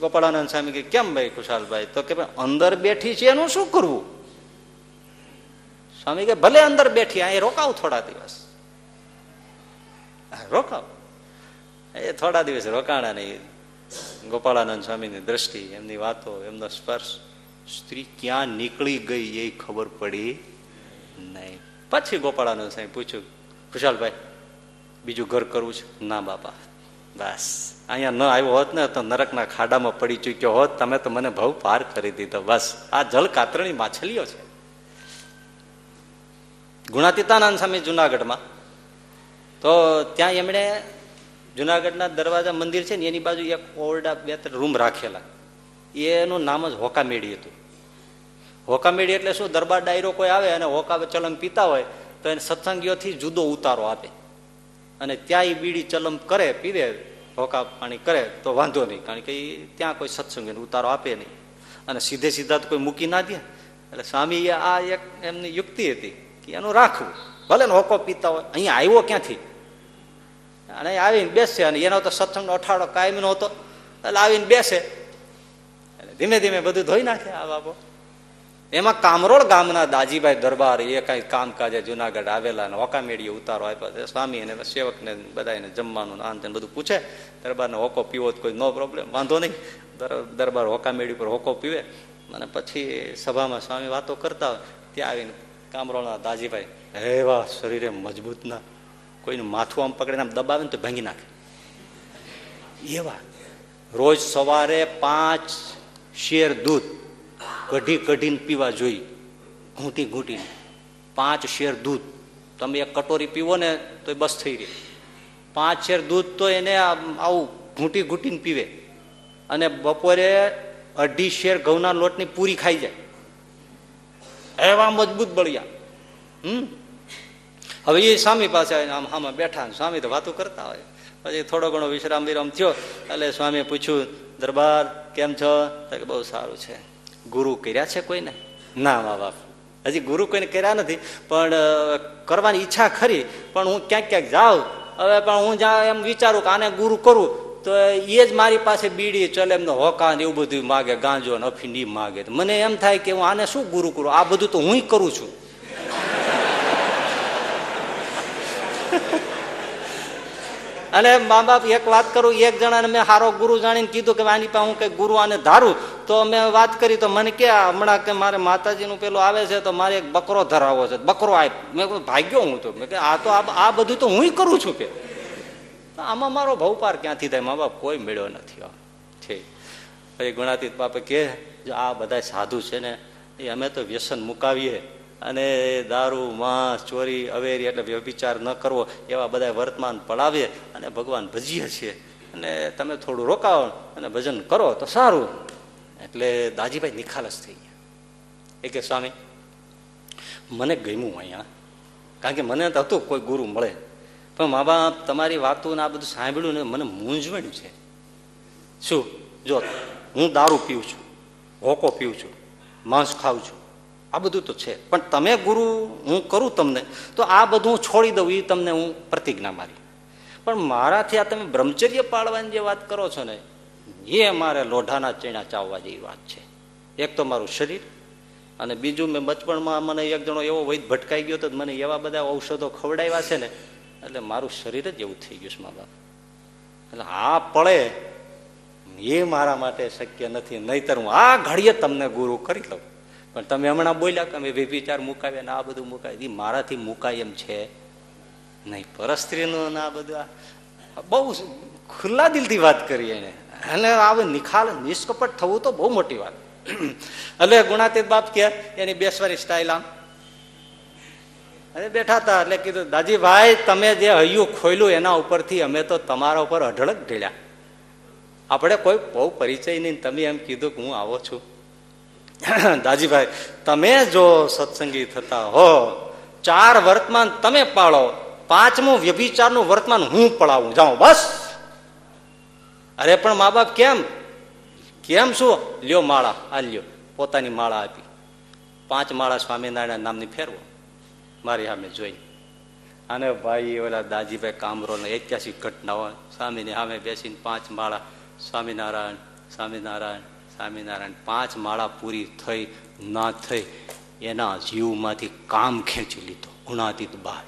S1: ગોપાળાનંદ સ્વામી કે કેમ ભાઈ ખુશાલભાઈ? તો કે, ભાઈ, અંદર બેઠી છે, એનું શું કરવું? સ્વામી કે ભલે અંદર બેઠી અહીં રોકાવ થોડા દિવસ. રોકાવ. એ થોડા દિવસ રોકાણા નહીં. ગોપાળાનંદ સ્વામીની દ્રષ્ટિ, એમની વાતો, એમનો સ્પર્શ. સ્ત્રી ક્યાં નીકળી ગઈ એ ખબર પડી નહીં. પછી ગોપાળાનંદ સાહેબ પૂછ્યું ખુશાલભાઈ બીજું ઘર કરવું છે? ના, બાપા. બસ. અહીંયા ન આવ્યો હોત ને, તો નરકના ખાડામાં પડી ચૂક્યો હોત. તમે તો મને ભાવ પાર કરી દીધો. બસ. આ જલ કાતરણી માછલીઓ છે. ગુણાતીતાનંદ સ્વામી જુનાગઢમાં. તો ત્યાં એમણે જુનાગઢના દરવાજા મંદિર છે ને, એની બાજુ એક ઓરડા બે ત્રણ રૂમ રાખેલા. એનું નામ જ હોકામેડી હતું. હોકામેડી એટલે શું? દરબાર ડાયરો કોઈ આવે અને હોકા ચલમ પીતા હોય, તો એને સત્સંગીઓથી જુદો ઉતારો આપે. અને ત્યાં એ બીડી ચલમ કરે, પીવે, હોકા પાણી કરે, તો વાંધો નહીં. કારણ કે ત્યાં કોઈ સત્સંગીનો ઉતારો આપે નહીં. અને સીધે સીધા તો કોઈ મૂકી ના દે. એટલે સ્વામી આ એક એમની યુક્તિ હતી કે એનું રાખવું. ભલે ને હોકો પીતા હોય, અહીંયા આવ્યો ક્યાંથી? અને આવીને બેસશે અને એનો તો સત્સંગનો અઠાડો કાયમ નહોતો એટલે આવીને બેસે. ધીમે ધીમે બધું ધોઈ નાખે આ બાબો એમાં કામરોળ ગામના દાજીભાઈ દરબાર એ કઈ કામકાજે જુનાગઢ આવેલા અને હોકામેડીએ ઉતારો આપ્યો. સ્વામી અને સેવકને બધાને જમવાનું તેન બધું પૂછે. દરબારને હોકો પીવો તો કોઈ નો પ્રોબ્લેમ વાંધો નહીં. દરબાર હોકામેડી પર હોકો પીવે. અને પછી સભામાં સ્વામી વાતો કરતા હોય. ત્યાં આવીને કામરોળના દાજીભાઈ એવા શરીરે મજબૂત ના કોઈનું માથું આમ પકડીને આમ દબાવે ને તો ભાંગી નાખે. એવા રોજ સવારે પાંચ શેર દૂધ કઢી કઢીને પીવા જોઈએ ઘૂંટી ઘૂંટીને. પાંચ શેર દૂધ. તમે એક કટોરી પીવો ને તો બસ થઈ રહી. પાંચ શેર દૂધ તો એને આવું ઘૂંટી ઘૂંટીને પીવે. અને બપોરે અઢી શેર ઘઉંના લોટની પૂરી ખાઈ જાય. એવા મજબૂત બળિયા. હમ? હવે એ સ્વામી પાસે આમ આમાં બેઠા સ્વામી તો વાતો કરતા હોય. પછી થોડો ઘણો વિશ્રામ વિરામ થયો, એટલે સ્વામીએ પૂછ્યું, દરબાર કેમ છો? તો કે બહુ સારું છે. ગુરુ કર્યા છે કોઈને? ના મા બાપ હજી ગુરુ કોઈને કર્યા નથી, પણ કરવાની ઈચ્છા ખરી, પણ હું ક્યાંક ક્યાંક જાઉં. હવે પણ હું જ્યાં એમ વિચારું કે આને ગુરુ કરું, તો એ જ મારી પાસે બીડી ચલે, એમનો હોકા એવું બધું માગે, ગાંજો ને અફીન એ માગે. મને એમ થાય કે હું આને શું ગુરુ કરું? આ બધું તો હું કરું છું. અને મા બાપ એક વાત કરું, એક જણાને મેં સારો ગુરુ જાણીને કીધું કે આની પાસે હું કઈ ગુરુ આને ધારું. તો મેં વાત કરી, તો મને કે, હમણાં કે મારે માતાજીનું પેલું આવે છે, તો મારે એક બકરો ધરાવો છે. બકરો આપ મેં ભાગ્યો હું તો. મેં કે, આ તો આ બધું તો હું કરું છું કે. આમાં મારો ભવપાર ક્યાંથી થાય? મા બાપ કોઈ મેળ્યો નથી છે પછી ગુણાતીત બાપે કે, આ બધા સાધુ છે ને, એ અમે તો વ્યસન મુકાવીએ. અને દારૂ, માંસ, ચોરી, અવેરી એટલે વ્યભિચાર ન કરવો, એવા બધા વર્તમાન પડાવીએ અને ભગવાન ભજીએ છીએ. અને તમે થોડું રોકાવો અને ભજન કરો તો સારું. એટલે દાજીભાઈ નિખાલસ થઈ ગયા. એ કે, સ્વામી, મને ગમ્યું અહીંયા. કારણ કે મને તો હતું કોઈ ગુરુ મળે. પણ મા બાપ તમારી વાતો ને આ બધું સાંભળ્યું ને મને મૂંઝવણ્યું છે. શું? જો, હું દારૂ પીઉં છું, હોકો પીઉં છું, માંસ ખાઉં છું આ બધું તો છે. પણ તમે ગુરુ, હું કરું તમને, તો આ બધું છોડી દઉં એ તમને હું પ્રતિજ્ઞા મારી. પણ મારાથી આ તમે બ્રહ્મચર્ય પાળવાની જે વાત કરો છો ને, એ મારે લોઢાના ચીણા ચાવવા જેવી વાત છે. એક તો મારું શરીર, અને બીજું મેં બચપણમાં મને એક જણો એવો વૈદ ભટકાઈ ગયો તો મને એવા બધા ઔષધો ખવડાવ્યા છે ને, એટલે મારું શરીર જ એવું થઈ ગયું છે મા બાપ. એટલે આ પળે એ મારા માટે શક્ય નથી, નહીતર હું આ ઘડીએ તમને ગુરુ કરી લઉં. પણ તમે હમણાં બોલ્યા કે અમે વ્યભિચાર મુકાવ્યા ને આ બધું મુકાય એ મારાથી મુકાય એમ છે નહીં. પરસ્ત્રીનું આ બધું બહુ ખુલ્લા દિલથી વાત કરી એને. અને આ નિખાલ, નિષ્કપટ થવું તો બહુ મોટી વાત. એટલે ગુણાતીત બાપ કે, એની બેસવાની સ્ટાઇલ આમ. અને બેઠા હતા એટલે કીધું, દાજીભાઈ, તમે જે હૈયું ખોલ્યું એના ઉપરથી અમે તો તમારા ઉપર અઢળક ઢેળ્યા આપણે કોઈ બહુ પરિચય નહીં તમે એમ કીધું કે હું આવો છું. દાજીભાઈ, તમે જો સત્સંગી થતા હો, ચાર વર્તમાન તમે પાળો, પાંચમું વ્યભિચારનું વર્તમાન હું પડાવું જાઉં બસ. અરે, પણ મા બાપ કેમ? કેમ શું? લ્યો માળા, આ લ્યો, પોતાની માળા આપી. પાંચ માળા સ્વામિનારાયણ નામની ફેરવો, મારી સામે જોઈ. અને ભાઈ, ઓલા દાજીભાઈ કામરો ને ઐતિહાસિક ઘટનાઓ, સ્વામીની સામે બેસીને પાંચ માળા, સ્વામિનારાયણ સ્વામિનારાયણ સ્વામિનારાયણ, પાંચ માળા પૂરી થઈ, ના થઈ, એના જીવમાંથી કામ ખેંચી લીધો, ગુણાતીત બાદ.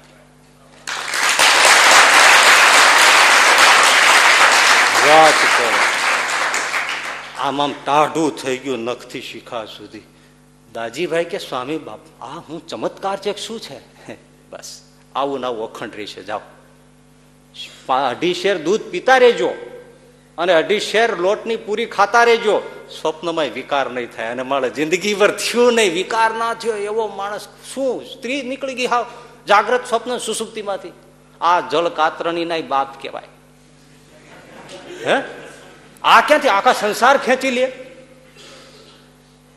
S1: વાત કરો. આમ આમ ટાઢું થઈ ગયું નખથી શિખા સુધી. દાજીભાઈ કે, સ્વામી બાપ, આ હું ચમત્કાર છે શું છે? બસ, આવું ને અખંડ અખંડ રહેશે જાઓ. અઢી શેર દૂધ પીતા રહેજો. અને અઢી શેર લોટની પૂરી ખાતા રહેજો. સ્વપ્નમાં વિકાર નહીં થાય અને મારે જિંદગીભર થયું નહીં. વિકાર ના થયો એવો માણસ શું? સ્ત્રી નીકળી ગઈ હાવ જાગ્રત સ્વપ્ન સુસુપ્તિમાંથી. આ જળ કાતરણી ના બાપ કહેવાય. હે? આ ક્યાંથી? આખા સંસાર ખેંચી લે?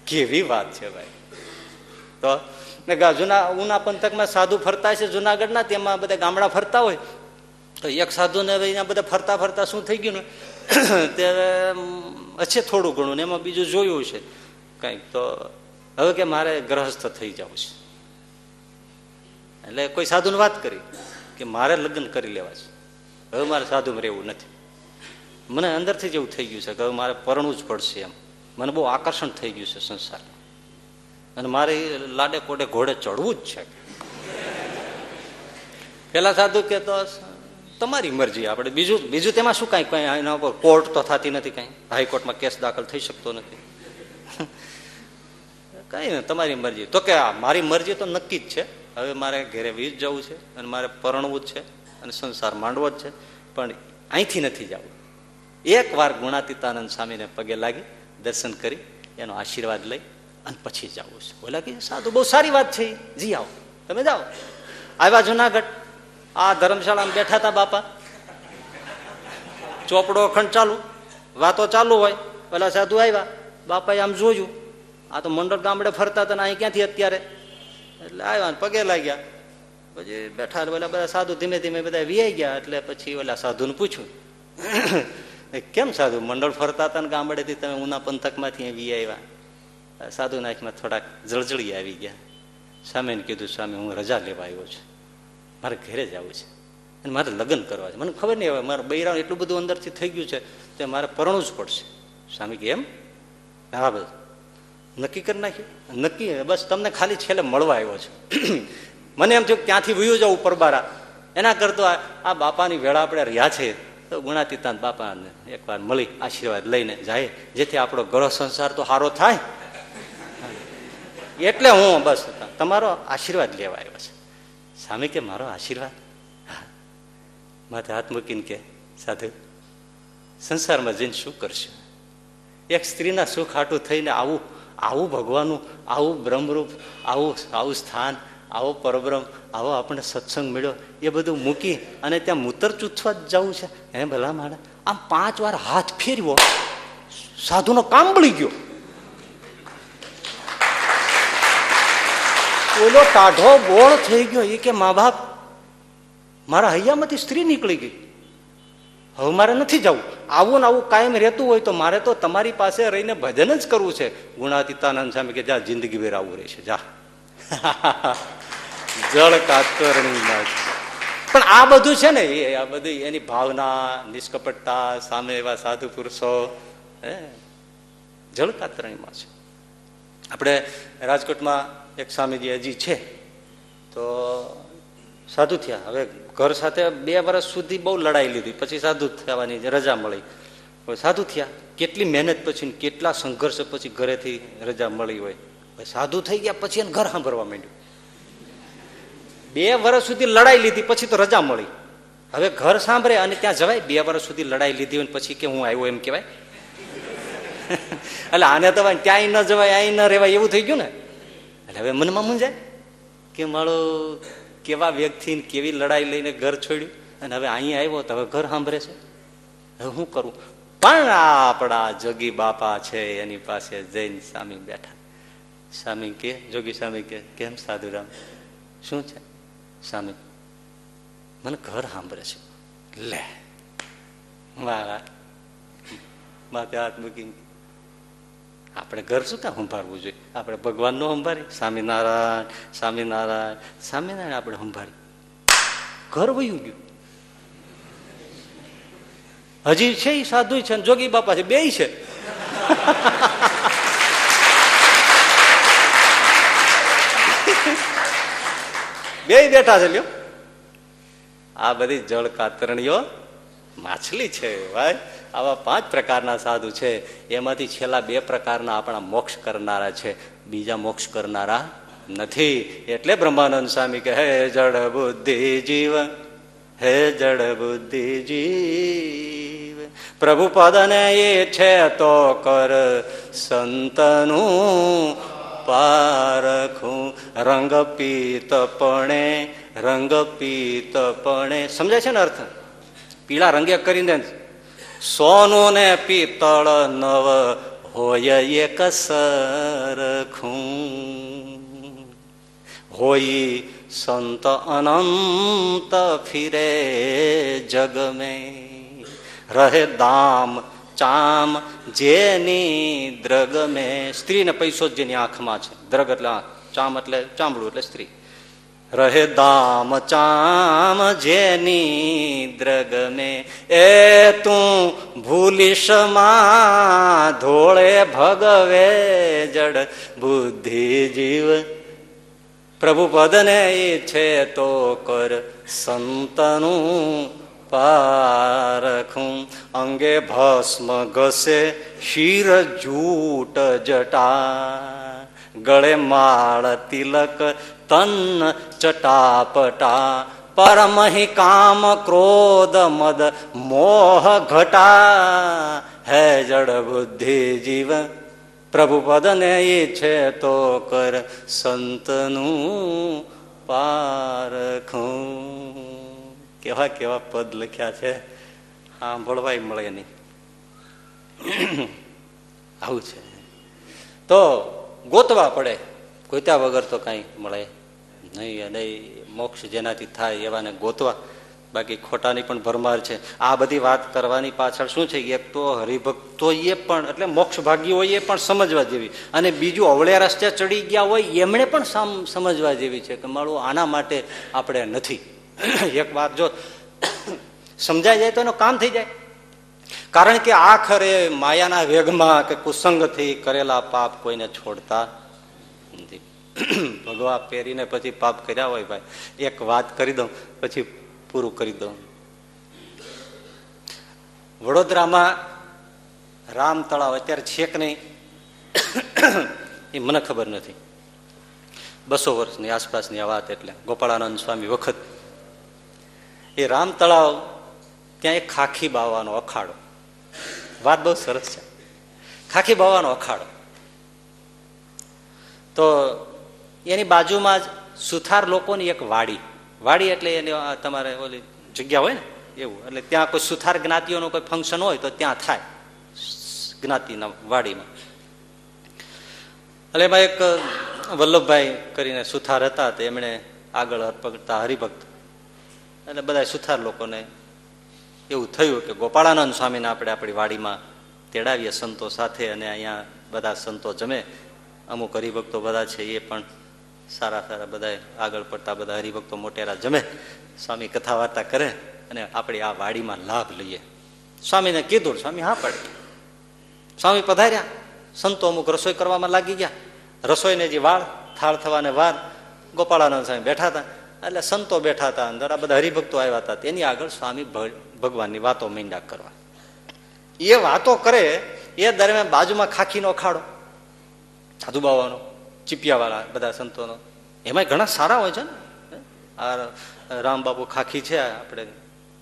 S1: કેવી વાત છે ભાઈ. તો જૂના, ઉના પંથકમાં સાધુ ફરતા છે જુનાગઢના, તેમાં બધા ગામડા ફરતા હોય. તો એક સાધુને બધા ફરતા ફરતા શું થઈ ગયું ને? ત્યારે છે થોડું ઘણું ને એમાં બીજું જોયું છે. કંઈક તો, હવે કે મારે ગ્રહસ્થ થઈ જવું છે. એટલે કોઈ સાધુને વાત કરી કે મારે લગ્ન કરી લેવા છે. હવે મારે સાધુમાં રહેવું નથી. મને અંદરથી જ એવું થઈ ગયું છે કે હવે મારે પરણવું જ પડશે એમ. મને બહુ આકર્ષણ થઈ ગયું છે સંસાર અને મારે લાડે કોડે ઘોડે ચડવું જ છે. પેલા સાધુ કે તો તમારી મરજી. આપણે બીજું બીજું તેમાં શું કાંઈ કઈ એના ઉપર કોર્ટ તો થતી નથી કાંઈ? હાઈકોર્ટમાં કેસ દાખલ થઈ શકતો નથી. કઈ ને તમારી મરજી. તો કે મારી મરજી તો નક્કી જ છે. હવે મારે ઘરે વીજ જવું છે અને મારે પરણવું જ છે અને સંસાર માંડવો જ છે. પણ અહીંથી નથી જવું. એક વાર ગુણાતીતાનંદ સ્વામીને પગે લાગી, દર્શન કરી, એનો આશીર્વાદ લઈ અને પછી જવું છે. બોલા કે, સાધુ, બહુ સારી વાત છે જી આવો. તમે જાઓ. આવ્યા જુનાગઢ. આ ધર્મશાળામાં બેઠા હતા બાપા. ચોપડો અખંડ ચાલુ, વાતો ચાલુ હોય, પેલા સાધુ આવ્યા, બાપાએ આમ જોયું, આ તો મંડળ ગામડે ફરતા હતા ને અહીં ક્યાંથી અત્યારે? એટલે આવ્યા ને પગે લાગ્યા. પછી બેઠા પેલા બધા સાધુ ધીમે ધીમે બધા વિયાઈ ગયા, એટલે પછી ઓલા સાધુને પૂછ્યું કેમ સાધુ, મંડળ ફરતા હતા ને ગામડેથી તમે ઉના પંથકમાંથી અહીં આવ્યા? સાધુ નાખમાં થોડાક જળજળી આવી ગયા. સામે કીધું, સ્વામી, હું રજા લેવા આવ્યો છું. મારે ઘરે જવું છે. અને મારે લગ્ન કરવા છે. મને ખબર નહીં હવે મારા બૈરા એટલું બધું અંદરથી થઈ ગયું છે તે મારે પરણવું જ પડશે. સ્વામી કે એમ? હા બસ નક્કી કરી નાખ્યું નક્કી, બસ તમને ખાલી છેલ્લે મળવા આવ્યો છે. મને એમ થયું કે ત્યાંથી વયું જાઉં પરબારા એના કરતો આ બાપાની વેળા આપણે રહ્યા છે. તો ગુણાતીતાન બાપાને એકવાર મળી, આશીર્વાદ લઈને જાય. જેથી આપણો ગ્રહ સંસાર તો સારો થાય. એટલે હું બસ તમારો આશીર્વાદ લેવા આવ્યો છે. સ્વામી કે મારો આશીર્વાદ. માથે હાથ મૂકીને કે, સાધુ, સંસારમાં જઈને શું કરશું? એક સ્ત્રીના સુખ હાટું થઈને આવું આવું ભગવાનનું, આવું બ્રહ્મરૂપ, આવું આવું સ્થાન, આવો પરબ્રહ્મ, આવો આપણને સત્સંગ મળ્યો, એ બધું મૂકી અને ત્યાં મૂતર ચૂથવા જ જવું છે. હે ભલા માણે આમ પાંચ વાર હાથ ફેરવો, સાધુનો કામ બળી ગયો. ઓલો ટાઢો બોળ થઈ ગયો. એ કે, મા બાપ, મારા હૈયામાંથી સ્ત્રી નીકળી ગઈ. હવે મારે નથી જવું. આવું ને આવું કાયમ રહેતું હોય તો મારે તો તમારી પાસે રહીને ભજન જ કરવું છે. ગુણાતીતાનંદ સામે કે, જા જિંદગી ભેર આવું રહેશે. જા. જળ કાતરણી પણ આ બધું છે ને, એ આ બધી એની ભાવના, નિષ્કપટતા, સામે એવા સાધુ પુરુષો, હે, જળ કાતરણીમાં છે. આપણે રાજકોટમાં એક સ્વામીજી હજી છે. તો સાધુ થયા. હવે ઘર સાથે બે વર્ષ સુધી બહુ લડાઈ લીધી. પછી સાધુ થવાની રજા મળી. સાધુ થયા. કેટલી મહેનત પછી કેટલા સંઘર્ષ પછી ઘરેથી રજા મળી હોય. સાધુ થઈ ગયા પછી એને ઘર સાંભળવા માંડ્યું. બે વર્ષ સુધી લડાઈ લીધી, પછી તો રજા મળી. હવે ઘર સાંભળે અને ત્યાં જવાય. બે વર્ષ સુધી લડાઈ લીધી હોય પછી કે હું આવ્યો એમ કહેવાય. એટલે આને તો ક્યાંય ન જવાય અહીં ન રહેવાય એવું થઈ ગયું ને? એટલે હવે મનમાં મૂંઝાય કે મારો કેવા વ્યક્તિ કેવી લડાઈ લઈને ઘર છોડ્યું અને હવે અહીંયા આવ્યો તો હવે ઘર સાંભળે છે? હવે શું કરું? પણ આપણા જોગી બાપા છે, એની પાસે જઈને સ્વામી બેઠા. સ્વામી કે, જોગી સ્વામી કે, કેમ સાધુરામ? શું છે? સ્વામી મને ઘર સાંભળે છે. લે મારા માથે હાથ મૂકીને આપણે ઘર શું કામ સંભાળવું જોઈએ? આપણે ભગવાન નો સંભાળી? સ્વામિનારાયણ સ્વામિનારાયણ સ્વામિનારાયણ આપણે સંભાળી. ઘર વયું ગયું. હજી છે ઈ સાધુ છે જોગી બાપા છે બે છે. બે બેઠા છે લ્યો. આ બધી જળ કાતરણીઓ માછલી છે, ભાઈ. આવા પાંચ પ્રકારના સાધુ છે. એમાંથી છેલ્લા બે પ્રકારના આપણા મોક્ષ કરનારા છે. બીજા મોક્ષ કરનારા નથી. એટલે બ્રહ્માનંદ સ્વામી કે હે જડ બુદ્ધિ જીવ, હે જડ બુદ્ધિ જીવ પ્રભુ પદને એ છે તો કર સંતનું પારખું. રંગ પીતપણે રંગ પીતપણે સમજાય છે ને અર્થ? પીળા રંગે કરીને સોનું ને પિત્તળ નવ હોય એક સરખું. હોય સંત અનંત ફિરે જગ રહે દામ ચામ જેની દ્રગ મેં સ્ત્રીને પૈસો જેની આંખમાં છે. દ્રગ એટલે ચામ એટલે ચામડું એટલે સ્ત્રી. રહે દામ ચામ જેની દ્રગ મે એ તું ભૂલીશમાં, ધોળે ભગવે જડ બુદ્ધિ જીવ પ્રભુ પદને ઈચ્છે તો કર સંતનું પારખું અંગે ભસ્મ ઘસે શિર જૂટ જટા. ગળે માળ તિલક તન ચટાપટા પરમહિ કામ ક્રોધ મદ મોહ ઘટા હે જડ બુદ્ધિ જીવ પ્રભુ પદને ઈચ્છે તો કર સંતનું પારખું કેવા કેવા પદ લખ્યા છે સાંભળવાય મળે નહીં આવું છે. તો ગોતવા પડે, ગોત્યા વગર તો કાંઈ મળે નહીં, અને મોક્ષ જેનાથી થાય એવાને ગોતવા. બાકી ખોટાની પણ ભરમાર છે. આ બધી વાત કરવાની પાછળ શું છે? એક તો હરિભક્તોએ પણ, એટલે મોક્ષ ભાગીઓએ પણ સમજવા જેવી. અને બીજું અવળે રસ્તે ચડી ગયા હોય, એમણે પણ સમજવા જેવી છે કે મારું આના માટે આપણે નથી. એક વાત જો સમજાઈ જાય તો એનું કામ થઈ જાય. કારણ કે આખરે માયાના વેગમાં કે કુસંગથી કરેલા પાપ કોઈને છોડતા નથી. ભગવા પહેરીને પછી પાપ કર્યા હોય ભાઈ. એક વાત કરી દઉં, પછી પૂરું કરી દઉં. વડોદરામાં રામ તળાવ અત્યારે છે કે નહીં? એ મને ખબર નથી. બસો વર્ષની આસપાસની આ વાત એટલે, ગોપાળાનંદ સ્વામી વખત. એ રામ તળાવ ત્યાં એક ખાખી બાવાનો અખાડો. વાત બહુ સરસ છે. ખાખી બાવાનો અખાડો. તો એની બાજુમાં જ સુથાર લોકોની એક વાડી. વાડી એટલે એની તમારે ઓલી જગ્યા હોય ને, એવું. એટલે ત્યાં કોઈ સુથાર જ્ઞાતિઓનું કોઈ ફંક્શન હોય તો ત્યાં થાય. જ્ઞાતિના વાડીમાં. એટલે એમાં એક વલ્લભભાઈ કરીને સુથાર હતા તો એમણે આગળ પગતા હરિભક્ત. એટલે બધા સુથાર લોકોને એવું થયું કે ગોપાળાનંદ સ્વામીને આપણે આપણી વાડીમાં તેડાવીએ, સંતો સાથે અને અહીંયા બધા સંતો જમે. અમુક હરિભક્તો બધા છે એ પણ સારા સારા બધા આગળ પડતા બધા હરિભક્તો મોટેરા જમે, સ્વામી કથા વાર્તા કરે અને આપણી આ વાડીમાં લાભ લઈએ. સ્વામીને કીધું, સ્વામી, હા પડે. સ્વામી પધાર્યા. સંતો અમુક રસોઈ કરવામાં લાગી ગયા. રસોઈને જે વાળ, થાળ થવાને વાર ગોપાળાનંદ સ્વામી બેઠા હતા. એટલે સંતો બેઠા હતા અંદર, આ બધા હરિભક્તો આવ્યા હતા. તેની આગળ સ્વામી ભગવાનની વાતો મીંડા કરવા. એ વાતો કરે, એ દરમિયાન બાજુમાં ખાખીનો ખાડો સાધુ બાવાનો ચીપિયાવાળા બધા સંતોનો. એમાં ઘણા સારા હોય છે ને? આ રામબાબુ ખાખી છે આપણે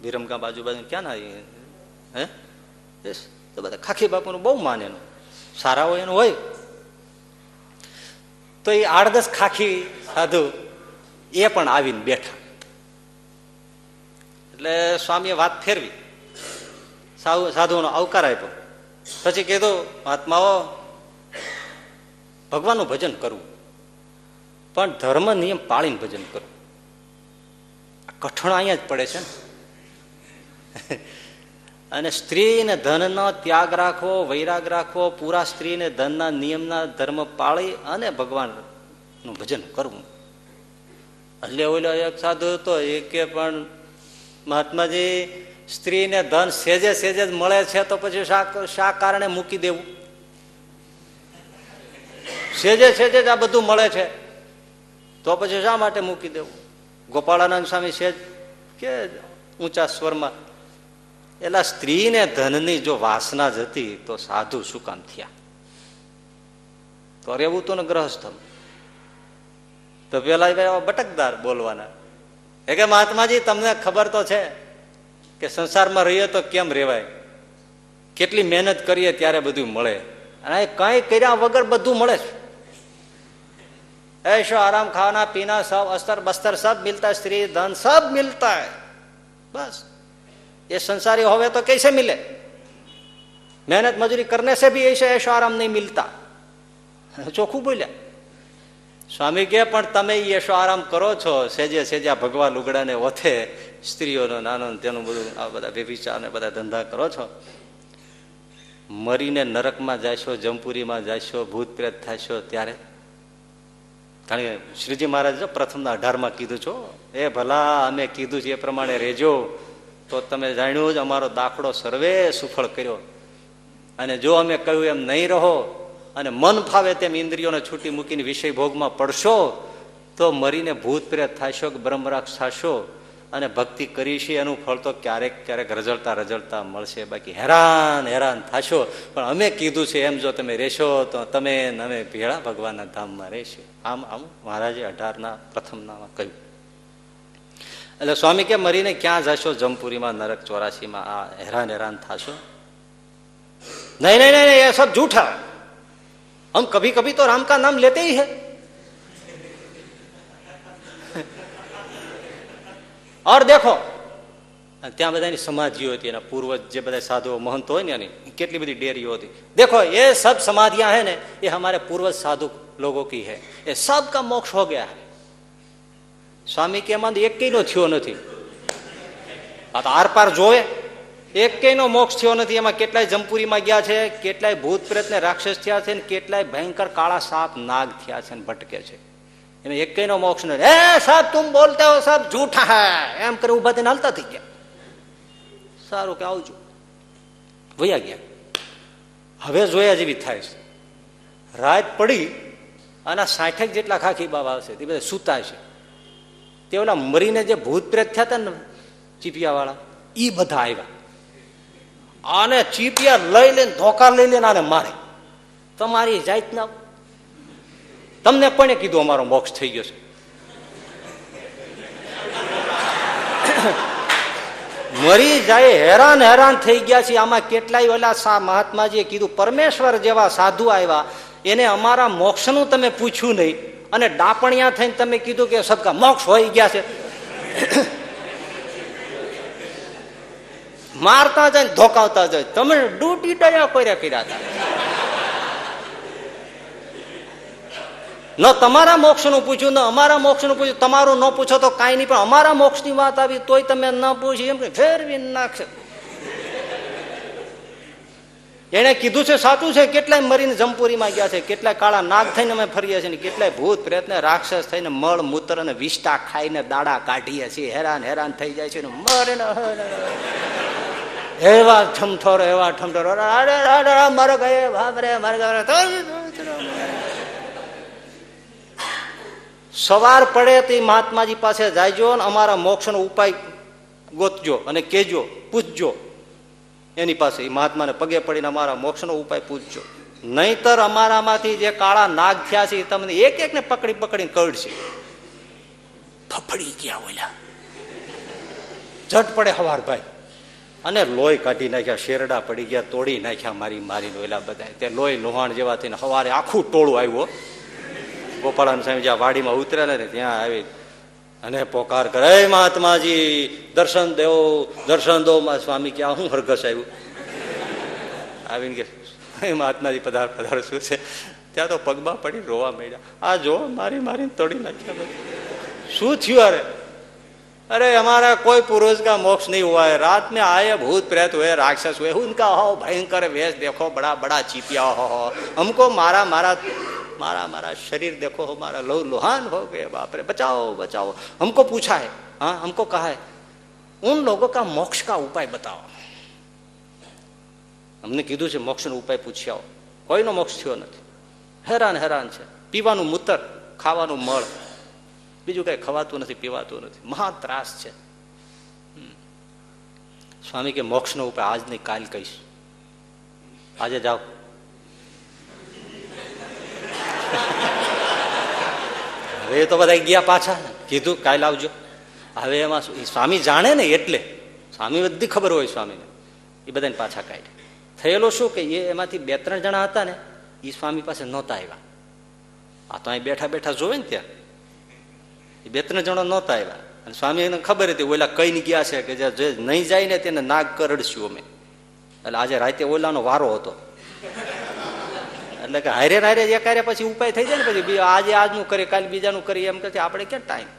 S1: વિરમગામ બાજુ ક્યાં ના હે? તો બધા ખાખી બાપુનું બહુ માને એનું. સારા હોય એનું હોય. તો એ આડદસ ખાખી સાધુ એ પણ આવીને બેઠા. એટલે સ્વામીએ વાત ફેરવી. સાધુ સાધુનો આવકાર આપ્યો. પછી કીધું, મહાત્માઓ ભગવાનનું ભજન કરવું પણ ધર્મ નિયમ પાળીને ભજન કરવું કઠણ અહીંયા જ પડે છે ને. અને સ્ત્રીને ધનનો ત્યાગ રાખવો, વૈરાગ રાખવો, પૂરા સ્ત્રીને ધનના નિયમના ધર્મ પાળી અને ભગવાનનું ભજન કરવું. એટલે ઓલો એક સાધુ હતો, એ કે પણ, મહાત્માજી, સ્ત્રીને ધન સેજે સેજે જ મળે છે તો પછી શા શા કારણે મૂકી દેવું? સેજે સેજે જ આ બધું મળે છે. તો પછી શા માટે મૂકી દેવું? ગોપાળાનંદ સ્વામી સેજ કે ઊંચા સ્વરમાં. એટલે સ્ત્રીને ધનની જો વાસના જ હતી, તો સાધુ શું કામ થયા? તો રહેવું તો ને ગ્રહસ્થ તો પેલા બટકદાર બોલવાના. એ કે, મહાત્માજી, તમને ખબર તો છે કે સંસારમાં રહીએ તો કેમ રેવાય? કેટલી મહેનત કરીએ ત્યારે બધું મળે. અને કઈ કર્યા વગર બધું મળે છે. ऐशो आराम खाना पीना सब अस्तर बस्तर सब मिलता है स्त्री धन सब मिलता है बस ये संसारी होवे तो कैसे मिले मेहनत मजूरी करने से भी ऐसे ऐशो आराम नहीं मिलता ચોખ્ખું બોલ્યા સ્વામી કે પણ તમે યશો આરામ કરો છો સેજે સેજે ભગવા લુગડાને ઓથે સ્ત્રીઓનો નાનો તેનું બધું આ બધા વ્યભિચાર ને બધા ધંધા કરો છો મરીને નરકમાં જાશો જમપુરીમાં જાશો ભૂત પ્રેત થશો ત્યારે કારણ કે શ્રીજી મહારાજ પ્રથમના અઢારમાં કીધું છો, એ ભલા અમે કીધું છે એ પ્રમાણે રહેજો તો તમે જાણ્યું જ અમારો દાખલો સર્વે સુફળ કર્યો. અને જો અમે કહ્યું એમ નહીં રહો અને મન ફાવે તેમ ઇન્દ્રિયોને છૂટી મૂકીને વિષય ભોગમાં પડશો, તો મરીને ભૂત પ્રેત થશો કે બ્રહ્મરાક્ષ થશો. અને ભક્તિ કરીશી એનું ફળ તો ક્યારેક ક્યારેક રજળતા રજળતા મળશે. બાકી હેરાન હેરાન થશો. પણ અમે કીધું છે, એમ જો તમે રહેશો, તો તમે અમે ભેળા ભગવાનના ધામમાં રહેશો. આમ આમ મહારાજે અઢારના પ્રથમનામાં કહ્યું. એટલે સ્વામી કે, મરીને ક્યાં જશો? જમપુરીમાં, નરક ચોરાસીમાં, આ હેરાન હેરાન થશો? નહીં નહીં નહીં એ સબ જૂઠા. હમ કભી કભી તો રામ કા નામ લેતે હૈ. ઓર દેખો. ત્યાં બધાની સમાધિઓ હતી, એના પૂર્વજ જે બધા સાધુઓ મહંતો હોય ને એની, કેટલી બધી ડેરીઓ હતી. દેખો, એ સબ સમાધિયા હે ને, એ અમારે પૂર્વજ સાધુ લોકો કી હે. એ સબ કા મોક્ષ હો ગયા સ્વામી કે એમાં એક નો થયો નથી. આ તો આરપાર જોવે. એક નો મોક્ષ થયો નથી. એમાં કેટલાય જમપુરીમાં ગયા છે, કેટલાય ભૂત પ્રેતને રાક્ષસ થયા છે ને, કેટલાય ભયંકર કાળા સાપ નાગ થયા છે ને, ભટકે છે. એમાં એક નો મોક્ષ નથી. હે સાહેબ, તું બોલતા હો સાહેબ, જૂઠા હે. એમ કરી ઊભા થઈને હાલતા થઈ ગયા. સારું કે આવજો. વયા ગયા. હવે જોયા જેવી થાય છે. રાત પડી અને સાઠેક જેટલા ખાખી બાબા આવશે, તે બધા સૂતા છે. તે ઓલા મરીને જે ભૂત પ્રેત થયા હતા ને ચીપિયા વાળા ઈ બધા આવ્યા. આને ચીપિયા લઈ લઈને, ધોકા લઈ લઈને આને મારે. તમારી જાતના તમને કોને કીધું અમારો મોક્ષ થઈ ગયો છે? મરી જાય, હેરાન હેરાન થઈ ગયા છે આમાં કેટલાય ઓલા સા, મહાત્માજીએ કીધું, પરમેશ્વર જેવા સાધુ આવ્યા. એને અમારા મોક્ષનું તમે પૂછ્યું નહીં. અને ડાપણિયા થઈને તમે કીધું કે સબકા મોક્ષ હોઈ ગયા છે. મારતા જાય ધોકાવતા જાય. તમે ડૂટી ડયા કર્યા કર્યા હતા. ન તમારા મોક્ષનું પૂછ્યું, ન અમારા મોક્ષનું પૂછ્યું, તમારું ન પૂછો તો કાંઈ નહીં, પણ અમારા મોક્ષની વાત આવી તોય તમે ન પૂછી એમ ફેરવી નાખશે એને કીધું છે, સાચું છે, કેટલાય મરીને જમપુરીમાં ગયા છે, કેટલાય કાળા નાગ થઈને અમે ફરીએ છીએ કેટલાય ભૂત પ્રયત્ન રાક્ષસ થઈને મળ, મૂત્ર અને વિષ્ટા ખાઈને દાડા કાઢીએ છીએ, હેરાન હેરાન થઈ જાય છે મરે એવા ઠમઠોરો એવા ઠમઠોરો મારો ગયા બાપરે મારે સવાર પડે તો મહાત્માજી પાસે જાયજો અને અમારા મોક્ષનો ઉપાય ગોતજો અને કેજો પૂછજો. એની પાસે મહાત્માને પગે પડીને અમારા મોક્ષનો ઉપાય પૂછજો. નહીતર અમારામાંથી જે કાળા નાગ થયા છે તમને એક એકને પકડી પકડી કરડશે. ફફડી ગયા ઓલા. ઝટ પડે હવાર ભાઈ. અને લોહી કાઢી નાખ્યા, શેરડા પડી ગયા, તોડી નાખ્યા મારી મારીને ઓલા બધા તે લોહી લોહાણ જેવા થઈને હવારે આખું ટોળું આવ્યું ગોપાળાન સ્વામી જ્યાં વાડીમાં ઉતરે ને ત્યાં આવી અને પોકાર કરે મહાત્માજી, દર્શન દેવો, દર્શન દો સ્વામી, કે હું હરઘસ આવ્યું? આવીને કે મહાત્માજી, પધાર પધાર, શું છે? ત્યાં તો પગમાં પડી રોવા માંડ્યા. આ જો, મારી મારી તોડી નાખ્યા શું થયું અરે अरे हमारा कोई पुरुष का मोक्ष नहीं हुआ है रात में आए भूत प्रेत हुए राक्षस हुए उनका हो भयंकर वेश देखो बड़ा बड़ा चीपिया हो हमको मारा मारा मारा मारा शरीर देखो हमारा लो लोहान हो गए बाप रे बचाओ बचाओ हमको पूछा है हाँ हमको कहा है उन लोगों का मोक्ष का उपाय बताओ અમને કીધું છે મોક્ષનો ઉપાય પૂછી આવો કોઈનો મોક્ષ થયો નથી હેરાન હેરાન છે પીવાનું મૂતર ખાવાનું મળ બીજું કઈ ખવાતું નથી, પીવાતું નથી. મહા ત્રાસ છે. સ્વામી કે મોક્ષનો ઉપાય આજ નહીં કાલ કહીશ. આજે જાઓ. હવે તો બધા ગયા પાછા. કીધું કાલ આવજો. હવે એમાં સ્વામી જાણે ને એટલે. સ્વામી બધી ખબર હોય સ્વામીને. એ બધાને પાછા કાઢે. થયેલો શું કે એ એમાંથી બે ત્રણ જણા હતા ને એ સ્વામી પાસે નહોતા આવ્યા. આ તો અહીં બેઠા બેઠા જોવે ને ત્યાં. એ બે ત્રણ જણા નહોતા આવ્યા. અને સ્વામી એને ખબર હતી, ઓલા કઈ ગયા છે કે જે જે નહીં જાય ને તેને નાગ કરડશું અમે. એટલે આજે રાતે ઓલાનો વારો હતો. એટલે કે હારે હારે એક કરે પછી ઉપાય થઈ જાય ને પછી આજે આજનું કરીએ, કાલે બીજાનું કરીએ, એમ કે આપણે ક્યાં ટાઈમ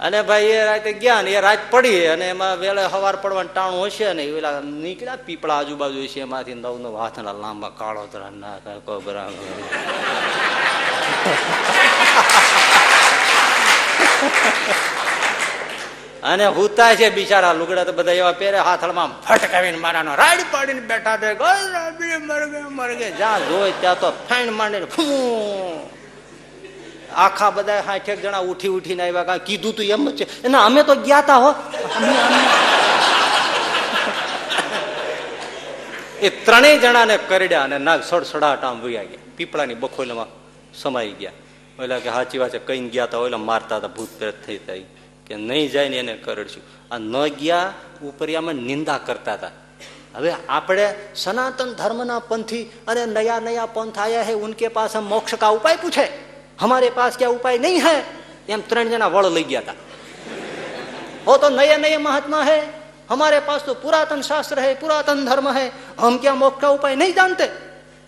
S1: અને ભાઈ એ રાતે ગયા ને, એ રાત પડી અને એમાં વેળે હવાર પડવાનું ટાણું હશે ને પેલા નીકળ્યા પીપળા આજુબાજુ છે એમાંથી નવ નવ હાથના લાંબા કાળો ના કોબરા. અને હુતા છે બિચારા લુગડા તો બધા એવા પહેરે, હાથળમાં ફટકાવીને મારાનો રાડ પાડીને બેઠા છે. મરગે મરગે. જ્યાં જોઈ ત્યાં તો ફાઈન માંડીને ફૂ. આખા બધા એક જણા ઉઠી ઉઠીને આવ્યા, કાંઈ કીધું તું એમ જ છે. એના અમે તો ગયા તા હો. એ ત્રણેય જણાને કરડ્યા અને નાગ સડસડાટ આમ વૈયા ગયા. પીપળાની બખોલમાં સમાઈ ગયા. ઓલા કે સાચી વાત છે કઈ ગયા તા ઓલા મારતા હતા ભૂત પ્રેત થઈ હતા ઈ. કે નહીં જાય ને એને કરડશું આ ન ગયા ઉપરિયામાં નિંદા કરતા હતા હવે આપણે સનાતન ધર્મના પંથી અને નયા નયા પંથ આયા હે ઉનકે પાસ હમ મોક્ષ કા ઉપાય પૂછે हमारे पास क्या उपाय नहीं है એમ ત્રણ જણા વળ લઈ ગયા હતા वो तो नए नए महात्मा है हमारे पास तो पुरातन शास्त्र है पुरातन धर्म है हम क्या मोक्ष का उपाय नहीं जानते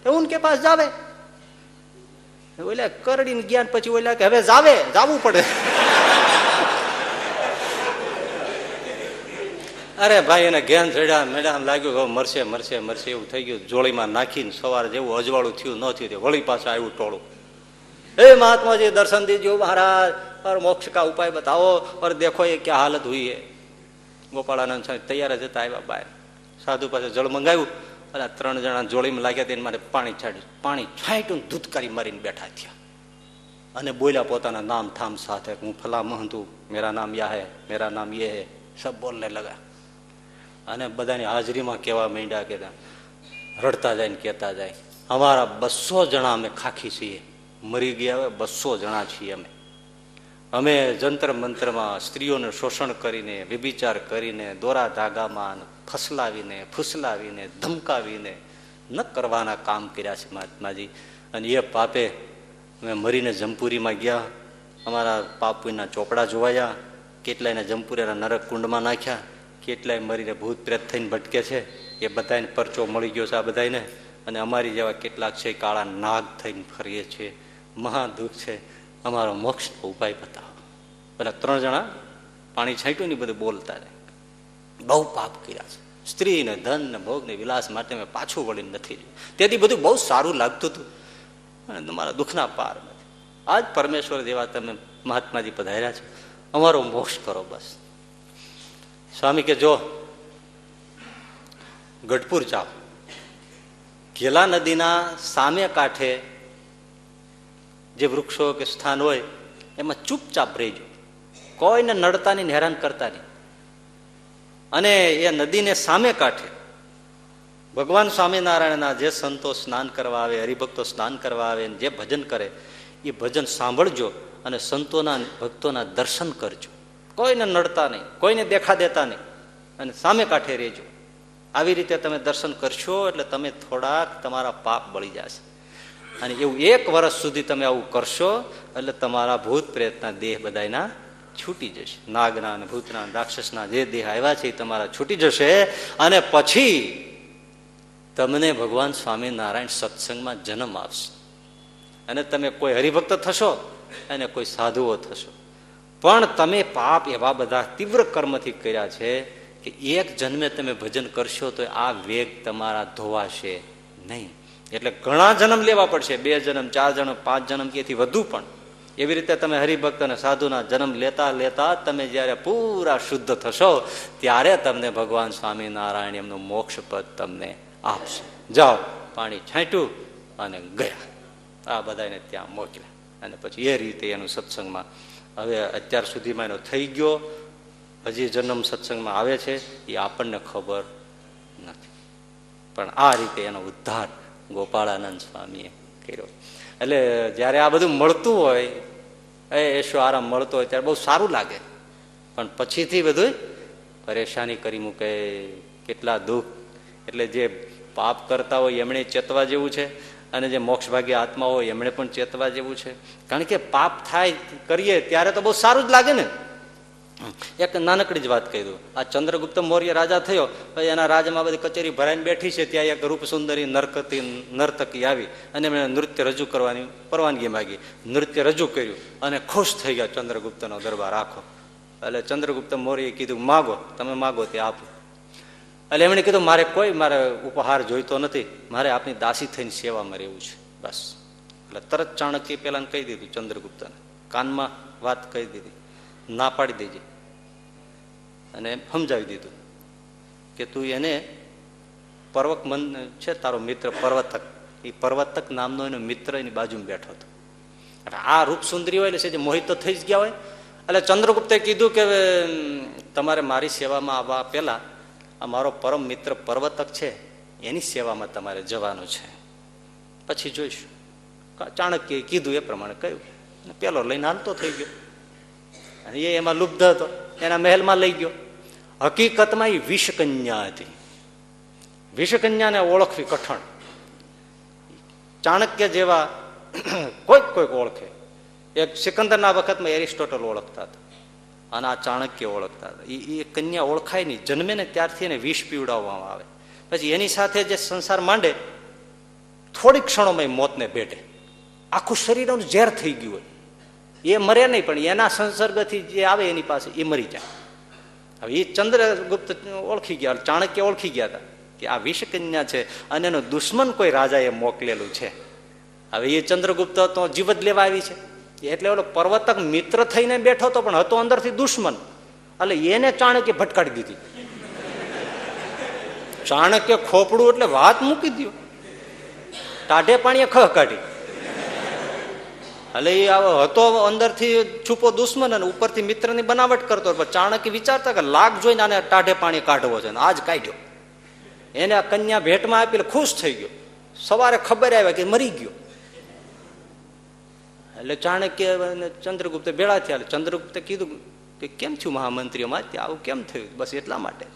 S1: तो उनके पास जावे ઓલા કરડીને જ્ઞાન પછી ઓલા કે હવે જાવે જાવું પડે અરે ભાઈ એને ઘેન ચડ્યા મેડમ લાગ્યું કે હવે મરશે મરશે મરશે એવું થઈ ગયું જોળીમાં નાખીને સવારે જેવું અજવાળું થયું ન થયું તે વળી પાછા આવ્યું ટોળું हे महात्मा जी दर्शन दीजिए महाराज और मोक्ष का उपाय बताओ और देखो ये क्या हालत हुई है ગોપાળાનંદ સ્વામી તૈયાર જ હતા આવ્યા બહાર સાધુ પાસે જળ મંગાવ્યું આ ત્રણ જણા જોડીમાં લાગ્યા તેને મારે પાણી છાડ્યું. પાણી છાંટ્યું ને ધૂતકારી મારીને બેઠા થયા. અને બોલ્યા પોતાના નામ થામ સાથે હું ફલા મહંતુ મેરા નામ યા હે, મેરા નામ યે હે, સબ બોલને લગા. અને બધાની હાજરીમાં કહેવા માંડ્યા કે રડતા જાય ને કહેતા જાય. અમારા બસો જણા અમે ખાખી છીએ. મરી ગયા હવે બસો જણા છીએ અમે. અમે જંતર મંત્રમાં સ્ત્રીઓને શોષણ કરીને, વ્યભિચાર કરીને, દોરા ધાગામાં ફસલાવીને, ફૂસલાવીને, ધમકાવીને ન કરવાના કામ કર્યા છે મહાત્માજી. અને એ પાપે અમે મરીને જમપુરીમાં ગયા. અમારા પાપુના ચોપડા જોવાયા. કેટલાયને જમપુરીના નરક કુંડમાં નાખ્યા. કેટલાય મરીને ભૂત પ્રેત થઈને ભટકે છે. એ બધાને પરચો મળી ગયો છે આ બધાને અને અમારી જેવા કેટલાક છે કાળા નાગ થઈને ફરીએ છીએ મહા દુઃખ છે. અમારો મોક્ષનો ઉપાય બતાવો. પેલા ત્રણ જણા પાણી છાંટ્યું ને બધું બોલતા રહે. બહુ પાપ કર્યા છે. સ્ત્રી ને ધન ને ભોગ ને વિલાસ માટે મેં પાછું વળીને નથી જોયું તેથી બધું બહુ સારું લાગતું હતું. અને તમારા દુઃખના પાર નથી. આજ પરમેશ્વર જેવા તમે મહાત્માજી પધાર્યા છે. અમારો મોક્ષ કરો બસ. સ્વામી કે જો, ગઢપુર જાઓ. ઘેલા નદીના સામે કાંઠે જે વૃક્ષો કે સ્થાન હોય, એમાં ચૂપચાપ રહેજો. કોઈને નડતા નહીં હેરાન કરતા નહીં અને એ નદીને સામે કાંઠે. ભગવાન સ્વામિનારાયણના જે સંતો સ્નાન કરવા આવે, હરિભક્તો સ્નાન કરવા આવે જે ભજન કરે, એ ભજન સાંભળજો અને સંતોના ભક્તોના દર્શન કરજો. કોઈને નડતા નહીં, કોઈને દેખા દેતા નહીં અને સામે કાંઠે રહેજો. આવી રીતે તમે દર્શન કરશો એટલે તમે થોડાક તમારા પાપ બળી જશે. અને એવું એક વર્ષ સુધી તમે આવું કરશો એટલે તમારા ભૂત પ્રેતના દેહ બધાના છૂટી જશે. નાગના અને ભૂતના રાક્ષસના જે દેહ આવ્યા છે એ તમારા છૂટી જશે અને પછી તમને ભગવાન સ્વામિનારાયણ સત્સંગમાં જન્મ આપશે. અને તમે કોઈ હરિભક્ત થશો અને કોઈ સાધુઓ થશો. પણ તમે પાપ એવા બધા તીવ્ર કર્મથી કર્યા છે કે એક જન્મે તમે ભજન કરશો તો આ વેગ તમારા ધોવાશે નહીં. એટલે ઘણા જન્મ લેવા પડશે. બે જન્મ, ચાર જન્મ, પાંચ જન્મ કેથી વધુ પણ. એવી રીતે તમે હરિભક્ત અને સાધુના જન્મ લેતા લેતા તમે જ્યારે પૂરા શુદ્ધ થશો, ત્યારે તમને ભગવાન સ્વામિનારાયણ એમનું મોક્ષ પદ તમને આપશે. જાઓ, પાણી છાંટ્યું અને ગયા. આ બધાને ત્યાં મોકલ્યા. અને પછી એ રીતે એનું સત્સંગમાં હવે અત્યાર સુધીમાં એનો થઈ ગયો. હજી જન્મ સત્સંગમાં આવે છે, એ આપણને ખબર નથી. પણ આ રીતે એનો ઉદ્ધાર ગોપાળાનંદ સ્વામીએ કર્યો. એટલે જ્યારે આ બધું મળતું હોય એ એશો આરામ મળતો હોય ત્યારે બહુ સારું લાગે. પણ પછીથી બધું પરેશાની કરી મૂકે. કેટલા દુઃખ. એટલે જે પાપ કરતા હોય એમણે ચેતવા જેવું છે અને જે મોક્ષભાગી આત્મા હોય એમણે પણ ચેતવા જેવું છે. કારણ કે પાપ થાય, કરીએ ત્યારે તો બહુ સારું જ લાગે ને. એક નાનકડી જ વાત કહી દઉં. આ ચંદ્રગુપ્ત મૌર્ય રાજા થયો એના રાજમાં બધી કચેરી ભરાઈને બેઠી છે, ત્યાં એક રૂપ સુંદરી નરકતી નર્તકી આવી અને એમણે નૃત્ય રજૂ કરવાની પરવાનગી માગી. નૃત્ય રજૂ કર્યું અને ખુશ થઈ ગયા ચંદ્રગુપ્તનો દરબાર આખો. એટલે ચંદ્રગુપ્ત મૌર્યએ કીધું, માગો, તમે માગો તે આપો. એટલે એમણે કીધું, મારે કોઈ, મારે ઉપહાર જોઈતો નથી. મારે આપની દાસી થઈને સેવામાં રહેવું છે. બસ. એટલે તરત ચાણક્ય પેલા કહી દીધું ચંદ્રગુપ્તને. કાનમાં વાત કહી દીધી. ના પાડી દેજે અને સમજાવી દીધું કે તું એને પર્વક મન છે, તારો મિત્ર પર્વતક. એ પર્વતક નામનો એનો મિત્ર એની બાજુમાં બેઠો હતો. એટલે આ રૂપ સુંદરી હોય એટલે જે મોહિત તો થઈ જ ગયા હોય. એટલે ચંદ્રગુપ્તે કીધું કે તમારે મારી સેવામાં આવવા પહેલા આ મારો પરમ મિત્ર પર્વતક છે, એની સેવામાં તમારે જવાનું છે. પછી જોઈશું. ચાણક્યએ કીધું એ પ્રમાણે કહ્યું. પેલો લઈને હાલતો થઈ ગયો. અને એ એમાં લુબ્ધ હતો. એના મહેલમાં લઈ ગયો. હકીકતમાં એ વિષકન્યા હતી. વિષકન્યાને ઓળખવી કઠણ. ચાણક્ય જેવા કોઈક કોઈક ઓળખે. એક સિકંદરના વખતમાં એરિસ્ટોટલ ઓળખતા હતા. અને આ ચાણક્ય ઓળખતા હતા. એ કન્યા ઓળખાય નહીં. જન્મે ને ત્યારથી એને વિષ પીવડાવવામાં આવે. પછી એની સાથે જે સંસાર માંડે થોડીક ક્ષણોમાં મોતને ભેટે. આખું શરીરનું ઝેર થઈ ગયું હોય. એ મરે નહીં, પણ એના સંસર્ગથી જે આવે એની પાસે, એ મરી જાય. હવે એ ચંદ્રગુપ્ત ઓળખી ગયા, ચાણક્ય ઓળખી ગયા હતા કે આ વિષકન્યા છે અને એનો દુશ્મન કોઈ રાજાએ મોકલેલું છે. હવે એ ચંદ્રગુપ્ત તો જીવત લેવા આવી છે. એટલે ઓલો પર્વતક મિત્ર થઈને બેઠો હતો, પણ હતો અંદરથી દુશ્મન. એટલે એને ચાણક્ય ભટકાડી દીધી. ચાણક્ય ખોપડું એટલે વાત મૂકી દો ટાઢે પાણીએ ખહ કાઢી. એટલે એ હતો અંદરથી છુપો દુશ્મન અને ઉપરથી મિત્રની બનાવટ કરતો પણ ચાણક્ય વિચારતા કે લાગ જોઈને આને ટાઢે પાણી કાઢવો છે આજ કાઢ્યો. એને કન્યા ભેટમાં આપી ખુશ થઈ ગયો. સવારે ખબર આવ્યા કે મરી ગયો. એટલે ચાણક્ય ચંદ્રગુપ્ત ભેળા થયા. ચંદ્રગુપ્તે કીધું કે કેમ થયું મહામંત્રીઓમાં આવું કેમ થયું? બસ એટલા માટે.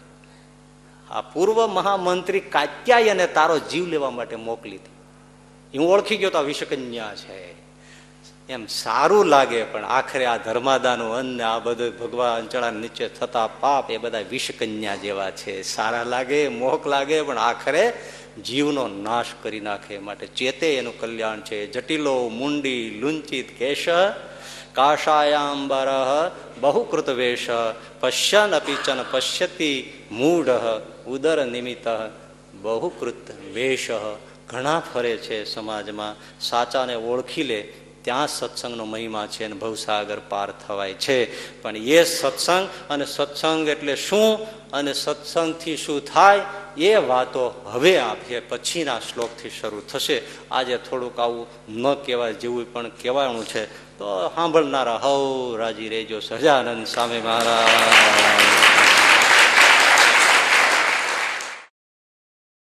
S1: આ પૂર્વ મહામંત્રી કાત્યાયને તારો જીવ લેવા માટે મોકલી હતી. હું ઓળખી ગયો તો આ વિષકન્યા છે. એમ સારું લાગે, પણ આખરે આ ધર્માદાનું અન્ન, આ બધું ભગવાન ચણા નીચે થતા પાપ, એ બધા વિષકન્યા જેવા છે. સારા લાગે, મોહક લાગે, પણ આખરે જીવનો નાશ કરી નાખે. માટે ચેતે એનું કલ્યાણ છે. જટિલો, મુંડી, લુંચિત, કેશ, કાશાયાંબર, બહુકૃત વેશ, પશ્યન અપિચન પશ્યતિ મૂઢ, ઉદર નિમિત્ત, બહુકૃત વેશ. ઘણા ફરે છે સમાજમાં. સાચાને ઓળખી લે ત્યાં સત્સંગનો મહિમા છે અને ભવસાગર પાર થવાય છે. પણ એ સત્સંગ અને સત્સંગ એટલે શું અને સત્સંગથી શું થાય એ વાતો હવે આપીએ, પછીના શ્લોકથી શરૂ થશે. આજે થોડુંક આવું ન કહેવાય જેવું પણ કહેવાનું છે. તો સાંભળનારા હવ રાજી રેજો સજાનંદ સ્વામી મહારાજ.